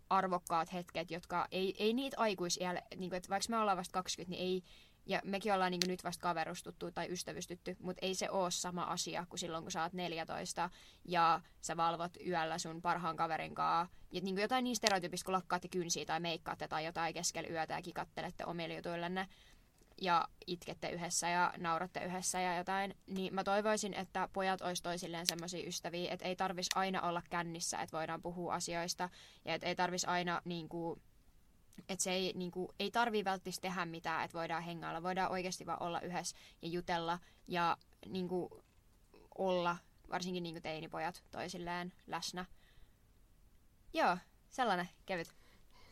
arvokkaat hetket, jotka ei, ei niitä aikuisiällä, niin kuin, että vaikka me ollaan vasta 20, niin ei, ja mekin ollaan niin kuin nyt vasta kaverustuttu tai ystävystytty, mutta ei se ole sama asia kuin silloin, kun sä oot 14 ja sä valvot yöllä sun parhaan kaverin kanssa. Ja niin kuin jotain niin stereotypista, kun lakkaatte kynsiä tai meikkaatte tai jotain keskellä yötä ja kikattelette omille jutuillenne ja itkette yhdessä ja nauratte yhdessä ja jotain, niin mä toivoisin, että pojat ois toisilleen semmoisia ystäviä, että ei tarvis aina olla kännissä, että voidaan puhua asioista ja että ei tarvis aina niinku, että se ei, niinku, ei tarvii välttämättä tehdä mitään, että voidaan hengailla, voidaan oikeasti vaan olla yhdessä ja jutella ja niinku, olla, varsinkin niinku teinipojat toisilleen läsnä. Joo, sellainen kevyt.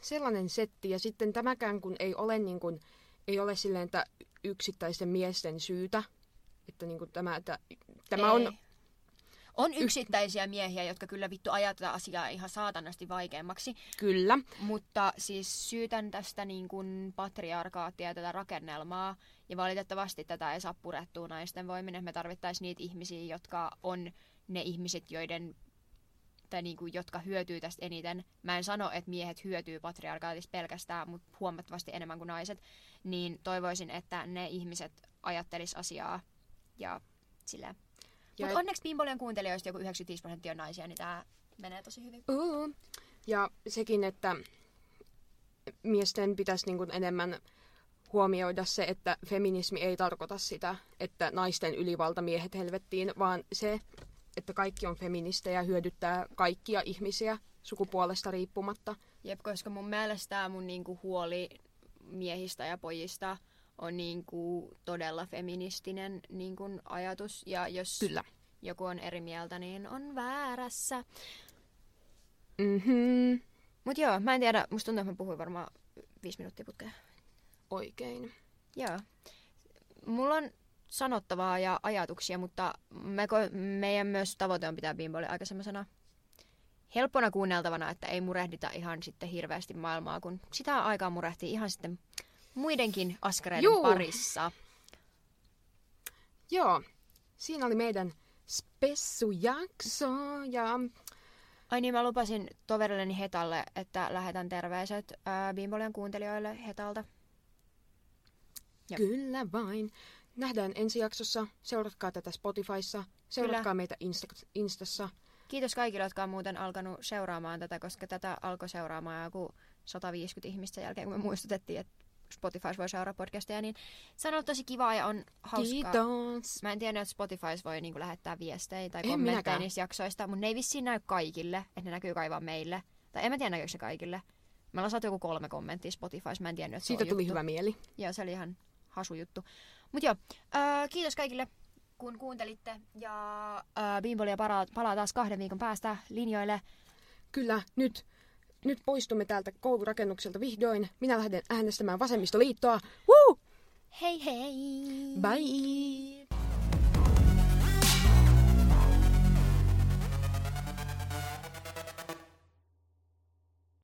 Sellainen setti ja sitten tämäkään kun ei ole niin kuin, ei ole silleen, että yksittäisten miesten syytä, että niin kuin tämä, että, tämä ei. on... On yksittäisiä miehiä, jotka kyllä vittu ajaa tätä asiaa ihan saatanasti vaikeammaksi. Kyllä. Mutta siis syytän tästä niin kuin patriarkaattia ja tätä rakennelmaa. Ja valitettavasti tätä ei saa purettua naisten voimin. Me tarvittaisiin niitä ihmisiä, jotka on ne ihmiset, joiden tai niin kuin, jotka hyötyy tästä eniten. Mä en sano, että miehet hyötyy patriarkaatista pelkästään, mutta huomattavasti enemmän kuin naiset. Niin toivoisin, että ne ihmiset ajattelis asiaa ja silleen. Mutta onneksi Pimbolian kuuntelijoista joku 95 prosenttia on naisia, niin tämä menee tosi hyvin. Uh, ja sekin, että miesten pitäisi niin kuin enemmän huomioida se, että feminismi ei tarkoita sitä, että naisten ylivalta miehet helvettiin, vaan se, että kaikki on feministejä hyödyttää kaikkia ihmisiä sukupuolesta riippumatta. Jep, koska mun mielestä tämä mun niinku huoli miehistä ja pojista on niinku todella feministinen niinku ajatus. Ja jos Kyllä. joku on eri mieltä, niin on väärässä. Mm-hmm. Mut joo, mä en tiedä, musta tuntuu, että mä puhuin varmaan viisi minuuttia putkeen. Oikein. Joo. Mulla on sanottavaa ja ajatuksia, mutta me, meidän myös tavoite on pitää Bimboli aika semmoisena helppona kuunneltavana, että ei murehdita ihan sitten hirveästi maailmaa, kun sitä aikaa murehtii ihan sitten muidenkin askareiden Juu. parissa. Joo, siinä oli meidän spessujakso ja... Ai niin, mä lupasin toverilleni Hetalle, että lähetän terveiset Bimbolian kuuntelijoille Hetalta. Jop. Kyllä vain. Nähdään ensi jaksossa. Seuratkaa tätä Spotifyssa. Seuratkaa Kyllä. meitä Insta- Instassa. Kiitos kaikille, jotka on muuten alkanut seuraamaan tätä, koska tätä alkoi seuraamaan joku 150 ihmistä sen jälkeen, kun me muistutettiin, että Spotifys voi seuraa podcasteja, niin se on ollut tosi kivaa ja on hauskaa. Kiitos. Mä en tiedä, että Spotifys voi niinku lähettää viestejä tai En kommentteja minäkään. niistä jaksoista, mutta ne ei vissiin näy kaikille, että ne näkyy kai vaan meille. Tai en mä tiedä, näkyykö se kaikille. Meillä on saatu joku kolme kommenttia Spotifys, mä en tiennyt, että se Siitä on tuli juttu. hyvä mieli. Joo, se oli ihan hasu juttu. Mut joo, äh, kiitos kaikille, kun kuuntelitte. Ja äh, Bimbolia palaa, palaa taas kahden viikon päästä linjoille. Kyllä, nyt, nyt poistumme täältä koulurakennukselta vihdoin. Minä lähden äänestämään vasemmistoliittoa. Woo! Hei hei! Bye!